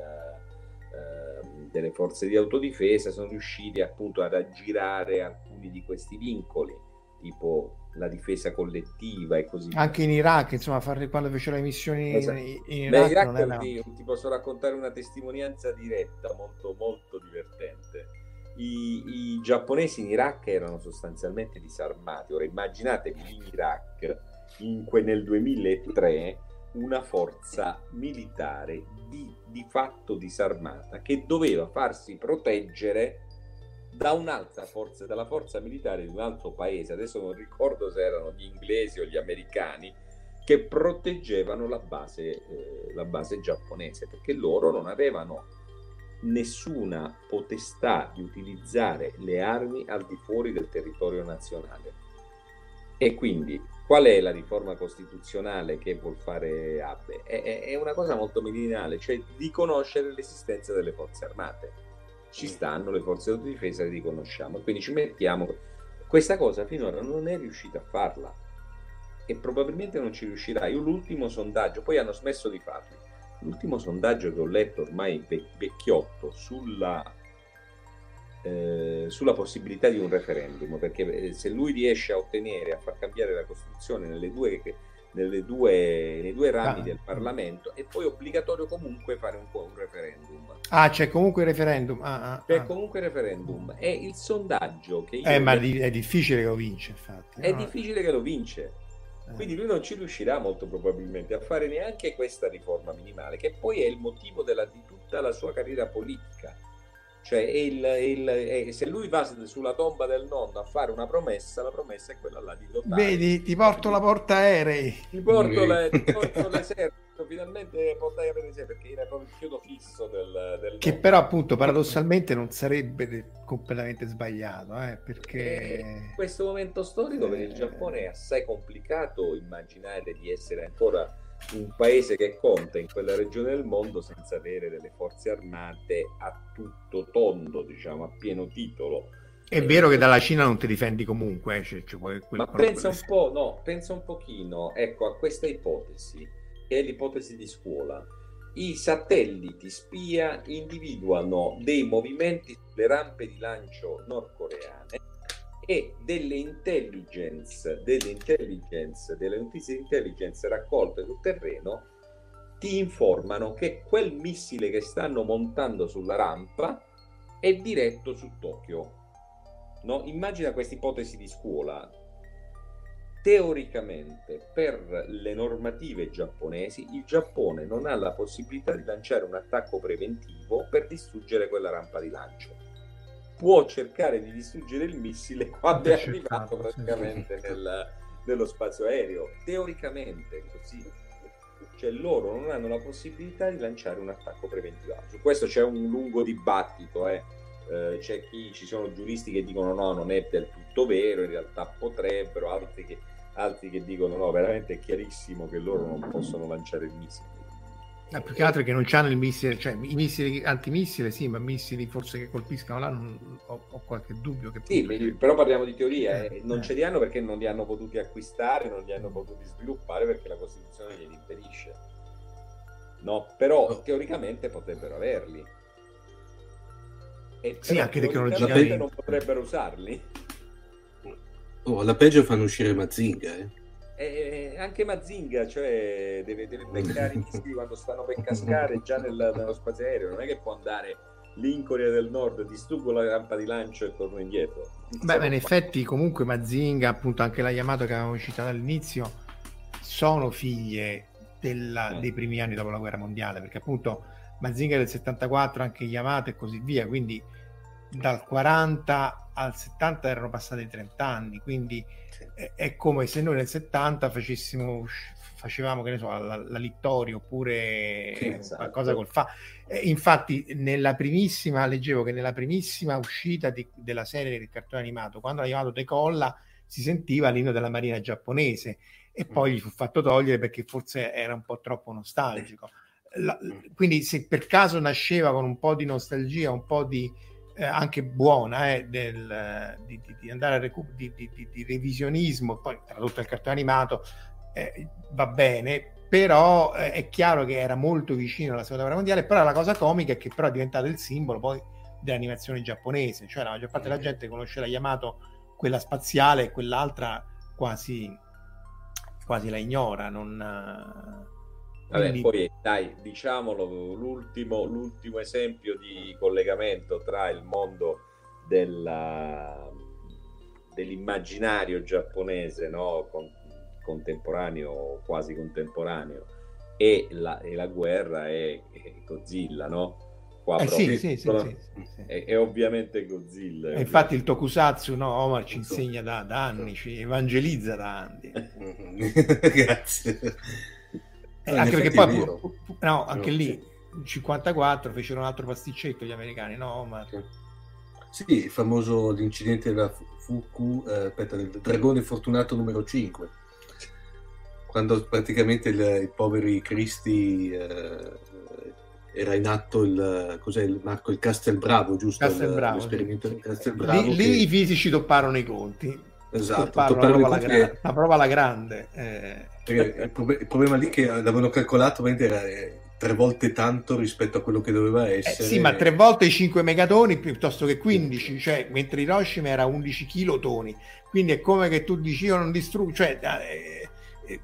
ehm, delle forze di autodifesa, sono riusciti appunto ad aggirare alcuni di questi vincoli, tipo la difesa collettiva e così via. Anche in Iraq, insomma, fare, quando fecero le missioni Esatto. in, in Beh, Iraq, Iraq non era... ti, ti posso raccontare una testimonianza diretta molto molto divertente. I, i giapponesi in Iraq erano sostanzialmente disarmati. Ora immaginatevi in Iraq in que- nel 2003 una forza militare di, di fatto disarmata che doveva farsi proteggere da un'altra forza, dalla forza militare di un altro paese. Adesso non ricordo se erano gli inglesi o gli americani che proteggevano la base, eh, la base giapponese perché loro non avevano nessuna potestà di utilizzare le armi al di fuori del territorio nazionale. E quindi qual è la riforma costituzionale che vuol fare Abe? È, è- una cosa molto minimale, cioè riconoscere l'esistenza delle forze armate. Ci stanno le forze di autodifesa, le riconosciamo, quindi ci mettiamo. Questa cosa finora non è riuscita a farla e probabilmente non ci riuscirà. Io l'ultimo sondaggio, poi hanno smesso di farli. L'ultimo sondaggio che ho letto ormai ve- vecchiotto sulla, eh, sulla possibilità di un referendum, perché eh, se lui riesce a ottenere, a far cambiare la Costituzione nelle due nelle due, nei due rami Ah. del Parlamento e poi è obbligatorio comunque fare un, po' un referendum. Ah, c'è comunque il referendum. Ah, ah, C'è ah. comunque il referendum. È il sondaggio che io Eh, ma è difficile che lo vince, infatti. è no? difficile che lo vince. Eh. Quindi lui non ci riuscirà molto probabilmente a fare neanche questa riforma minimale, che poi è il motivo della- di tutta la sua carriera politica. Cioè, il- il- è- se lui va sulla tomba del nonno a fare una promessa, la promessa è quella là di dotare. Vedi, ti porto la porta aerei. Ti porto, Ok. le- ti porto l'esercito, finalmente potrai avere l'esercito, perché era proprio il chiodo fisso del, del Che nonno. però appunto paradossalmente non sarebbe completamente sbagliato, eh, Eh, perché... in questo momento storico per il Eh. Giappone è assai complicato immaginare di essere ancora un paese che conta in quella regione del mondo senza avere delle forze armate a tutto tondo, diciamo, a pieno titolo. È vero che dalla Cina non ti difendi comunque, eh, cioè, cioè, quel- Ma pensa un po', no, pensa un pochino, ecco, a questa ipotesi, che è l'ipotesi di scuola. I satelliti spia individuano dei movimenti sulle rampe di lancio nordcoreane e delle intelligence, delle intelligence, delle notizie di intelligence raccolte sul terreno ti informano che quel missile che stanno montando sulla rampa è diretto su Tokyo. No? Immagina questa ipotesi di scuola. Teoricamente, per le normative giapponesi, il Giappone non ha la possibilità di lanciare un attacco preventivo per distruggere quella rampa di lancio. Può cercare di distruggere il missile quando è arrivato praticamente nel- nello spazio aereo. Teoricamente così. Cioè loro non hanno la possibilità di lanciare un attacco preventivo. Su questo c'è un lungo dibattito, eh. Eh, c'è chi, ci sono giuristi che dicono no, non è del tutto vero, in realtà potrebbero, altri che, altri che dicono no, veramente è chiarissimo che loro non possono lanciare il missile. Eh, più che altro è che non c'hanno il missile, cioè i missili antimissile sì, ma missili forse che colpiscano là non- ho, ho qualche dubbio che Sì, appunto- però parliamo di teoria, eh. Eh, non eh. ce li hanno perché non li hanno potuti acquistare, non li hanno potuti sviluppare perché la Costituzione glieli impedisce. No, però Oh. teoricamente potrebbero averli. E Sì, anche teoricamente tecnologicamente. non potrebbero usarli. Oh, alla peggio fanno uscire Mazinga, eh. E anche Mazinga, cioè, deve, deve beccare i missili quando stanno per cascare già nel- nello spazio aereo. Non è che può andare lì in Corea del Nord, distruggo la rampa di lancio e torno indietro. Beh, ma in effetti comunque Mazinga, appunto anche la Yamato che avevamo citato all'inizio, sono figlie della- Eh. dei primi anni dopo la guerra mondiale, perché appunto Mazinga del 74, anche Yamato e così via, quindi dal 40 al 70 erano passati 30 anni, quindi è, è come se noi nel 70 facessimo, facevamo che ne so, la, la Littorio oppure Sì, esatto. qualcosa col fa. Eh, infatti, nella primissima, leggevo che nella primissima uscita di- della serie del cartone animato, quando l'animato decolla, si sentiva l'inno della marina giapponese e poi gli fu fatto togliere perché forse era un po' troppo nostalgico. La- quindi, se per caso nasceva con un po' di nostalgia, un po' di eh, anche buona eh, del, eh, di, di- andare a recu- di, di- di- revisionismo, poi tradotto al cartone animato, eh, va bene, però eh, è chiaro che era molto vicino alla seconda guerra mondiale, però la cosa comica è che però è diventato il simbolo poi dell'animazione giapponese, cioè la maggior parte della gente conosce la Yamato, quella spaziale, e quell'altra quasi, quasi la ignora, non... Vabbè, quindi- poi dai, diciamolo, l'ultimo, l'ultimo esempio di collegamento tra il mondo della- dell'immaginario giapponese, no? Con- contemporaneo, quasi contemporaneo, e la, e la guerra è, è Godzilla, no? Qua Eh, proprio- sì, sì, sì, sì, sì, sì. È, è ovviamente Godzilla. E infatti il tokusatsu, no, Omar ci insegna da, da anni, ci evangelizza da anni. Grazie. Eh, anche perché poi, no, anche No, lì, sì. nel 54 fecero un altro pasticcetto gli americani, no, Omar? Sì, il famoso l'incidente della Fu- Fuku, eh, aspetta, del dragone fortunato numero 5, quando praticamente il- i poveri cristi eh, era in atto il, cos'è il Marco, il Castelbravo, giusto? Castelbravo, sì. l'esperimento del Castelbravo. Lì, che- lì i fisici topparono i conti. Esatto, topparono la prova alla, gra- la prova alla grande. eh. il, proble- il problema lì che l'avevano calcolato era eh, tre volte tanto rispetto a quello che doveva Eh, essere. sì, ma tre volte i 5 megatoni piuttosto che 15, cioè mentre Hiroshima era 11 kilotoni. Quindi è come che tu dici io non distruggo, cioè eh, eh,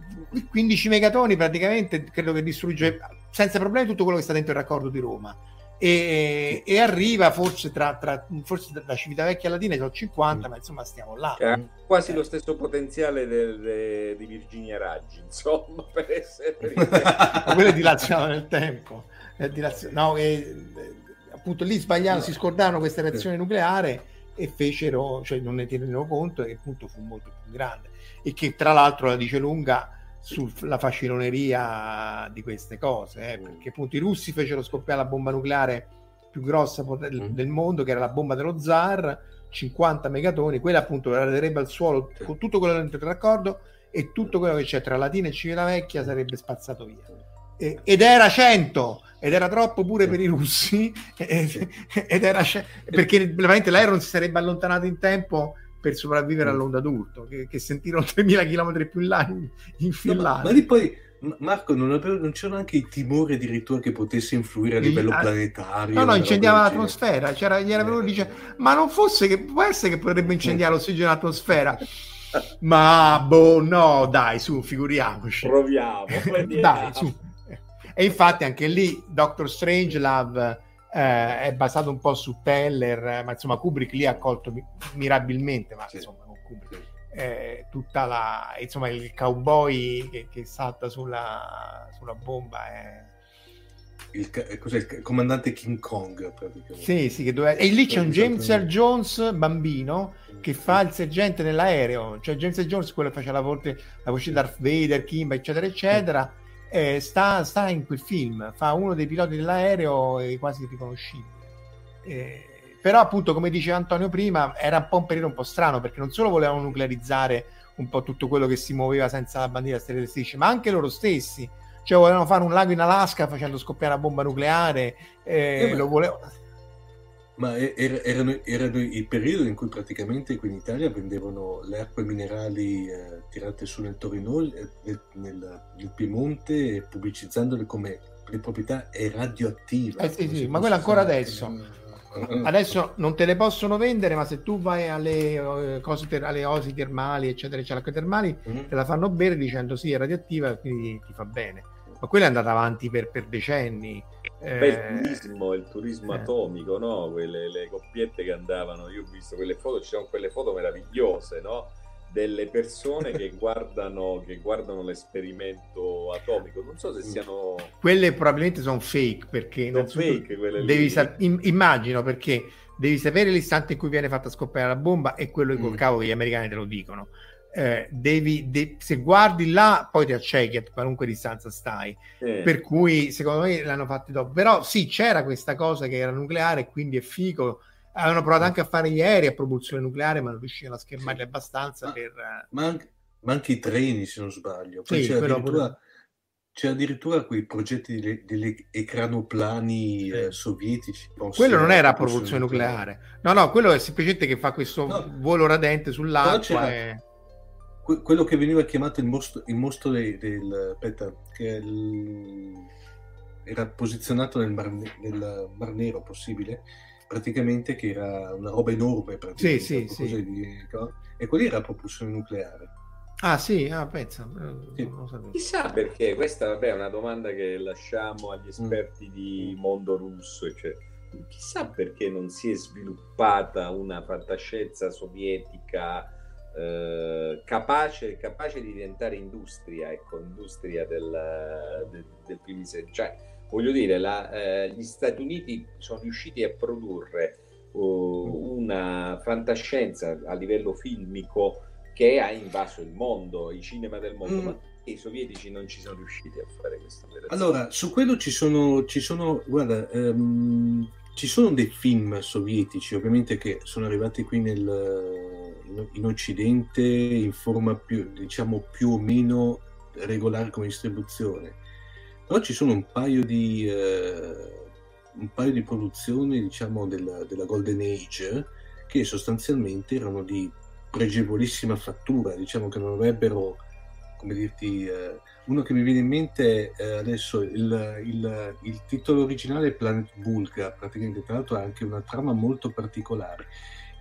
15 megatoni praticamente credo che distrugge senza problemi tutto quello che sta dentro il raccordo di Roma e, e arriva forse tra, tra forse da Civitavecchia Latina sono 50 ma insomma stiamo là. Ha quasi lo stesso potenziale del- de- di Virginia Raggi, insomma, per essere... Quello è dilazionato nel tempo. È dilazio- no, e, eh, appunto lì sbagliarono si scordarono questa reazione nucleare e fecero cioè non ne tennero conto e appunto fu molto più grande. E che tra l'altro la dice lunga sulla faciloneria di queste cose, eh, perché appunto i russi fecero scoppiare la bomba nucleare più grossa Mm. del mondo, che era la bomba dello zar, 50 megatoni, quella appunto raderebbe al suolo con tutto quello dentro il raccordo e tutto quello che c'è tra Latina e Civitavecchia sarebbe spazzato via. E- ed era 100 ed era troppo pure per i russi e- ed era perché veramente l'aereo non si sarebbe allontanato in tempo per sopravvivere all'onda d'urto che, che sentirono 3000 km più in là in, No, ma, infilati ma poi, Marco, non, avevo- non c'erano anche i timori addirittura che potesse influire a livello ah, planetario? no no incendiava l'atmosfera c'era, gli era venuto Eh. dice ma non fosse che può essere che potrebbe incendiare l'ossigeno nell'atmosfera ma boh no dai su figuriamoci Proviamo. Dai, su. E infatti anche lì Doctor Strangelove eh, è basato un po' su Teller, ma insomma Kubrick lì ha colto mi- mirabilmente, ma Sì. insomma con Kubrick, eh, tutta la, insomma il cowboy che, che salta sulla, sulla bomba è... Il, il comandante King Kong praticamente. Sì, sì, che dove... E lì c'è un James Earl. Jones bambino che fa il sergente nell'aereo, cioè James Earl Jones, quello che faceva la voce, la voce di Darth Vader, Kimba, eccetera, eccetera, eh, sta, sta in quel film, fa uno dei piloti dell'aereo e quasi riconoscibile. Eh, però appunto, come diceva Antonio prima, era un po' un periodo un po' strano perché non solo volevano nuclearizzare un po' tutto quello che si muoveva senza la bandiera strisce, ma anche loro stessi. Cioè volevano fare un lago in Alaska facendo scoppiare una bomba nucleare, eh, Eh, lo volevano... Ma er- erano, erano i periodi in cui praticamente qui in Italia vendevano le acque minerali eh, tirate su nel Torinol, eh, nel, nel- Piemonte, pubblicizzandole come le proprietà è radioattiva. Eh sì, sì, ma quello ancora adesso. Adesso non te le possono vendere, ma se tu vai alle, eh, cose ter- alle osi termali, eccetera, eccetera, acque termali, Mhm. te la fanno bere dicendo sì, è radioattiva, quindi ti fa bene. Ma quella è andata avanti per, per decenni. Eh, Beh, il turismo, il turismo eh. atomico, no? Quelle le coppiette che andavano, io ho visto quelle foto, ci sono quelle foto meravigliose, no? Delle persone che guardano, che guardano l'esperimento atomico. Non so se siano quelle probabilmente sono fake perché sono fake quelle devi sa- im- immagino perché devi sapere l'istante in cui viene fatta scoppiare la bomba e quello col Mm. cavo che gli americani te lo dicono. Eh, devi, de- se guardi là, poi ti accechi a qualunque distanza stai. Eh, per cui secondo me l'hanno fatti dopo però sì c'era questa cosa che era nucleare quindi è figo avevano provato anche a fare gli aerei a propulsione nucleare ma non riuscivano a schermarli Sì. abbastanza Ma- per eh, Ma anche, ma anche i treni, se non sbaglio. Poi Sì, c'è, quello addirittura, pure. c'è addirittura quei progetti delle, delle ecranoplani Sì. eh, sovietici. quello non era a propulsione propulsione nucleare no no quello è semplicemente che fa questo No. volo radente sull'acqua c'era-. Que- quello che veniva chiamato il mostro, il mostro de- del aspetta, che il- era posizionato nel mar, nel Mar Nero possibile praticamente che era una roba enorme praticamente, Sì, sì, sì. di- e quelli era a propulsione nucleare ah sì ah pensa eh, Sì. Chissà perché, questa vabbè, è una domanda che lasciamo Mm. agli esperti di mondo russo. Cioè, chissà perché non si è sviluppata una fantascienza sovietica eh, capace, capace di diventare industria, ecco, industria del, del, del di sé. Cioè, voglio dire, la- eh, gli Stati Uniti sono riusciti a produrre uh, una fantascienza a livello filmico che ha invaso il mondo, i cinema del mondo, Mm. ma i sovietici non ci sono riusciti a fare questa operazione. Allora, su quello ci sono, ci sono guarda, ehm, ci sono dei film sovietici, ovviamente, che sono arrivati qui nel, in, Occidente in forma più, diciamo, più o meno regolare come distribuzione. Però ci sono un paio di, eh, un paio di produzioni, diciamo, della, della Golden Age che sostanzialmente erano di pregevolissima fattura, diciamo che non avrebbero, come dirti, eh, uno che mi viene in mente eh, adesso il, il- il titolo originale è Planet Bulga, praticamente tra l'altro ha anche una trama molto particolare.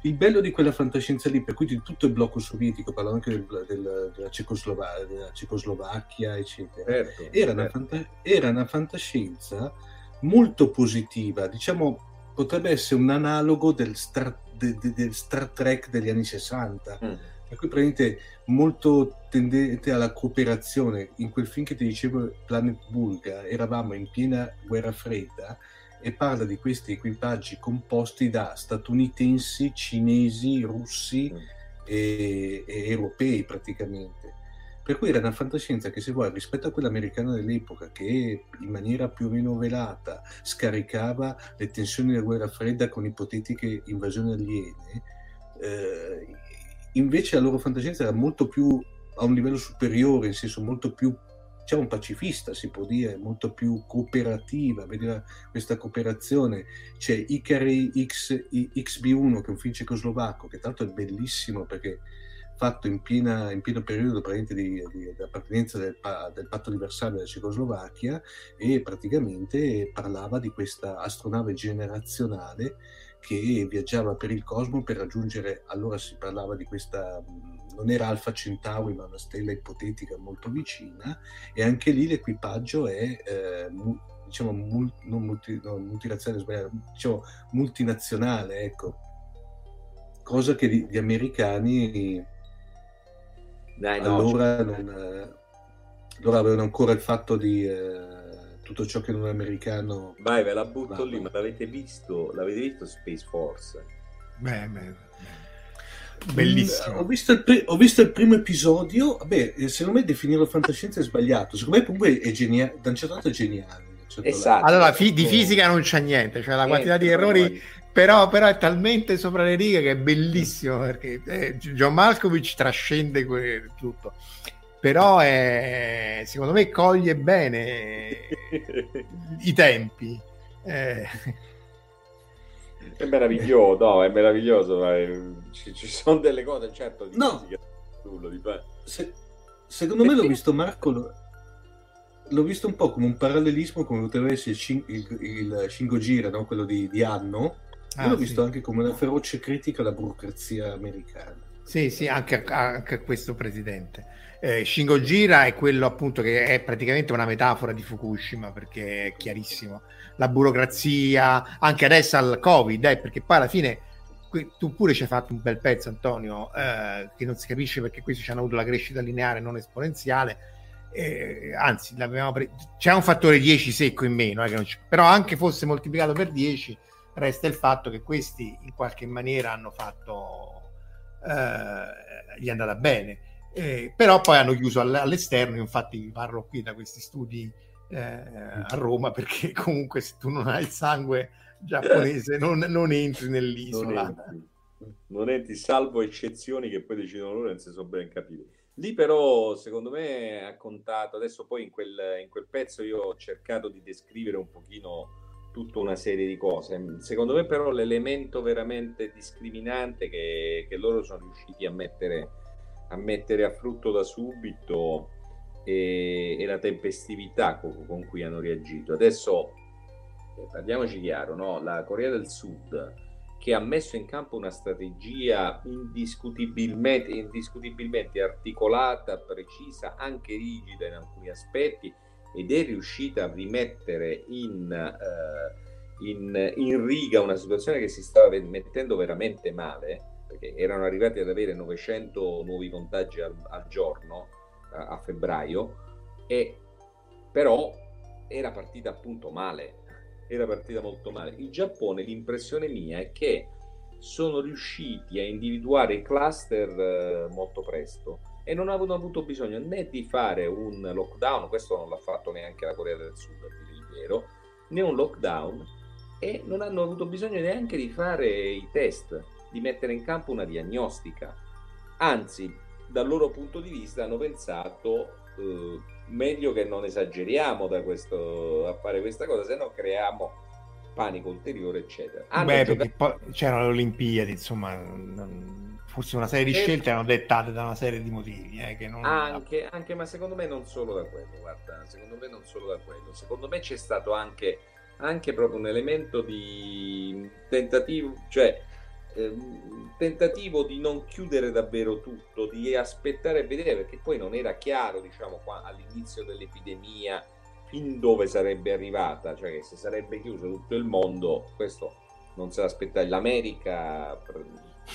il bello di quella fantascienza lì, per cui di tutto il blocco sovietico, parlo anche del- del- della, Cecoslovacchia, della Cecoslovacchia, eccetera, Certo, era una, certo. fanta- era una fantascienza molto positiva, diciamo potrebbe essere un analogo del Star, de- de- del Star Trek degli anni 60, Mm. Per cui praticamente molto tendente alla cooperazione. In quel film che ti dicevo, Planet Bulga, eravamo in piena guerra fredda e parla di questi equipaggi composti da statunitensi, cinesi, russi Mm. e, e europei praticamente. Per cui era una fantascienza che, se vuoi, rispetto a quella americana dell'epoca, che in maniera più o meno velata scaricava le tensioni della guerra fredda con ipotetiche invasioni aliene, eh, invece la loro fantascienza era molto più a un livello superiore, in senso molto più diciamo pacifista, si può dire, molto più cooperativa, vedeva questa cooperazione. C'è Ikari X, I- XB1, che è un film cecoslovacco, che l'altro è bellissimo perché fatto in, piena, in pieno periodo praticamente di, di, di appartenenza del, del patto Varsavia della Cecoslovacchia e praticamente parlava di questa astronave generazionale che viaggiava per il cosmo per raggiungere, allora si parlava di questa, mh, non era Alfa Centauri ma una stella ipotetica molto vicina e anche lì l'equipaggio è eh, mu- diciamo mul- non multi, no, multinazionale, sbagliato, diciamo multinazionale, ecco. Cosa che gli, gli americani Dai, no, allora, cioè, non, eh, allora avevano ancora il fatto di eh, tutto ciò che non è americano. vai, ve la butto Va, lì, ma l'avete visto? L'avete visto Space Force? Beh, beh, beh. Mm, Ho Bellissimo. visto, il pri- ho visto il primo episodio, vabbè, eh, secondo me definirlo fantascienza è sbagliato, secondo me comunque è geniale, da un certo lato è geniale. certo Esatto. Allora, fi- di fisica non c'è niente, cioè la quantità di Niente, errori, però, però è talmente sopra le righe che è bellissimo perché eh, John Malkovich trascende que- tutto. Però è- secondo me coglie bene i tempi. Eh, È meraviglioso, no, è meraviglioso, ma è- ci, ci sono delle cose, certo, di No. fisica, nulla di Se- secondo me l'ho visto Marco, lo- l'ho visto un po' come un parallelismo come poteva essere il, il, il no? quello di, di Anno, ah, l'ho sì. visto anche come una feroce critica alla burocrazia americana. Sì, sì, anche a, anche a questo presidente. Eh, Shingo Gira è quello appunto che è praticamente una metafora di Fukushima perché è chiarissimo. La burocrazia, anche adesso al Covid, eh, perché poi alla fine que- tu pure ci hai fatto un bel pezzo, Antonio, eh, che non si capisce perché questi ci hanno avuto la crescita lineare non esponenziale. eh, anzi, pre- c'è un fattore 10 secco in meno, eh, ci- però anche fosse moltiplicato per 10, resta il fatto che questi in qualche maniera hanno fatto eh, gli è andata bene. Eh, però poi hanno chiuso all- all'esterno, infatti parlo qui da questi studi eh, a Roma perché comunque se tu non hai il sangue giapponese non, non entri non nell'isola. entri, non entri, salvo eccezioni che poi decidono loro, non si sono ben capiti. Lì però, secondo me, ha contato, adesso poi in quel, in quel pezzo io ho cercato di descrivere un pochino tutta una serie di cose. Secondo me però l'elemento veramente discriminante che, che loro sono riusciti a mettere, a mettere a frutto da subito e, e la tempestività con, con cui hanno reagito. Adesso eh, parliamoci chiaro, no? la Corea del Sud che ha messo in campo una strategia indiscutibilmente, indiscutibilmente articolata, precisa, anche rigida in alcuni aspetti ed è riuscita a rimettere in, eh, in, in riga una situazione che si stava mettendo veramente male, perché erano arrivati ad avere 900 nuovi contagi al, al giorno a, a febbraio, e però era partita appunto male, era partita molto male. Il Giappone, l'impressione mia è che sono riusciti a individuare i cluster eh, molto presto e non avevano avuto bisogno né di fare un lockdown, questo non l'ha fatto neanche la Corea del Sud, a dire il vero, né un lockdown e non hanno avuto bisogno neanche di fare i test, di mettere in campo una diagnostica. Anzi, dal loro punto di vista hanno pensato eh, meglio che non esageriamo questo, a fare questa cosa, se no creiamo panico ulteriore, eccetera. Hanno Beh, giocato- perché poi c'erano le Olimpiadi, insomma, forse una serie di Eh, scelte erano dettate da una serie di motivi. eh, che non... Anche, anche, ma secondo me non solo da quello, guarda, secondo me non solo da quello, secondo me c'è stato anche, anche proprio un elemento di tentativo, cioè ehm, tentativo di non chiudere davvero tutto, di aspettare e vedere, perché poi non era chiaro, diciamo, qua, all'inizio dell'epidemia fin dove sarebbe arrivata, cioè che se sarebbe chiuso tutto il mondo, questo non se l'aspetta l'America,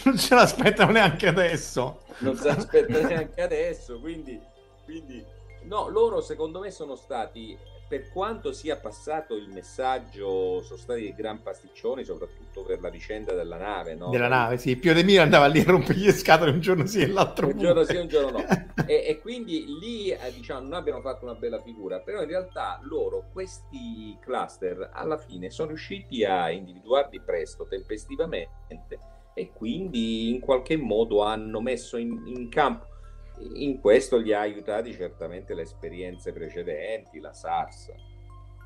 Non ce l'aspettano neanche adesso. non se l'aspetta neanche adesso, quindi, quindi no, loro secondo me sono stati, per quanto sia passato il messaggio, sono stati dei gran pasticcioni, soprattutto per la vicenda della nave, no? Della nave, sì. Pio De Miro andava lì a rompergli le scatole un giorno sì e l'altro un giorno sì, un giorno no. E, e quindi lì eh, diciamo non abbiano fatto una bella figura, però in realtà loro questi cluster alla fine sono riusciti a individuarli presto, tempestivamente e quindi in qualche modo hanno messo in, in campo. In questo li ha aiutati certamente le esperienze precedenti, la SARS.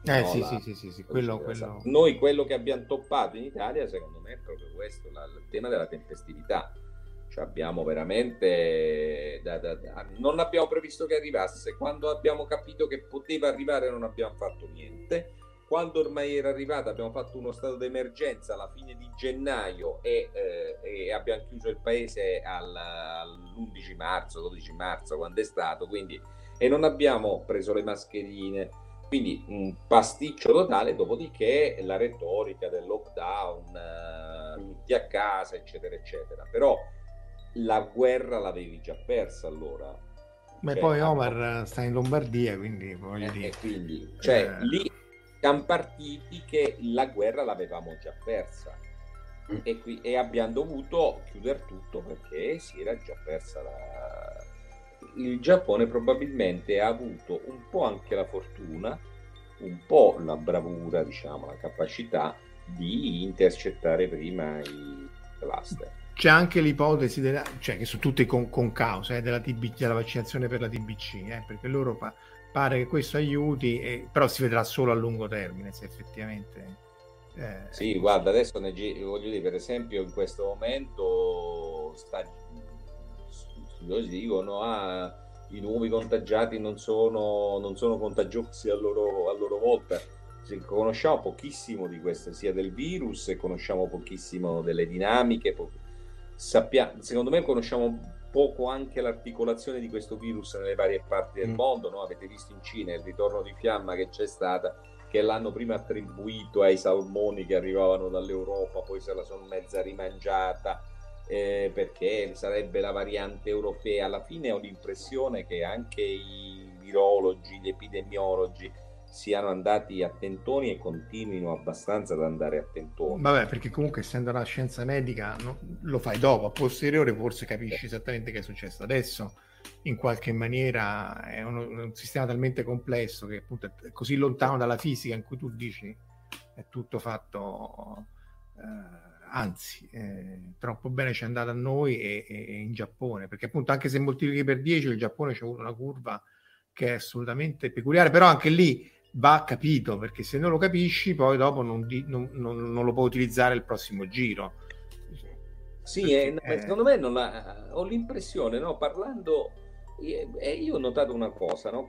Eh No, sì, la- sì, sì, sì, sì, quello, quello... Noi quello che abbiamo toppato in Italia, secondo me, è proprio questo, la- il tema della tempestività. Cioè abbiamo veramente da- da- da- non abbiamo previsto che arrivasse quando abbiamo capito che poteva arrivare non abbiamo fatto niente quando ormai era arrivata abbiamo fatto uno stato d'emergenza alla fine di gennaio e, eh, e abbiamo chiuso il paese al- all'11 marzo 12 marzo quando è stato quindi e non abbiamo preso le mascherine quindi un pasticcio totale dopodiché la retorica del lockdown eh, tutti a casa eccetera eccetera però la guerra l'avevi già persa allora. Beh, Cioè, poi Omar sta in Lombardia, quindi voglio eh, dire... e quindi, cioè, Eh. lì siamo partiti che la guerra l'avevamo già persa Mm. e, qui, e abbiamo dovuto chiudere tutto perché si era già persa la... Il Giappone probabilmente ha avuto un po' anche la fortuna, un po' la bravura, diciamo, la capacità di intercettare prima i cluster. C'è anche l'ipotesi, della, cioè che sono tutte con, con causa, eh, della, TB della vaccinazione per la TBC, eh, perché loro pa- pare che questo aiuti, eh, però si vedrà solo a lungo termine se effettivamente... eh, Sì, guarda, adesso ne voglio dire, per esempio, in questo momento sta, dicono ah, i nuovi contagiati non sono, non sono contagiosi a loro, a loro volta. Conosciamo pochissimo di questo, sia del virus, e conosciamo pochissimo delle dinamiche. po- sappia- secondo me conosciamo poco anche l'articolazione di questo virus nelle varie parti del Mm. mondo. no? Avete visto in Cina il ritorno di fiamma che c'è stata che l'hanno prima attribuito ai salmoni che arrivavano dall'Europa, poi se la sono mezza rimangiata eh, perché sarebbe la variante europea. Alla fine ho l'impressione che anche i virologi, gli epidemiologi siano andati a tentoni e continuino abbastanza ad andare a tentoni. Vabbè, perché comunque essendo una scienza medica no, lo fai dopo, a posteriore forse capisci esattamente che è successo. Adesso in qualche maniera è uno- un sistema talmente complesso che appunto è così lontano dalla fisica in cui tu dici è tutto fatto, eh, anzi, eh, troppo bene ci è andato a noi e, e- e in Giappone, perché appunto anche se moltiplichi per 10 il Giappone c'è avuto una curva che è assolutamente peculiare, però anche lì va capito perché se non lo capisci poi dopo non, di- non- non- non lo puoi utilizzare il prossimo giro Sì, eh, no, Eh. secondo me non la- ho l'impressione, no, parlando, eh, eh, io ho notato una cosa, no,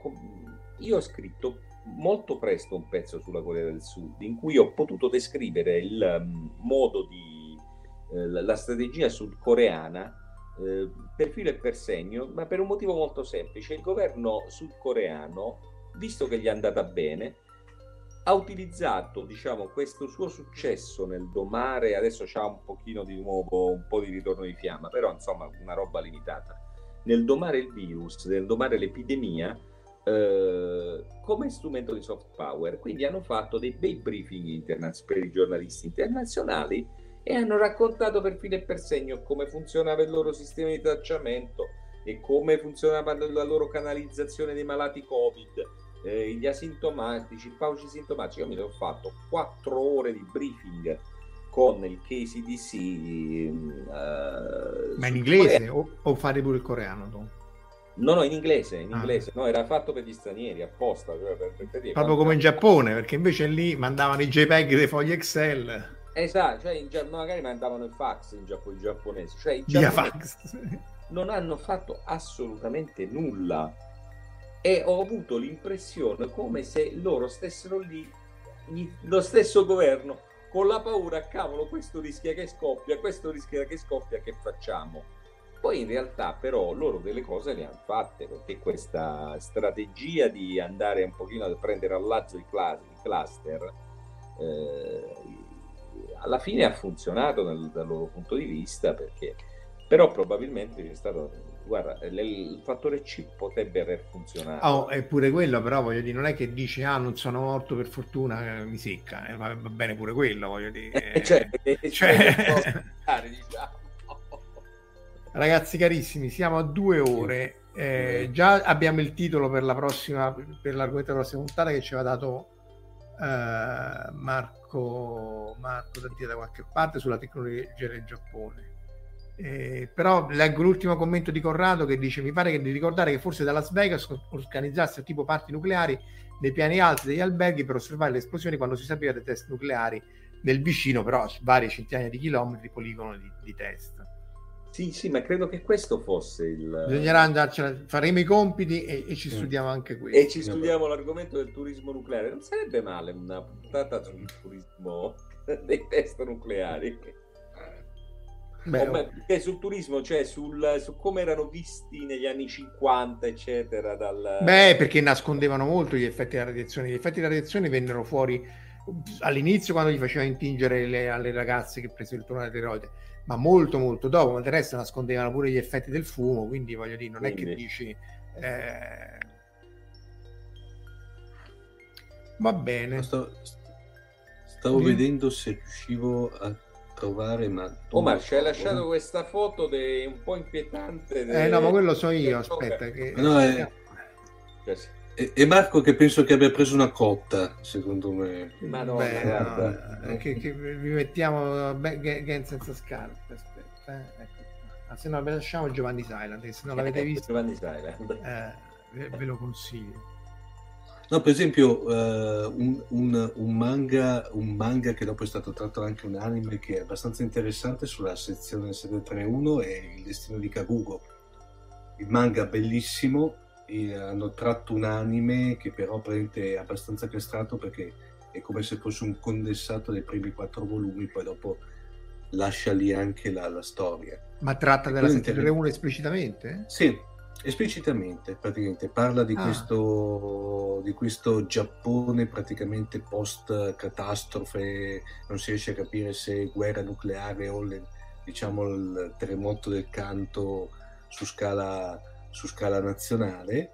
io ho scritto molto presto un pezzo sulla Corea del Sud in cui ho potuto descrivere il mm, modo di, eh, la la strategia sudcoreana eh, per filo e per segno, ma per un motivo molto semplice. Il governo sudcoreano, visto che gli è andata bene, ha utilizzato diciamo, questo suo successo nel domare, adesso c'ha un pochino di nuovo, un po' di ritorno di fiamma, però insomma una roba limitata, nel domare il virus, nel domare l'epidemia, eh, come strumento di soft power. Quindi hanno fatto dei bei briefing internaz- per i giornalisti internazionali e hanno raccontato per filo e per segno come funzionava il loro sistema di tracciamento e come funzionava la loro canalizzazione dei malati Covid eh, gli asintomatici, i pauci sintomatici. Io mi sono fatto quattro ore di briefing con il KCDC. ehm, eh, ma in inglese o, o fare pure il coreano tu? No, no, in inglese, in Ah. inglese. No, era fatto per gli stranieri apposta. cioè per, per, per proprio come in Giappone perché invece lì mandavano i JPEG dei fogli Excel Esatto, cioè in magari mandavano il fax in Giappone, i giapponesi. Cioè i giapponesi fax non hanno fatto assolutamente nulla e ho avuto l'impressione come se loro stessero lì, lo stesso governo con la paura, cavolo, questo rischia che scoppia, questo rischia che scoppia, che facciamo? Poi in realtà però loro delle cose le hanno fatte perché questa strategia di andare un pochino a prendere al lazzo i, cluster eh, alla fine ha funzionato dal, dal loro punto di vista perché però probabilmente c'è stato guarda le- il fattore C potrebbe aver funzionato Oh, è pure quello, però voglio dire, non è che dici ah non sono morto per fortuna, eh, mi secca, eh, va, bene pure quello, voglio dire. Eh, cioè, cioè- cioè, diciamo. Ragazzi carissimi, siamo a due ore. Eh, già abbiamo il titolo per la prossima, per l'argomento della prossima puntata che ci aveva dato eh, Marco, Marco da, da qualche parte sulla tecnologia del Giappone. Eh, però leggo l'ultimo commento di Corrado che dice: Mi pare che di ricordare che forse da Las Vegas organizzassero tipo parti nucleari nei piani alti degli alberghi per osservare le esplosioni quando si sapeva dei test nucleari nel vicino, però varie centinaia di chilometri, poligono di, di test. sì sì ma credo che questo fosse il Bisognerà andarcela, faremo i compiti e, e ci Mm. studiamo anche questo. e ci studiamo l'argomento del turismo nucleare non sarebbe male una puntata sul turismo dei test nucleari Beh, sul turismo, cioè sul, su come erano visti negli anni 50, eccetera, dal... Beh, perché nascondevano molto gli effetti della radiazione. Gli effetti della radiazione vennero fuori all'inizio quando gli faceva intingere le- alle ragazze che presero il tumore alla tiroide, ma molto molto dopo, ma del resto nascondevano pure gli effetti del fumo, quindi voglio dire, non è che Quindi. dici... eh, Va bene. Sto- stavo Sì. vedendo se riuscivo a trovare, ma... Omar, ci hai lasciato questa foto de- un po' inquietante. de- Eh no, ma quello so io, aspetta. Che... No, è- Cioè. E, e Marco che penso che abbia preso una cotta, secondo me. Madonna, Beh, guarda. no, eh, che, che vi mettiamo beh, Gang senza scarpe. Aspetta, eh, ecco. Ma se no, lasciamo Giovanni Silent, se non l'avete visto, Giovanni Silent. eh, ve, ve lo consiglio. No, per esempio, eh, un, un- un manga, un manga che dopo è stato tratto anche un anime che è abbastanza interessante sulla sezione 731 è Il destino di Kagugo. Il manga bellissimo, hanno tratto un anime che però è abbastanza castrato perché è come se fosse un condensato dei primi quattro volumi, poi dopo lascia lì anche la, la storia. Ma tratta della quello 731 esplicitamente? Sì, esplicitamente, praticamente parla di, Ah. questo, di questo Giappone praticamente post catastrofe, non si riesce a capire se guerra nucleare o le- diciamo il terremoto del canto su scala, su scala nazionale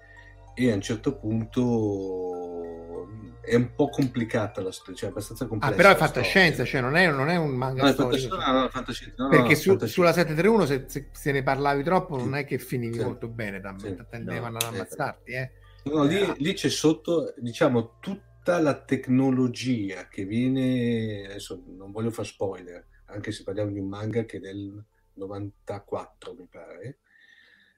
e a un certo punto è un po' complicata la storia, cioè abbastanza Ah, complessa. però è fantascienza, cioè non è, non è un manga No, storico. fantascienza, no, no, no, Perché su- sulla 731 se, se, se ne parlavi troppo non è che finivi Sì. molto bene, Sì. tendevano No, ad ammazzarti. Eh. No, lì, Eh, lì c'è sotto, diciamo, tutta la tecnologia che viene, adesso non voglio fare spoiler, anche se parliamo di un manga che è del 94, mi pare,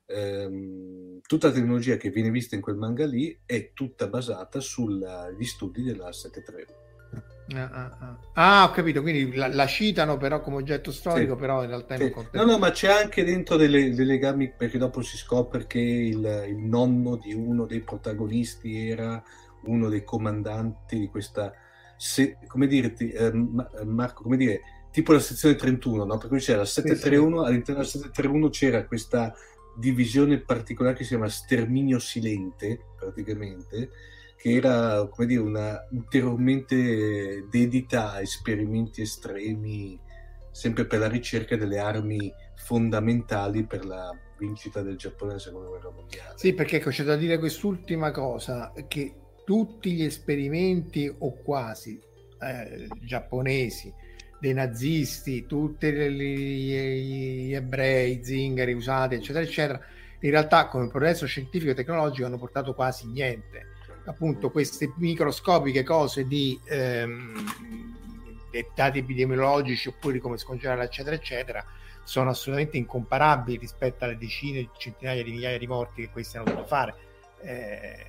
ehm, tutta la tecnologia che viene vista in quel manga lì è tutta basata sugli studi della 731. Ah, ah, ah. Ah, ho capito, quindi la, la citano però come oggetto storico, Sì. però in realtà in Sì. un No, no, ma c'è anche dentro delle- dei legami perché dopo si scopre che il, il nonno di uno dei protagonisti era uno dei comandanti di questa, se- come dirti, eh, Ma- Marco, come dire, tipo la sezione 31, no? Per cui c'era la 731, all'interno della 731 c'era questa divisione particolare che si chiama sterminio silente, praticamente, che era, come dire, una ulteriormente dedita a esperimenti estremi sempre per la ricerca delle armi fondamentali per la vincita del Giappone nella seconda guerra mondiale. Sì, perché ecco, c'è da dire quest'ultima cosa, che tutti gli esperimenti, o quasi, eh, giapponesi, dei nazisti, tutti gli, ebrei, zingari usati, eccetera, eccetera, in realtà come progresso scientifico e tecnologico hanno portato quasi niente. Appunto, queste microscopiche cose di ehm, dettati epidemiologici oppure come scongelare, eccetera, eccetera, sono assolutamente incomparabili rispetto alle decine, centinaia di migliaia di morti che questi hanno dovuto fare. Eh,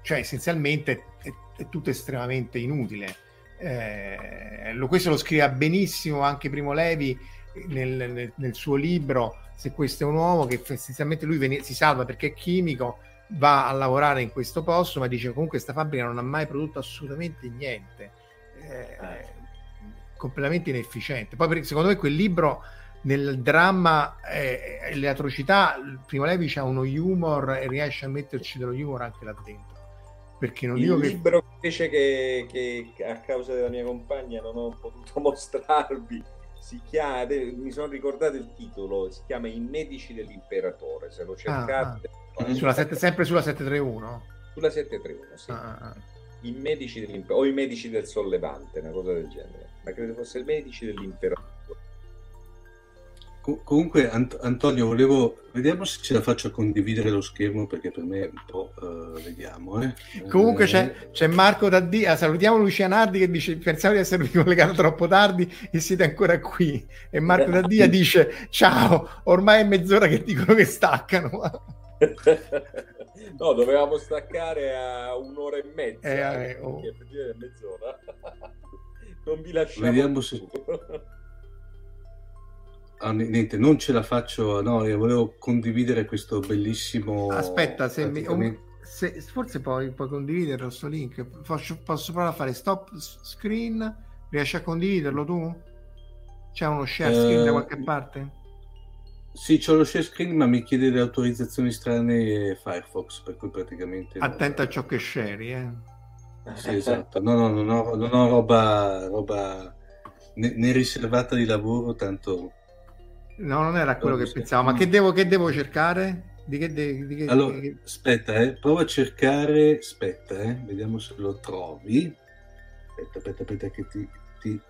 cioè, essenzialmente è, è tutto estremamente inutile. Eh, questo lo scrive benissimo anche Primo Levi nel, nel- nel suo libro Se questo è un uomo, che essenzialmente lui veni- si salva perché è chimico, va a lavorare in questo posto, ma dice comunque questa fabbrica non ha mai prodotto assolutamente niente. Eh, completamente inefficiente. Poi per- secondo me quel libro nel dramma eh, e le atrocità, Primo Levi c'ha uno humor e riesce a metterci dello humor anche là dentro. Perché non Il dico che libro invece che, che a causa della mia compagna non ho potuto mostrarvi si chiama, mi sono ricordato il titolo, si chiama I medici dell'imperatore, se lo cercate. Ah, sulla sette- sempre sulla 731? Sulla 731, sì. Ah, ah, ah. I medici dell'imperatore, o i medici del sollevante, una cosa del genere. Ma credo fosse i medici dell'imperatore. Co- comunque, Ant- Antonio, volevo vediamo se ce la faccio a condividere lo schermo perché per me è un po'. eh, vediamo, eh. Comunque Eh, c'è, c'è Marco Daddi, ah, salutiamo Lucianardi che dice pensavo di esservi collegato troppo tardi e siete ancora qui. E Marco Daddia dice ciao, ormai è mezz'ora che dicono che staccano. no, dovevamo staccare a un'ora e mezza. Eh, eh, oh. mezz'ora. non vi lasciamo Vediamo se-. Ah, ni- niente, non ce la faccio. No, io volevo condividere questo bellissimo. Aspetta, se mi- praticamente- se- forse puoi, puoi condividere questo link. Posso, posso provare a fare stop screen? Riesci a condividerlo tu? C'è uno share screen da Eh, qualche parte? Sì, c'ho lo share screen, ma mi chiede le autorizzazioni strane Firefox, per cui praticamente. non- Attento a ciò che share, eh. Sì, esatto. No, no, non ho, non ho roba, roba né, né riservata di lavoro, tanto. No, non era quello che pensavo. Ma che devo, che devo cercare? Di che, de- di che- Allora, di che- aspetta, eh, prova a cercare. Aspetta, eh, vediamo se lo trovi. Aspetta, aspetta, aspetta, che ti. ti-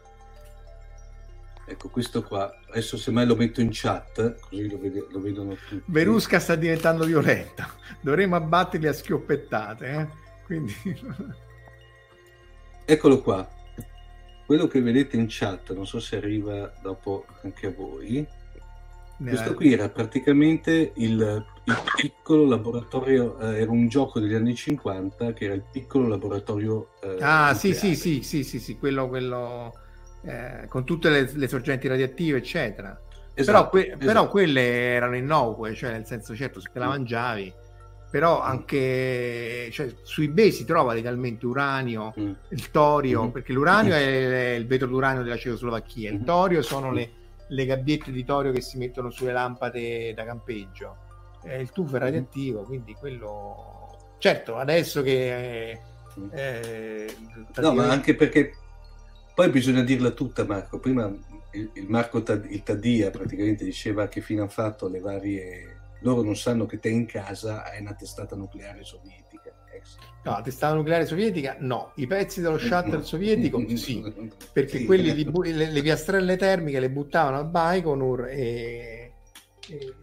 Ecco, questo qua. Adesso semmai lo metto in chat, così lo, vede- lo vedono tutti. Verusca sta diventando violenta. Dovremmo abbatterli a schioppettate, eh? Quindi Eccolo qua. Quello che vedete in chat, non so se arriva dopo anche a voi. Questo qui era praticamente il, il piccolo laboratorio, eh, era un gioco degli anni 50 che era il piccolo laboratorio. eh, Ah, sì, sì, sì, sì, sì, sì, quello, quello eh, con tutte le, le sorgenti radioattive, eccetera. Esatto, però, que- esatto. però quelle erano innocue, cioè nel senso, certo, se te la Mm. mangiavi, però anche cioè, su eBay si trova legalmente uranio, Mm. il torio, Mhm. perché l'uranio è il vetro d'uranio della Cecoslovacchia, il Mhm. torio sono le, le gabbiette di torio che si mettono sulle lampade da campeggio, Eh, il tufo è Mhm. radioattivo, quindi quello... Certo, adesso che... Mm. eh, No, ma anche perché poi bisogna dirla tutta, Marco. Prima il, il Marco Tad- il Taddia praticamente diceva che fine hanno fatto le varie. Loro non sanno che te in casa hai una testata nucleare sovietica. No, la testata nucleare sovietica no, i pezzi dello shuttle sovietico sì, perché Sì. quelli li bu- le, le piastrelle termiche le buttavano a Baikonur e, e-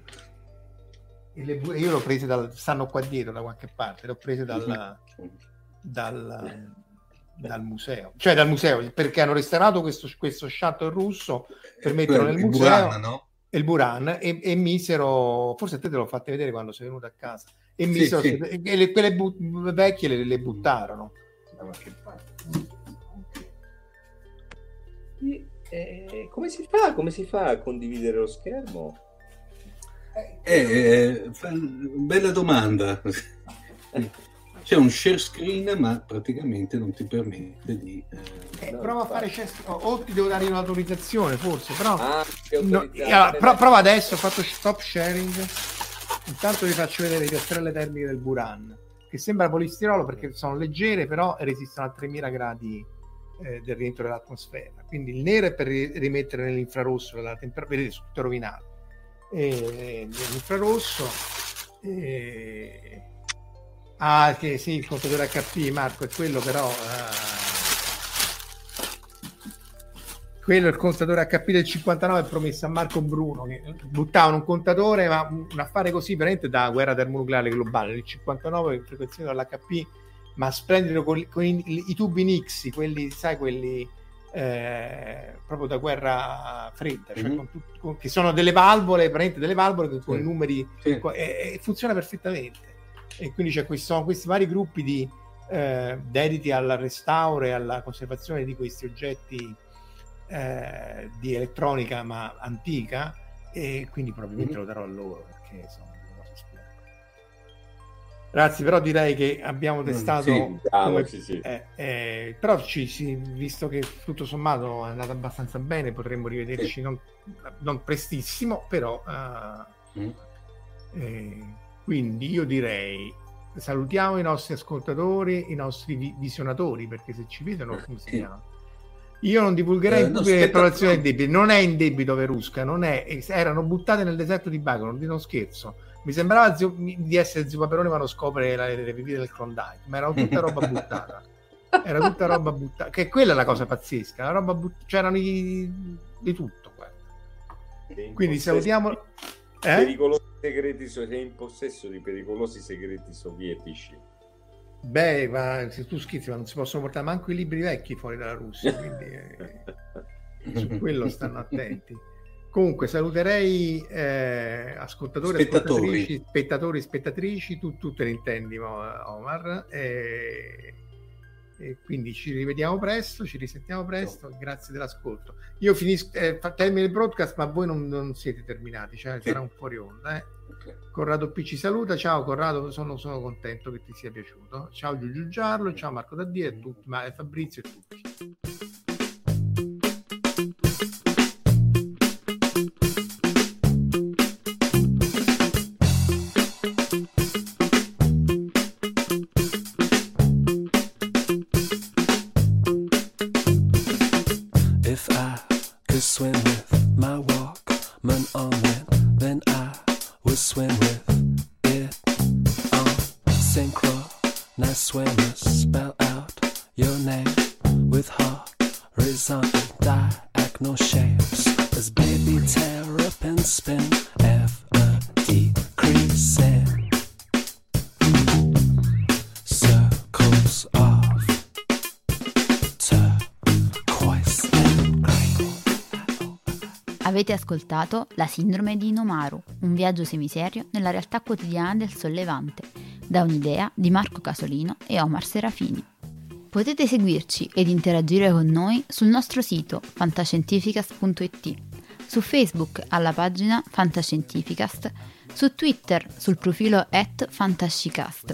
e le io le ho prese dal stanno qua dietro da qualche parte, le ho prese dal, dal, dal museo, cioè dal museo perché hanno restaurato questo, questo shuttle russo per metterlo nel museo Buran, no? Il Buran e, e misero forse a te te l'ho fatte vedere quando sei venuto a casa e Sì, misero sì. e le- quelle bu- vecchie le, le buttarono da qualche parte. Eh, come si fa? Come si fa a condividere lo schermo? Eh, eh, bella domanda. C'è un share screen, ma praticamente non ti permette di. eh, Eh, prova a fare chest- o, o ti devo dare un'autorizzazione forse però Ah, no, allora, pro- prova adesso ho fatto stop sharing. Intanto vi faccio vedere le piastrelle termiche del Buran che sembra polistirolo perché sono leggere però resistono a 3000 gradi eh, del rientro dell'atmosfera. Quindi il nero è per ri- rimettere nell'infrarosso la temperatura vedete tutto rovinato. E nell'infrarosso e... ah che sì il contatore HP Marco è quello però eh, quello il contatore HP del 59 è promesso a Marco Bruno che buttavano un contatore ma un affare così veramente da guerra termonucleare globale nel 59 frequenzione dall'HP ma splendido con, con i, i tubi Nixi quelli sai quelli eh, proprio da guerra fredda cioè Mhm. con tut- con- che sono delle valvole veramente delle valvole con, Sì. i numeri sì. Qua- e, e funziona perfettamente e quindi c'è questi, sono questi vari gruppi di, eh, dediti al restauro e alla conservazione di questi oggetti eh, di elettronica ma antica e quindi probabilmente Mhm. lo darò a loro perché sono Ragazzi, però direi che abbiamo testato. Sì, andiamo, come- sì, sì. eh, eh, però ci, si- visto che tutto sommato è andato abbastanza bene, potremmo rivederci non, non prestissimo, però. eh, Mm. eh, quindi io direi salutiamo i nostri ascoltatori, i nostri vi- visionatori, perché se ci vedono, come si chiama? Io non divulgherei Eh, no, no. del debito, non è in debito Verusca, non è, erano buttate nel deserto di Baco, non, non scherzo. Mi sembrava zio- di essere zio Paperone quando scopre la- le revie del Klondike, ma era tutta roba buttata. Era tutta roba buttata, che quella è la cosa pazzesca, la roba but- c'erano i- di tutto. guarda. Quindi salutiamo... di Eh? Segreti so- sei in possesso di pericolosi segreti sovietici. Beh, ma se tu scherzi, ma non si possono portare manco i libri vecchi fuori dalla Russia, quindi eh, su quello stanno attenti. Comunque saluterei eh, ascoltatori, Spettatori. ascoltatrici, spettatori, spettatrici, tu, tu te ne intendi Omar, e, e quindi ci rivediamo presto, ci risentiamo presto, grazie dell'ascolto. Io finisco, eh, termino il broadcast, ma voi non, non siete terminati, cioè Sì. sarà un fuori onda. Eh. Ok. Corrado P ci saluta, ciao Corrado, sono, sono contento che ti sia piaciuto. Ciao Giugiu Giarlo, ciao Marco Daddia e tutti, ma e Fabrizio e tutti. Avete ascoltato La sindrome di Inomaru, un viaggio semiserio nella realtà quotidiana del sollevante, da un'idea di Marco Casolino e Omar Serafini. Potete seguirci ed interagire con noi sul nostro sito fantascientificast.it, su Facebook alla pagina Fantascientificast, su Twitter sul profilo at Fantascicast,